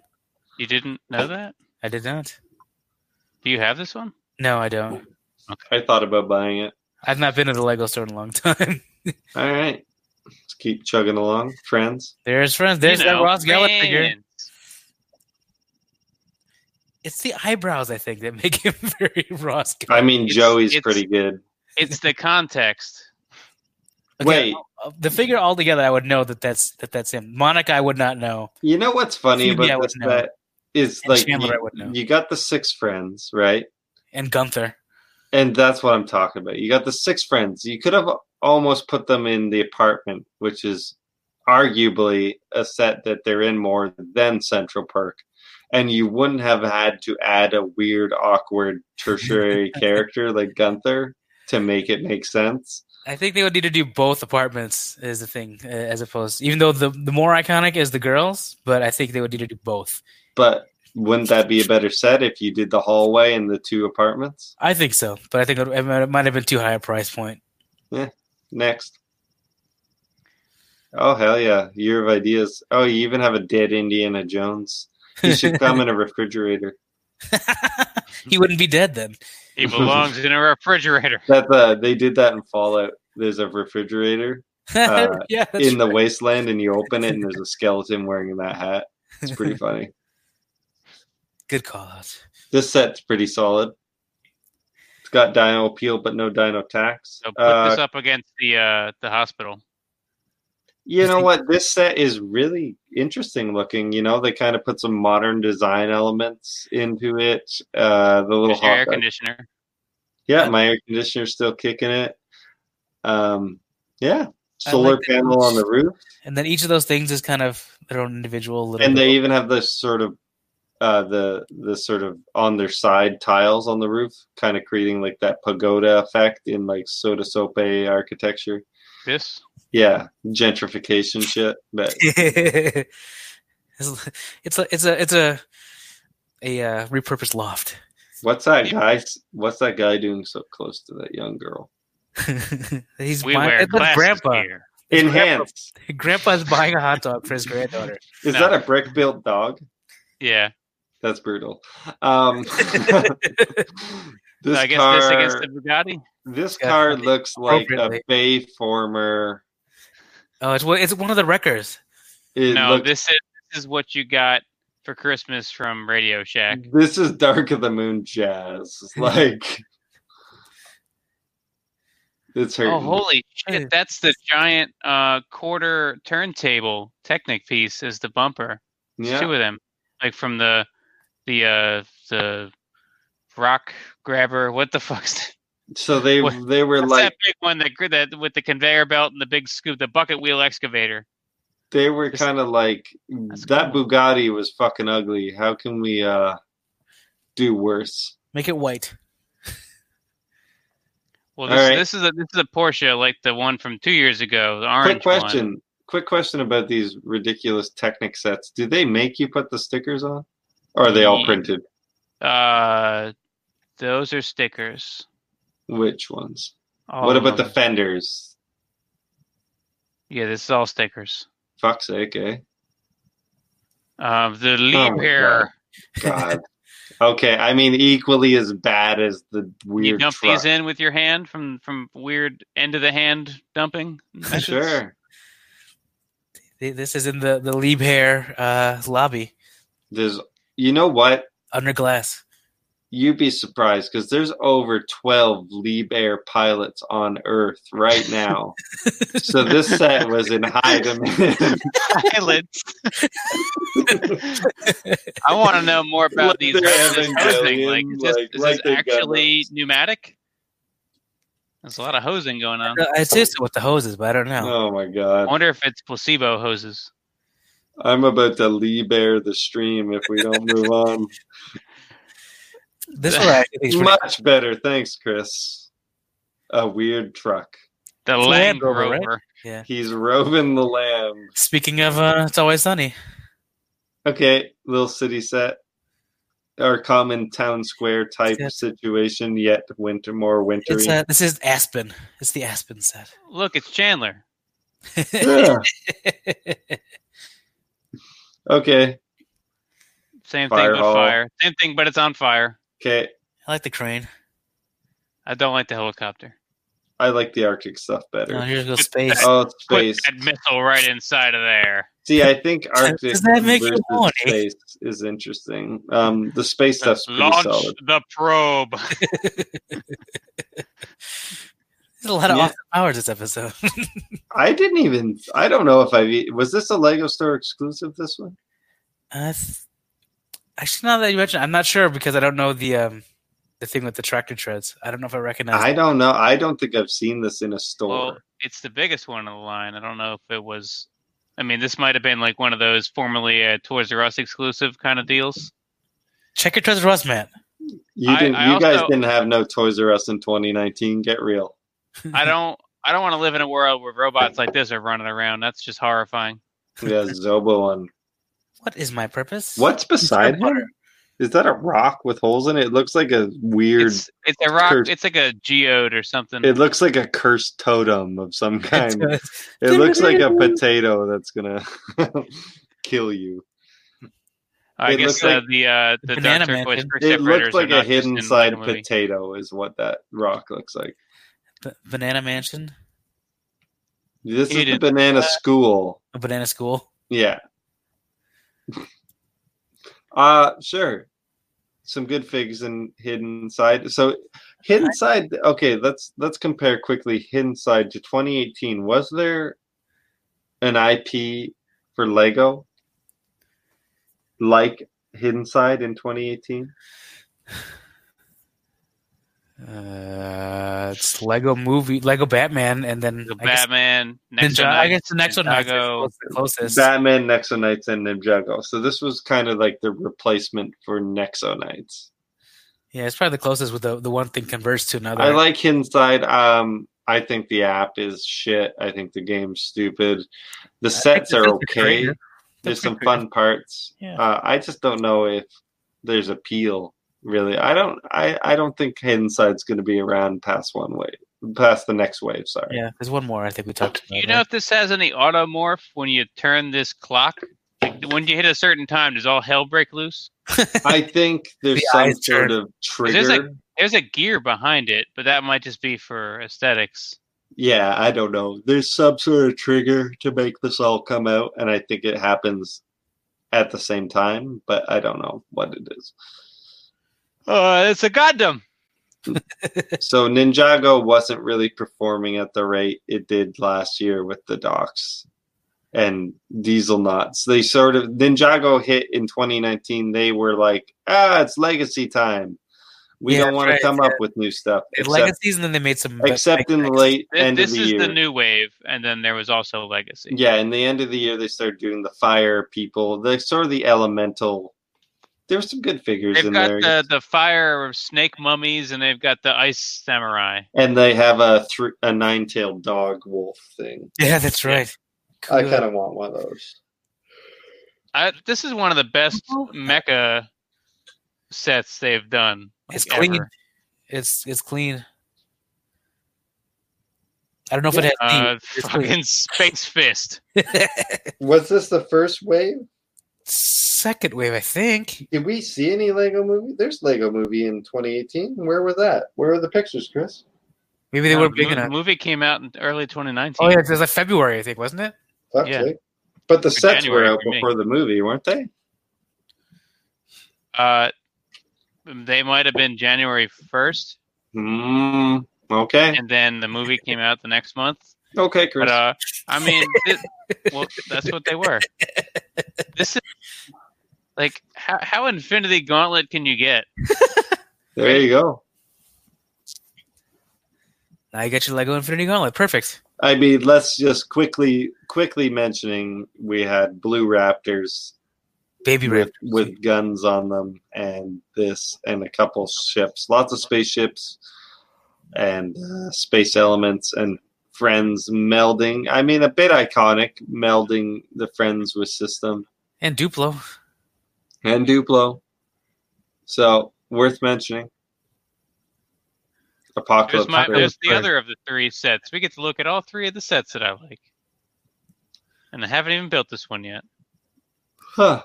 You didn't know that? I did not. Do you have this one? No, I don't. Okay. I thought about buying it. I've not been to the Lego store in a long [laughs] time. All right, let's keep chugging along, friends. There's friends. There's You that Ross Geller figure. It's the eyebrows, I think, that make him [laughs] very Ross. Geller. I mean, It's- Joey's it's- pretty good. It's the context. [laughs] Okay, Wait, uh, the figure altogether, I would know that that's that that's him. Monica, I would not know. you know what's funny Phoebe, about this know. set is And like Chandler, I you, would know. you got the six friends, right? And Gunther. And that's what I'm talking about. You got the six friends. You could have almost put them in the apartment, which is arguably a set that they're in more than Central Park. And you wouldn't have had to add a weird, awkward tertiary [laughs] character like Gunther to make it make sense. I think they would need to do both apartments is the thing, as opposed. Even though the the more iconic is the girls, but I think they would need to do both. But wouldn't that be a better set if you did the hallway and the two apartments? I think so, but I think it, it might have been too high a price point. Yeah. Next. Oh hell yeah! Year of ideas. Oh, you even have a dead Indiana Jones. He should [laughs] come in a refrigerator. [laughs] he wouldn't be dead then. He belongs in a refrigerator. [laughs] That uh, they did that in Fallout. There's a refrigerator Uh, yeah, that's in the right. wasteland, and you open it, and there's a skeleton wearing that hat. It's pretty funny. Good call out. This set's pretty solid. It's got Dino appeal, but no Dino tax. So put Uh, this up against the uh, the hospital. You know what? This set is really interesting looking. You know, they kind of put some modern design elements into it. Uh, the little There's your air hot, conditioner. yeah, my air conditioner's still kicking it. Um, yeah, solar like panel on the roof, And then each of those things is kind of their own individual little. and they even have this sort of uh, the the sort of on their side tiles on the roof, kind of creating like that pagoda effect in like soda sope architecture. This Yeah, gentrification shit. But [laughs] it's it's a it's a it's a a uh, repurposed loft. what's that guy? What's that guy doing so close to that young girl? [laughs] He's we buying, wear it's glasses grandpa. here. Enhance. Grandpa's buying a hot dog for his granddaughter. Is No. that a brick built dog? Yeah, That's brutal. Um, [laughs] this I guess car, this against the Bugatti. this Yeah, car looks like a Appropriately. Bay former. Oh, it's one- it's one of the wreckers. It no, looks- this is this is what you got for Christmas from Radio Shack. this is Dark of the Moon jazz. [laughs] Like it's hurting. Oh, holy shit! That's the giant uh, quarter turntable Technic piece. Is the bumper? There's yeah. two of them, like from the the uh, the rock grabber. What the fuck's So they What- they were like that big one that, that with the conveyor belt and the big scoop, the bucket wheel excavator? they were kind of like that cool. Bugatti was fucking ugly. How can we uh do worse? Make it white. Well, this, right. this is a this is a Porsche like the one from two years ago, the orange. Quick question. one. Quick question about these ridiculous Technic sets. Do they make you put the stickers on? Or are they all printed? Uh, those are stickers. Which ones? All what of about the fenders? Yeah, this is all stickers. Fuck's sake, eh? Um, the Oh leap my here. God. okay, I mean equally as bad as the weird. You weird dump truck. these in with your hand from from weird end of the hand dumping. Sure. This is in the the Liebherr uh, lobby There's you know what? under glass. You'd be surprised because there's over 12 Liebherr pilots on Earth right now. [laughs] so this set was in high demand. Pilots. I want to know more about Like these. they're this hosing. Like, is this, like- is like this actually those. pneumatic? There's a lot of hosing going on. Uh, It's just with the hoses, but I don't know. oh my god! I wonder if it's placebo hoses. I'm about to Liebherr the stream if we don't move on. This one I is pretty Much better. Thanks, Chris. A weird truck. The It's Land Land Rover, Rover. right? He's roving the lamb. Speaking of, uh, it's always sunny. Okay, little city set. Our common town square type Yeah. situation, yet winter more wintry. It's uh, this is Aspen. It's the Aspen set. Look, it's Chandler. [laughs] Yeah. [laughs] Okay. Same Fire thing but hall. fire. Same thing, but it's on fire. Okay. I like the crane. I don't like the helicopter. I like the Arctic stuff better. Oh, here's go space. Oh, Put space. that missile right inside of there. See, I think [laughs] Arctic Does that make you versus horny? space is interesting. Um, the space stuff's pretty Launch solid. the probe. [laughs] [laughs] There's a lot of Yeah. Austin Powers this episode. [laughs] I didn't even. I don't know if I was this a Lego Store exclusive. This one. uh, actually, now that you mention, I'm not sure because I don't know the um the thing with the tractor treads. I don't know if I recognize. I it. don't know. I don't think I've seen this in a store. Well, it's the biggest one of the line. I don't know if it was. I mean, this might have been like one of those formerly uh, Toys R Us exclusive kind of deals. Check your Treasure Us, man. you didn't. I you guys didn't have no Toys R Us in 2019. Get real. I don't. I don't want to live in a world where robots like this are running around. That's just horrifying. Yeah, Zobo on. What is my purpose? What's beside him? Is that a rock with holes in it? It looks like a weird. It's, it's a rock. curse. It's like a geode or something. It looks like a cursed totem of some [laughs] kind. does. It [laughs] looks like a potato that's gonna [laughs] kill you. I it guess looks uh, like- the uh, the Banana dark turquoise It looks like a hidden side potato, is what that rock looks like. B- Banana Mansion, This is the banana school. a banana school. Yeah. [laughs] Uh sure. Some good figs in hidden side. So hidden side okay, let's let's compare quickly hidden side to 2018. Was there an IP for Lego like hidden side in 2018? [sighs] [laughs] Uh, it's Lego movie, Lego Batman, and then The I guess, Batman. Next Ninja, I guess the next one is Ninjago. the closest. Batman, Nexo Knights, and Ninjago. So this was kind of like the replacement for Nexo Knights. Yeah, it's probably the closest with the, the one thing converts to another. I like Inside. Um, I think the app is shit. I think the game's stupid. The sets are okay. There's some fun parts. Yeah. Uh, I just don't know if there's appeal. Really, I don't. I, I don't think Hidden Side's going to be around past one wave, past the next wave. Sorry. Yeah, there's one more I think we talked about. Do you know if this has any automorph when you turn this clock? Like, when you hit a certain time, does all hell break loose? [laughs] I think there's The some sort turn. of trigger. There's like- There's a gear behind it, but that might just be for aesthetics. yeah, I don't know. There's some sort of trigger to make this all come out, and I think it happens at the same time, but I don't know what it is. Uh, it's a goddamn. [laughs] So Ninjago wasn't really performing at the rate it did last year with the docks and Dieselnauts. They sort of Ninjago hit in 2019. They were like, ah, it's legacy time. We Yeah, don't want right, to come yeah. up with new stuff. It Except, legacies, and then they made some. except in the late This, end this of the year. This is the new wave, and then there was also Legacy. Yeah, in the end of the year, they started doing the fire people. The sort of the elemental. There were some good figures They've in got there, the the fire snake mummies, and they've got the ice samurai. and they have a thr a nine tailed dog wolf thing. Yeah, that's right. I kind of want one of those. I, this is one of the best mecha sets they've done. like, It's clean. ever. It's it's clean. I don't know if it has Uh, clean. [laughs] fucking space fist. [laughs] Was this the first wave? Second wave, I think. Did we see any Lego movie? There's Lego movie in 2018. Where was that? Where are the pictures, Chris? Maybe they Uh, were big mo- enough. movie came out in early 2019. Oh yeah, it was like February, I think, wasn't it? Fuck's Yeah. But the For sets January were out for me. before the movie, weren't they? Uh, they might have been January 1st, Mm, okay. and then the movie came out the next month. Okay, Chris. But uh, I mean, [laughs] it, well, that's what they were. This is like how how Infinity Gauntlet can you get? [laughs] there you go. Now you got your Lego Infinity Gauntlet. Perfect. I mean, let's just quickly quickly mentioning we had Blue Raptors Baby with, Rip. with guns on them and this and a couple ships lots of spaceships and uh, space elements and friends melding i mean a bit iconic melding the friends with system And Duplo. and duplo so worth mentioning There's, apocalypse my, there's the other of the three sets. We get to look at all three of the sets that I like, and I haven't even built this one yet. huh.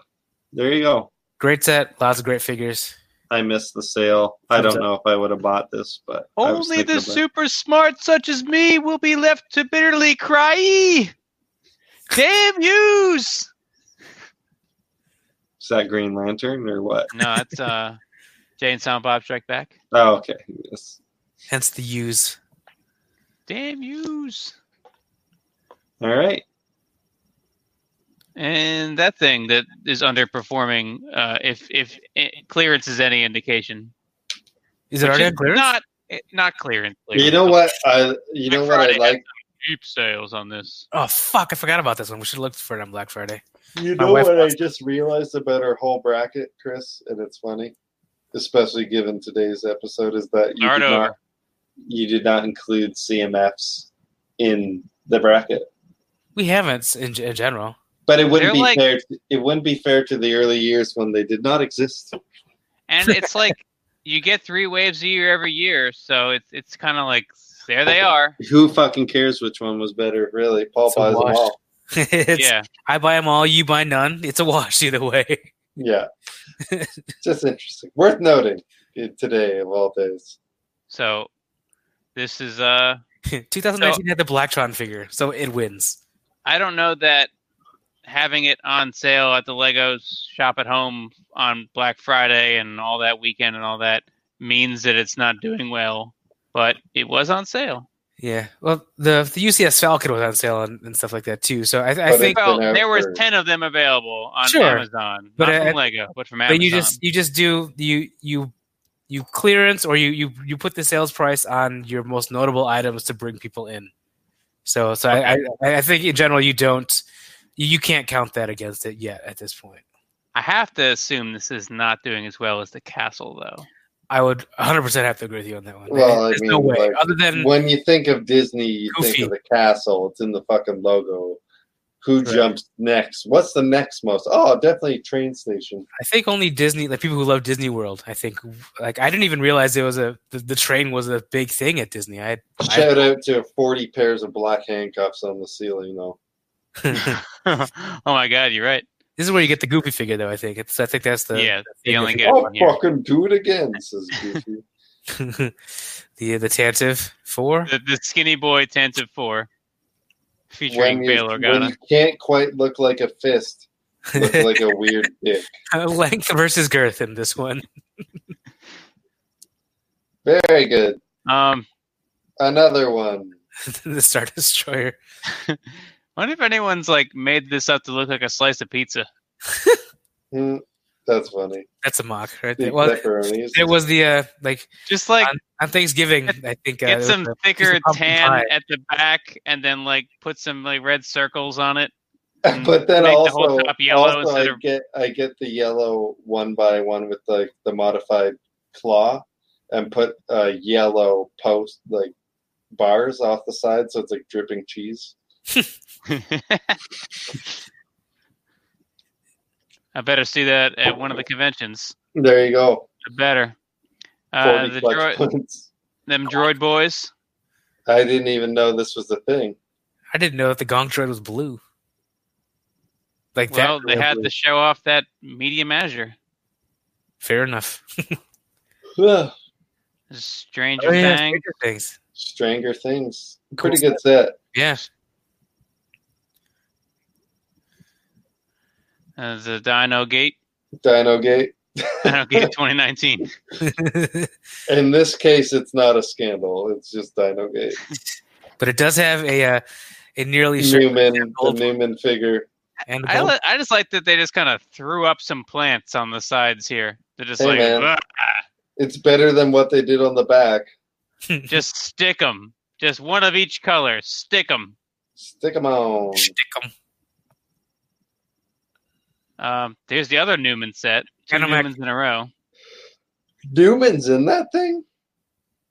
there you go Great set. Lots of great figures. I missed the sale i don't know if i would have bought this but Only the about super smart, such as me, will be left to bitterly cry. Damn yous! is that green lantern or what No, it's uh, Jane Sound Bob Strike Back. oh okay yes. Hence the use. Damn yous! all right And that thing that is underperforming, uh, if if clearance is any indication, Is it Which already is clearance? Not not clearance. You know what? I you know Black what I like. Deep sales on this. Oh fuck! I forgot about this one. We should look for it on Black Friday. You My know what I just realized about our whole bracket, Chris, and it's funny, especially given today's episode, is that you Start did over. not you did not include CMFs in the bracket. We haven't in, in general. But it wouldn't They're be like- fair. To, it wouldn't be fair to the early years when they did not exist. and it's like you get three waves a year every year, so it's it's kind of like there they are. Who fucking cares which one was better? Really, Paul It's a buys them all. [laughs] It's- Yeah, I buy them all, you buy none. It's a wash [laughs] either way. Yeah, [laughs] just interesting. Worth noting eh, today of all days. so this is uh 2019 had the Blacktron figure, so it wins. I don't know that having it on sale at the Legos shop at home on Black Friday and all that weekend and all that means that it's not doing well, but it was on sale. Yeah, well, the the UCS Falcon was on sale and, and stuff like that too. So I, I think, Well, there was ten of them available on Sure. Amazon, But, not uh, from Lego, but from Amazon. but you just you just do you you you clearance or you you you put the sales price on your most notable items to bring people in. So so I, I I think in general you don't you, you can't count that against it yet at this point. I have to assume this is not doing as well as the castle, though. I would 100 percent have to agree with you on that one. Well, I There's no mean, way like, other than When you think of Disney, you think of the castle. It's in the fucking logo. Who Right. jumps next? What's the next most? Oh, definitely train station. I think only Disney, like people who love Disney World. I think, like I didn't even realize it was a the, the train was a big thing at Disney. I, Shout out to 40 pairs of black handcuffs on the ceiling, though. I [laughs] [laughs] oh my god, you're right. this is where you get the Goofy figure, though. I think it's. I think that's the yeah, the you only figure. get Oh, one here. fucking do it again, says Goofy. [laughs] the the Tantive four. The, the Skinny Boy Tantive 4 featuring when, you, Bail when Organa. you can't quite look like a fist, look like a weird dick. Length versus girth in this one. Very good. Um, Another one. the Star Destroyer. Wonder if anyone's like made this up to look like a slice of pizza. [laughs] Hmm, that's funny. That's a mock, right? Big There. Well, pepperonis. it was the uh like Just like on, on Thanksgiving. I think uh, get it some the- thicker just a pumpkin tan pie. at the back, and then like put some like red circles on it. [laughs] but then make the also, whole top yellow also I of- get I get the yellow one by one with like the modified claw, and put uh, yellow post like bars off the side, so it's like dripping cheese. [laughs] I better see that at one of the conventions. There you go. I better. Uh, the droid, them droid boys. I didn't even know this was a thing. I didn't know that the Gonk Droid was blue. Like Well, that. they had to show off that medium azure. Fair enough. [laughs] Stranger Oh, yeah, Thing. Stranger Things. Stranger Things. Cool Pretty good set. Yeah. Uh, the Dino Gate. Dino Gate. [laughs] Dino Gate 2019. [laughs] In this case, it's not a scandal. It's just Dino Gate. [laughs] but it does have a uh, a nearly sure Newman, the gold Newman figure. and I, li- I just like that they just kind of threw up some plants on the sides here. They're just Hey, like, "Ah, It's better than what they did on the back. just stick them. Just one of each color. Stick them. Stick them on. Stick 'em. Um, there's the other Newman set. Two Animac- Newmans in a row. Newman's in that thing?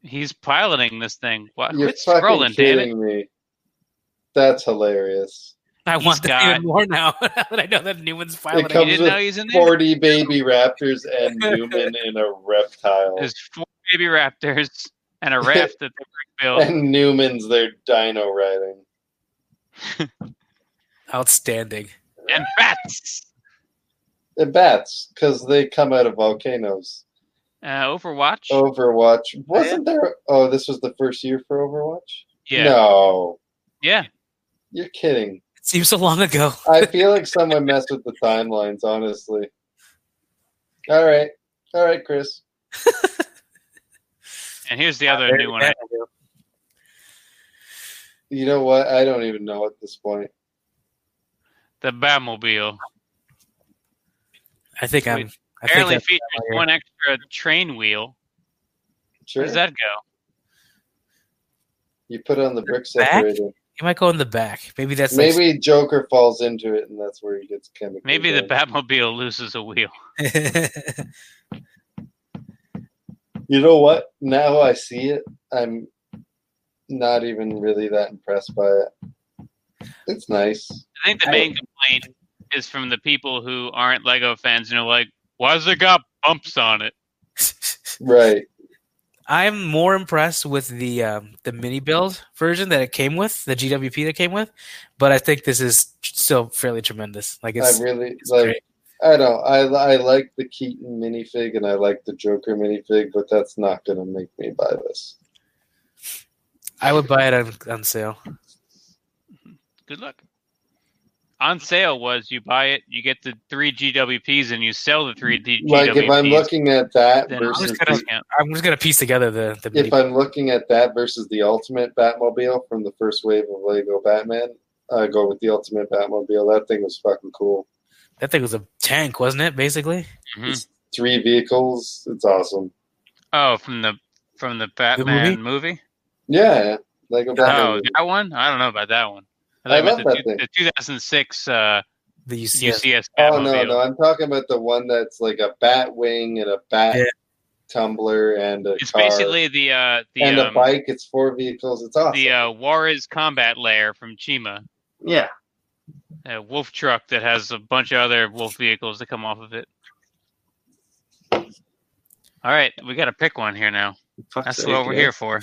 He's piloting this thing. What? You're Quit fucking scrolling, damn it. kidding me. That's hilarious. I He's want that got- even more now [laughs] that I know that Newman's It piloting. You comes didn't with know he's in there? 40 baby raptors and Newman in a reptile. There's four baby raptors and a [laughs] raft that they built. And Newman's their dino riding. [laughs] Outstanding. and bats. And bats, because they come out of volcanoes. Uh, Overwatch. Overwatch. Wasn't there? Oh, this was the first year for Overwatch? yeah, No. yeah. You're kidding. It seems so long ago. [laughs] I feel like someone messed with the timelines, honestly. All right. All right, Chris. And here's the other new one. I- You know what? I don't even know at this point. The Batmobile. I think I'm. Wait, I think Apparently I'm features familiar. one extra train wheel. Sure. Where does that go? You put it on the brick Back? separator. You might go in the back. Maybe that's like- Maybe Joker falls into it, and that's where he gets chemically. Maybe the dead. Batmobile loses a wheel. [laughs] You know what? Now I see it. I'm. not even really that impressed by it. It's nice. I think the main complaint is from the people who aren't Lego fans and are like, "Why's it got bumps on it?" [laughs] Right. I'm more impressed with the um, the mini build version that it came with, the GWP that came with, but I think this is still fairly tremendous. Like it's I really it's like. great. I don't. I I like the Keaton minifig and I like the Joker minifig, but that's not gonna make me buy this. I would buy it on, on sale. Good luck. On sale was you buy it, you get the three GWPs, and you sell the three D- GWPs. Like if I'm looking at that I'm versus just gonna- I'm just gonna piece together the the if I'm looking at that versus the Ultimate Batmobile from the first wave of Lego Batman, I go with the Ultimate Batmobile. That thing was fucking cool. that thing was a tank, wasn't it? Basically, Mhm. Three vehicles. It's awesome. Oh, from the from the Batman movie. Yeah, Lego Batman. Oh, movie. that one? I don't know about that one. I thought you meant love the, that thing. the 2006 uh, the UCS. UCS Oh no, no, I'm talking about the one that's like a bat wing and a bat Yeah. tumbler and a It's car basically the uh, the and a um, bike. It's four vehicles. It's awesome. the uh, Worriz combat layer from Chima. yeah, A wolf truck that has a bunch of other wolf vehicles that come off of it. All right, we got to pick one here now. Fuck's That's sake, what we're man. here for.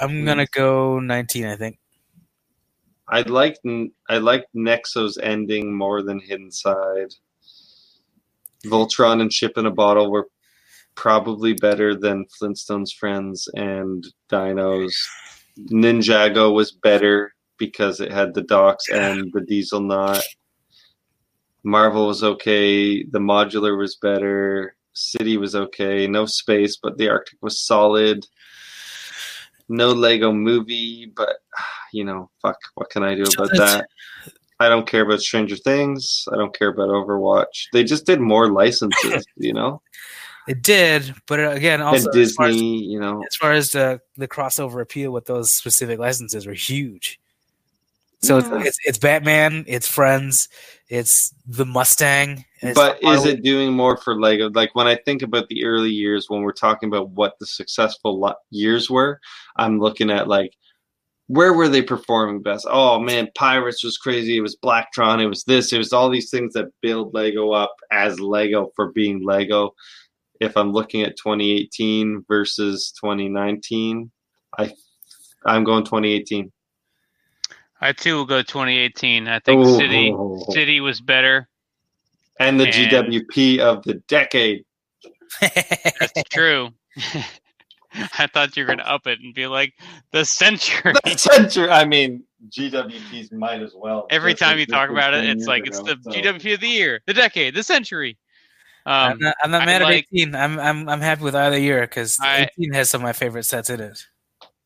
I'm hmm. gonna go 19. I think. I liked I liked Nexo's ending more than Hidden Side. Voltron and Ship in a Bottle were probably better than Flintstones Friends and Dinos. Ninjago was better because it had the docks and the Dieselnaut. Marvel was okay. The modular was better. City was okay. No space, but the Arctic was solid. No Lego movie, but [sighs] you know, fuck, what can I do about that? I don't care about Stranger Things. I don't care about Overwatch. They just did more licenses, [laughs] you know, It did, but uh, again, also and as far as, Disney, you know. as far as the the crossover appeal with those specific licenses were huge. So Yeah. it's, it's it's Batman, it's Friends, it's the Mustang. it's But is it doing more for Lego? Like when I think about the early years, when we're talking about what the successful lo- years were, I'm looking at like where were they performing best? Oh man, Pirates was crazy. It was Blacktron. It was this. It was all these things that build Lego up as Lego for being Lego. If I'm looking at 2018 versus 2019, I I'm going 2018. I too will go 2018. I think City Oh. City was better. and the And- GWP of the decade. That's [laughs] true. [laughs] I thought you were gonna up it and be like the century. The century. I mean, GWPs might as well. Every This time you talk about it, it's years like it's the so- GWP of the year, the decade, the century. I'm Um, not, I'm not I mad at 18. I'm I'm I'm happy with either year because I- 18 has some of my favorite sets in it.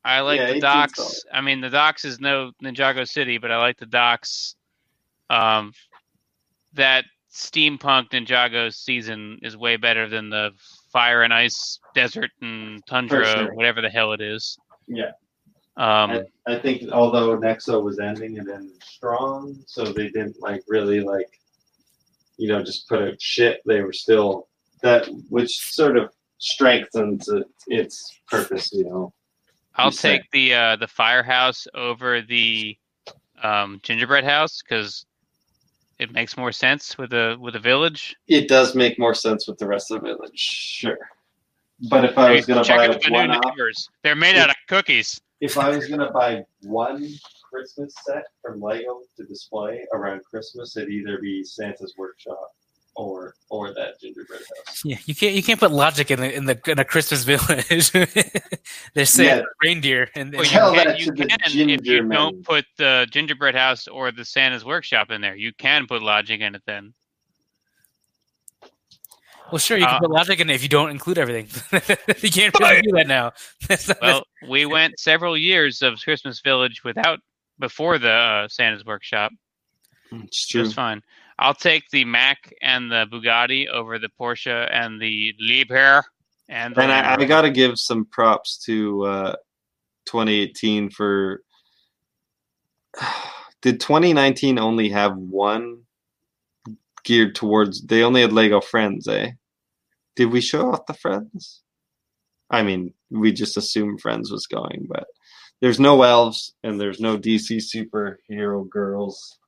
I like Yeah, the docks. I mean, the docks is no Ninjago City, but I like the docks. Um, that steampunk Ninjago season is way better than the fire and ice desert and tundra, sure. whatever the hell it is. Yeah. Um, I, I think although Nexo was ending and ended strong, so they didn't like really like, you know, just put out shit. They were still that, which sort of strengthens it, its purpose. You know. I'll you say. take the uh, the firehouse over the um, gingerbread house because it makes more sense with a with a village. It does make more sense with the rest of the village, sure. But if I was gonna buy out the new one off. They're made out of cookies. if I was gonna buy one Christmas set from Lego to display around Christmas, it'd either be Santa's workshop or or that gingerbread house. Yeah, you can't you can't put logic in the in the in a Christmas village. [laughs] They're saying Yeah. reindeer and, Well, you can, that you can if you ginger men. don't put the gingerbread house or the Santa's workshop in there. You can put logic in it then. well, sure you can Uh, put logic in it if you don't include everything. [laughs] you can't really do that now. [laughs] Well, we went several years of Christmas Village without before the uh, Santa's workshop. It's Just fine. I'll take the Mack and the Bugatti over the Porsche and the Liebherr. And, the And I, I got to give some props to uh, 2018 for. [sighs] Did 2019 only have one geared towards? They only had Lego Friends, eh? Did we show off the Friends? I mean, we just assumed Friends was going, but there's no elves and there's no DC superhero girls.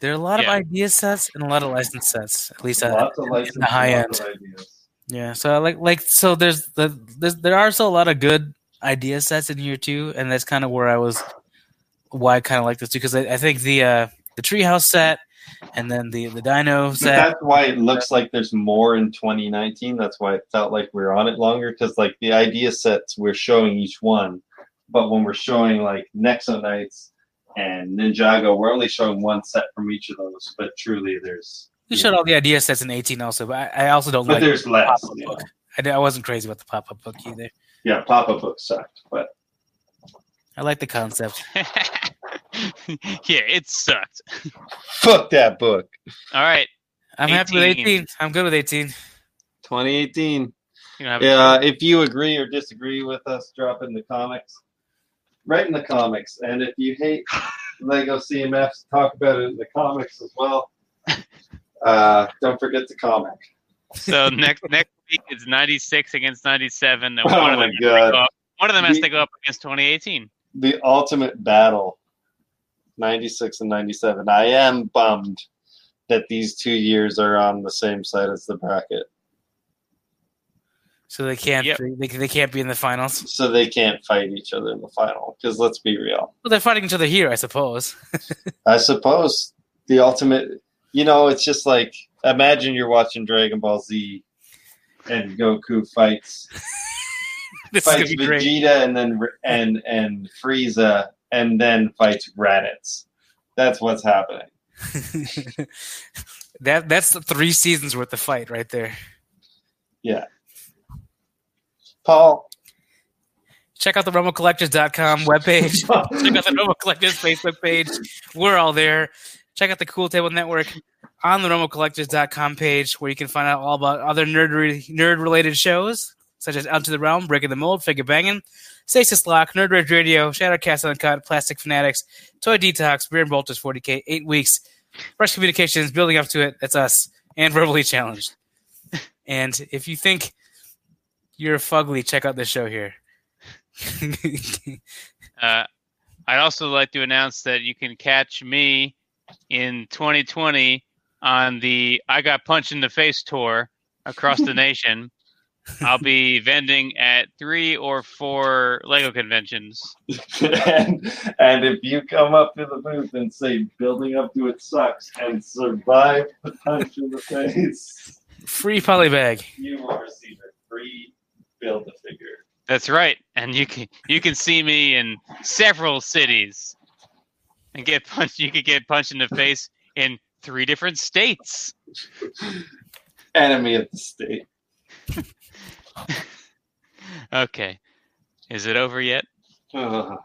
There are a lot Yeah. of idea sets and a lot of license sets, at least Lots of in the high end. lots of ideas. Yeah, so like like so there's the there's, there are still a lot of good idea sets in here too, and that's kind of where I was why I kind of like this too because I, I think the uh the treehouse set and then the the dino But set that's why it looks like there's more in 2019. That's why it felt like we are on it longer because like the idea sets we're showing each one, but when we're showing like Nexo Knights and Ninjago, we're only showing one set from each of those. But truly, there's we showed all the idea sets in 18 also, but I, I also don't but like there's less. pop-up you book. know. I, I wasn't crazy about the pop up book either. Yeah, Pop Up Book sucked, but I like the concept. [laughs] yeah, it sucked. fuck that book. All right. I'm happy with 18. 18. I'm good with 18. 2018. You don't Yeah, if you agree or disagree with us, drop in the comments. Write in the comics, and if you hate Lego CMFs, talk about it in the comics as well. [laughs] Uh, don't forget the comic. So next next week is 96 against 97, and Oh one of them up- one of them has The- to go up against 2018. The ultimate battle, 96 and 97. I am bummed that these two years are on the same side as the bracket, So they can't Yep. they, they can't be in the finals. so they can't fight each other in the final. Because let's be real. Well, they're fighting each other here, I suppose. [laughs] I suppose the ultimate, you know, it's just like imagine you're watching Dragon Ball Z and Goku fights [laughs] this is gonna fights be great. Vegeta and then and and Frieza and then fights Raditz. That's what's happening. [laughs] that that's three seasons worth of fight right there. Paul, Check out the RomoCollectors.com webpage. [laughs] Check out the Romo Collectors Facebook page. We're all there. Check out the Cool Table Network on the RomoCollectors.com page where you can find out all about other nerd nerd related shows such as Out to the Realm, Breaking the Mold, Figure Banging, Stasis Lock, Nerd Rage Radio, Shadowcast Uncut, Plastic Fanatics, Toy Detox, Beer and Bolters 40K, eight weeks, Fresh Communications, building up to it. That's us, and Verbally Challenged. and if you think you're fugly, check out the show here. [laughs] Uh, I'd also like to announce that you can catch me in 2020 on the I Got Punched in the Face tour across the [laughs] nation. I'll be vending at three or four Lego conventions. [laughs] and, and if you come up to the booth and say building up to it sucks and survive the punch in the face, Free polybag. you will receive a free build a figure. That's right, and you can you can see me in several cities, and get punched. You could get punched in the face in three different states. [laughs] Enemy of the state. [laughs] Okay, is it over yet? Ugh.